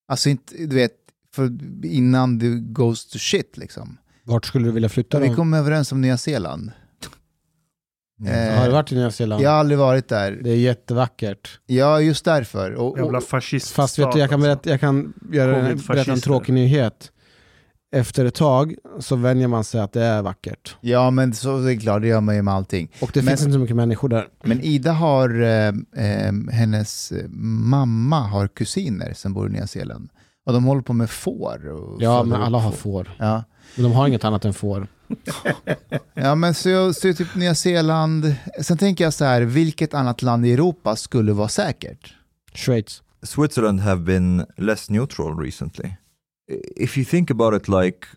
Alltså inte, du vet, för innan det goes to shit liksom. Vart skulle du vilja flytta Vi kom överens om Nya Zeeland. Eh, Har du varit i Nya Zeeland? Jag har aldrig varit där. Det är jättevackert. Ja, just därför. Och, och, Jävla fascist Fast vet du, jag kan, berätta, jag kan göra, berätta en tråkig nyhet. Efter ett tag så vänjer man sig att det är vackert. ja, men så det är klart, det gör man ju med allting. Och det Men- finns inte så mycket människor där. Men Ida har, eh, eh, hennes mamma har kusiner som bor i Nya Zeeland. Och de håller på med får. Och Ja, men alla har får. får. Ja. Men de har inget annat än får. [laughs] ja, men så, så typ Nya Zeeland. Sen tänker jag så här, vilket annat land i Europa skulle vara säkert? Schweiz. Switzerland have been less neutral recently. If you think about it, like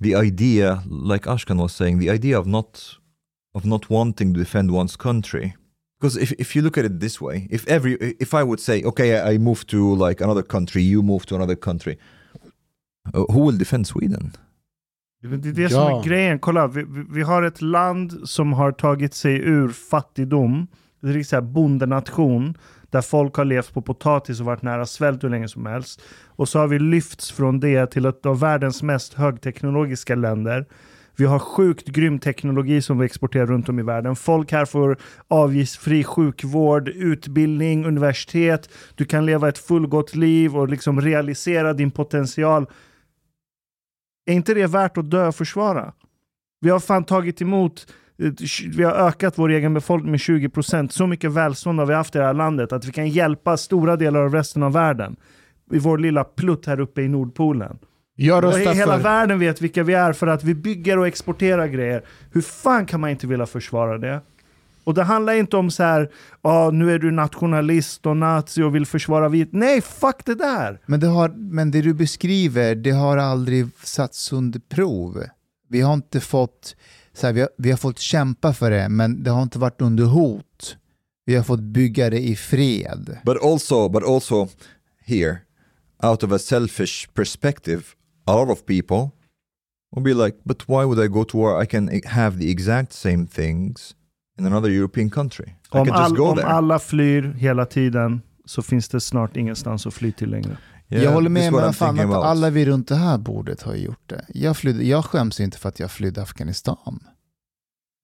the idea, like Ashkan was saying, the idea of not of not wanting to defend one's country. Because if, if you look at it this way, if every if I would say, okay, I move to like another country, you move to another country, uh, who will defend Sweden? Det är det som Ja. är grejen. Kolla, vi, vi- vi har ett land som har tagit sig ur fattigdom. Det är så här bondenation där folk har levt på potatis och varit nära svält hur länge som helst. Och så har vi lyfts från det till ett av världens mest högteknologiska länder. Vi har sjukt grym teknologi som vi exporterar runt om i världen. Folk här får avgiftsfri sjukvård, utbildning, universitet. Du kan leva ett fullgott liv och liksom realisera din potential. Är inte det värt att dö och försvara? Vi har fan tagit emot, vi har ökat vår egen befolkning med 20%. Så mycket välstånd har vi haft i det här landet att vi kan hjälpa stora delar av resten av världen. I vår lilla plutt här uppe i Nordpolen. Jag Och hela för... världen vet vilka vi är för att vi bygger och exporterar grejer. Hur fan kan man inte vilja försvara det? Och det handlar inte om så här, ah, nu är du nationalist och nazi och vill försvara vit. Nej, fuck det där! Men det, har, men det du beskriver, det har aldrig satts under prov. Vi har inte fått, så här, vi, har, vi har fått kämpa för det, men det har inte varit under hot. Vi har fått bygga det i fred. But also, but also here, out of a selfish perspective, a lot of people will be like, but why would I go to war? I can have the exact same things in another European country. I Om, can just all, go om there. alla flyr hela tiden så finns det snart ingenstans att fly till längre. Yeah, jag håller med, men fan, att about. alla vi runt det här bordet har gjort det. Jag, flydde, jag skäms inte för att jag flydde Afghanistan.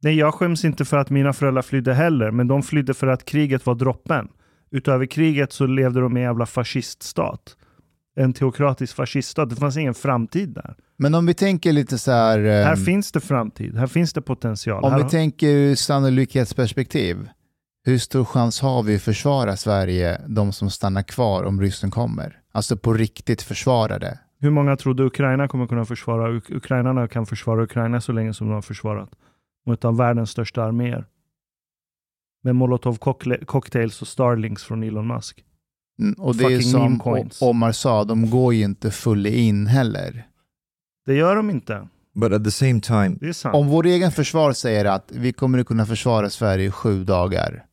Nej, jag skäms inte för att mina föräldrar flydde heller, men de flydde för att kriget var droppen. Utöver kriget så levde de i en jävla fasciststat. En teokratisk fasciststat. Det fanns ingen framtid där. Men om vi tänker lite så här... eh, Här finns det framtid. Här finns det potential. Om här vi har- tänker ur sannolikhetsperspektiv, hur stor chans har vi att försvara Sverige, de som stannar kvar om ryssen kommer? Alltså på riktigt försvara det. Hur många trodde Ukraina kommer kunna försvara? Uk- Ukrainarna kan försvara Ukraina så länge som de har försvarat. Mot av världens största arméer. Med molotov cocktails och starlings från Elon Musk. Mm, Och det är Fucking som coins. O- Omar sa, de går ju inte full in heller. Det gör de inte. But at the same time, Det är sant. Om vår egen försvar säger att vi kommer att kunna försvara Sverige i sju dagar,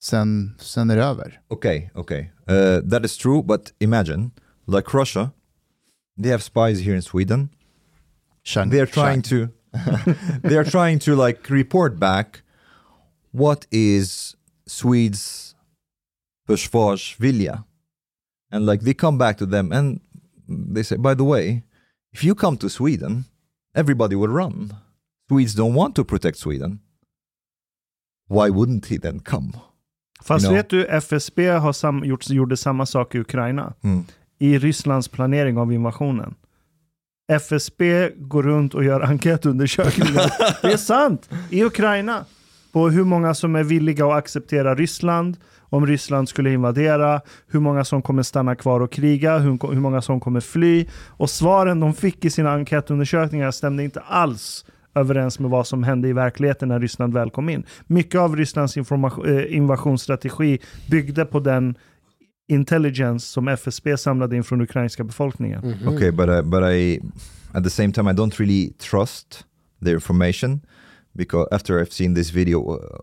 sen, sen är det över. okay, okay, uh, that is true. But imagine, like Russia, they have spies here in Sweden. Chang- They are trying Chang. to, [laughs] they are trying to like report back what is Swedes försvarsvilja, and like they come back to them and they say, by the way, if you come to Sweden, everybody will run. Swedes don't want to protect Sweden. Why wouldn't he then come? Fast you know. vet du, FSB har sam- gjort, gjorde samma sak i Ukraina. Mm. I Rysslands planering av invasionen. FSB går runt och gör [laughs] enkätundersökningar. det är sant! I Ukraina. På hur många som är villiga att acceptera Ryssland. Om Ryssland skulle invadera. Hur många som kommer stanna kvar och kriga. Hur, hur många som kommer fly. Och svaren de fick i sina enkätundersökningar stämde inte alls överens med vad som hände i verkligheten när Ryssland väl kom in. Mycket av Rysslands eh, invasionsstrategi byggde på den intelligence som FSB samlade in från ukrainska befolkningen. Mhm. Okay, but I, but I at the same time I don't really trust the information because after I've seen this video,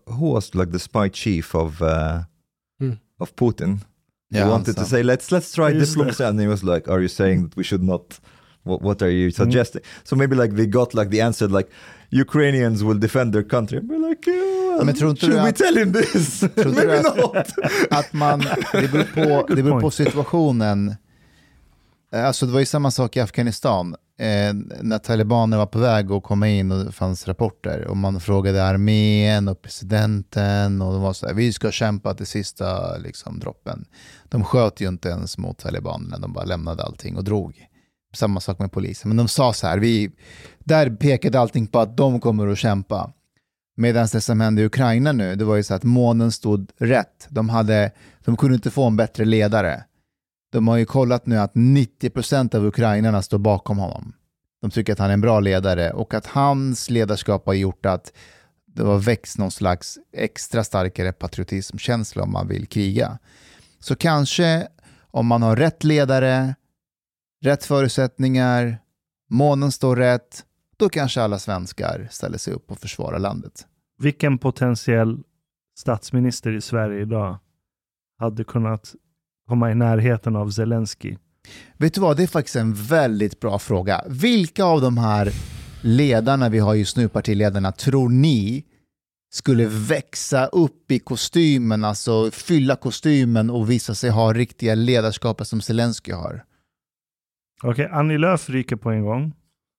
who was like the spy chief of uh, Hmm. of Putin? Ja, he wanted sa. to say let's let's try diplomacy, and he was like, "Are you saying that we should not?" What, what are you suggesting? So maybe like they got like the answer like Ukrainians will defend their country. We're like, yeah, Men tror inte should we att- tell him this? [laughs] Maybe att- not. [laughs] att man, det beror på, det beror på situationen. Eh, Alltså det var ju samma sak i Afghanistan. Eh, när talibaner var på väg att komma in och det fanns rapporter och man frågade armén och presidenten och de var så här, vi ska kämpa till sista liksom, droppen. De sköt ju inte ens mot talibanerna, de bara lämnade allting och drog. Samma sak med polisen, men de sa så här, vi, där pekade allting på att de kommer att kämpa. Medan det som hände i Ukraina nu, det var ju så att månen stod rätt. De, hade, de kunde inte få en bättre ledare. De har ju kollat nu att 90% av ukrainarna står bakom honom. De tycker att han är en bra ledare och att hans ledarskap har gjort att det har växt någon slags extra starkare patriotismkänsla om man vill kriga. Så kanske om man har rätt ledare, rätt förutsättningar, månen står rätt, då kanske alla svenskar ställer sig upp och försvarar landet. Vilken potentiell statsminister i Sverige idag hade kunnat komma i närheten av Zelensky? Vet du vad, det är faktiskt en väldigt bra fråga. Vilka av de här ledarna vi har just nu, partiledarna, tror ni skulle växa upp i kostymen, alltså fylla kostymen och visa sig ha riktiga ledarskapet som Zelensky har? Okej, Annie Lööf ryker på en gång.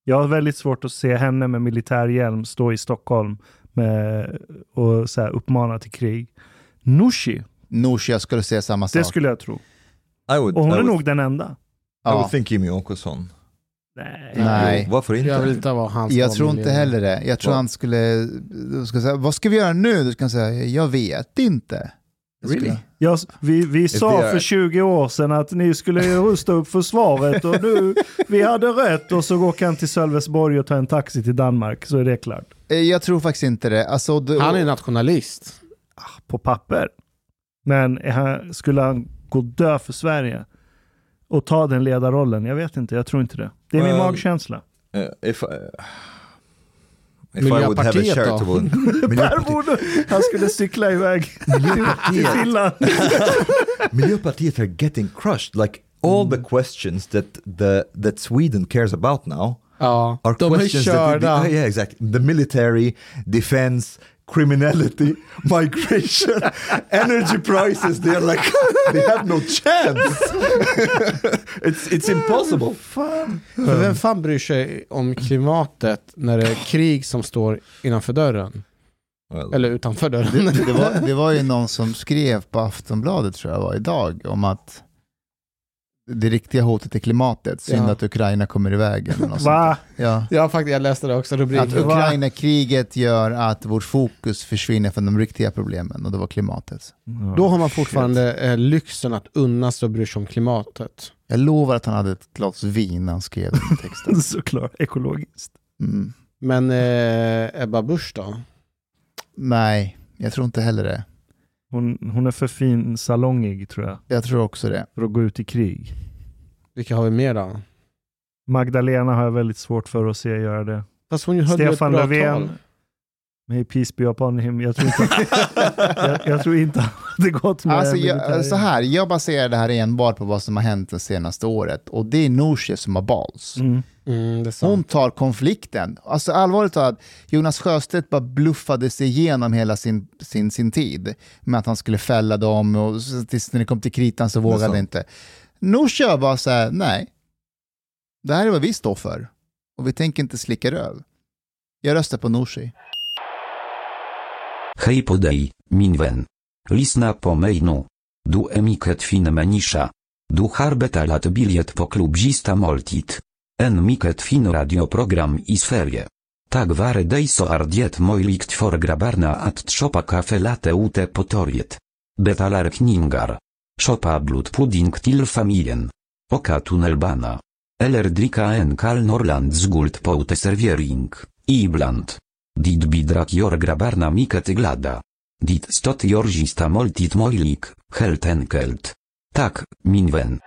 Jag har väldigt svårt att se henne med militärhjälm stå i Stockholm med, och så här, uppmana till krig. Nooshi, Nooshi, jag skulle säga samma sak. det skulle jag tro. I would, Och hon I är would, nog den enda. I would think Jimmy Åkesson. Nej. Nej. Varför inte? Jag vill inte vara hans Jag tror inte heller det. Jag tror Vad? han skulle, du ska säga, vad ska vi göra nu? Du ska säga, jag vet inte. Really? Jag, vi vi sa för 20 år sedan att ni skulle rusta upp försvaret och nu, vi hade rätt och så åker han till Sölvesborg och tar en taxi till Danmark så är det klart. Eh, Jag tror faktiskt inte det. Alltså, det Han är nationalist. På papper. Men han, skulle han gå dö för Sverige och ta den ledarrollen? Jag vet inte, jag tror inte det. Det är min Well, magkänsla. Uh, if I, if Miljöpartiet då? [laughs] borde han skulle cykla iväg till Finland. [laughs] Miljöpartiet are getting crushed. Like all the questions that the that Sweden cares about now Ja, are de är that körda. we, yeah, exactly. The military, defense, criminality, migration, [laughs] energy prices. They're like they have no chance. [laughs] it's it's impossible. För vem fan bryr sig om klimatet när det är krig som står innanför dörren? Well, Eller utanför dörren? Det var, det var ju någon som skrev på Aftonbladet tror jag var idag om att det riktiga hotet är klimatet, synd Ja. att Ukraina kommer i vägen. Va? Ja. Ja, faktiskt, jag läste det också, Att rubriken. Ukraina-kriget gör att vårt fokus försvinner från de riktiga problemen och det var klimatet. Då har man fortfarande eh, lyxen att unna sig och bry sig om klimatet. Jag lovar att han hade ett glas vin när han skrev den texten. [laughs] Såklart, ekologiskt. Mm. Men eh, Ebba Busch då? Nej, jag tror inte heller det. Hon, hon är för fin salongig tror jag, Jag tror också det. för att gå ut i krig. Vilka har vi mer då? Magdalena har jag väldigt svårt för att se göra det. Fast hon höll ju ett Stefan bra Löfven, tal. may peace be upon him. Jag tror inte, [laughs] jag, jag tror inte [laughs] hade gått med Alltså, jag, så här, jag baserar det här enbart på vad som har hänt det senaste året och det är Nooshi som har balls. Mm. Mm. Hon tar konflikten. Alltså allvarligt talat, Jonas Sjöstedt bara bluffade sig igenom hela sin, sin, sin tid med att han skulle fälla dem och tills när det kom till kritan så vågade han inte. Nooshi var bara så här, nej. Det här är vad vi står för och vi tänker inte slicka röv. Jag röstar på Nooshi. Hej på dig, min vän. Lyssna på mig nu. Du är mycket fin människa. Du har betalat biljett på klubbzista måltid. En mycket fin radioprogram i Sverige. Tack vare dig så är det möjligt för grabbarna att shoppa kaffe latte ute på torget. Betalar kningar. Shoppa blodpudding till familjen. Åka tunnelbana. Eller dricka en kall Norrlands guld på uteservering. Ibland. Dit bidrag gör grabbarna mycket glada. Dit stot gör sista måltid möjlig, helt enkelt. Tack, min vän.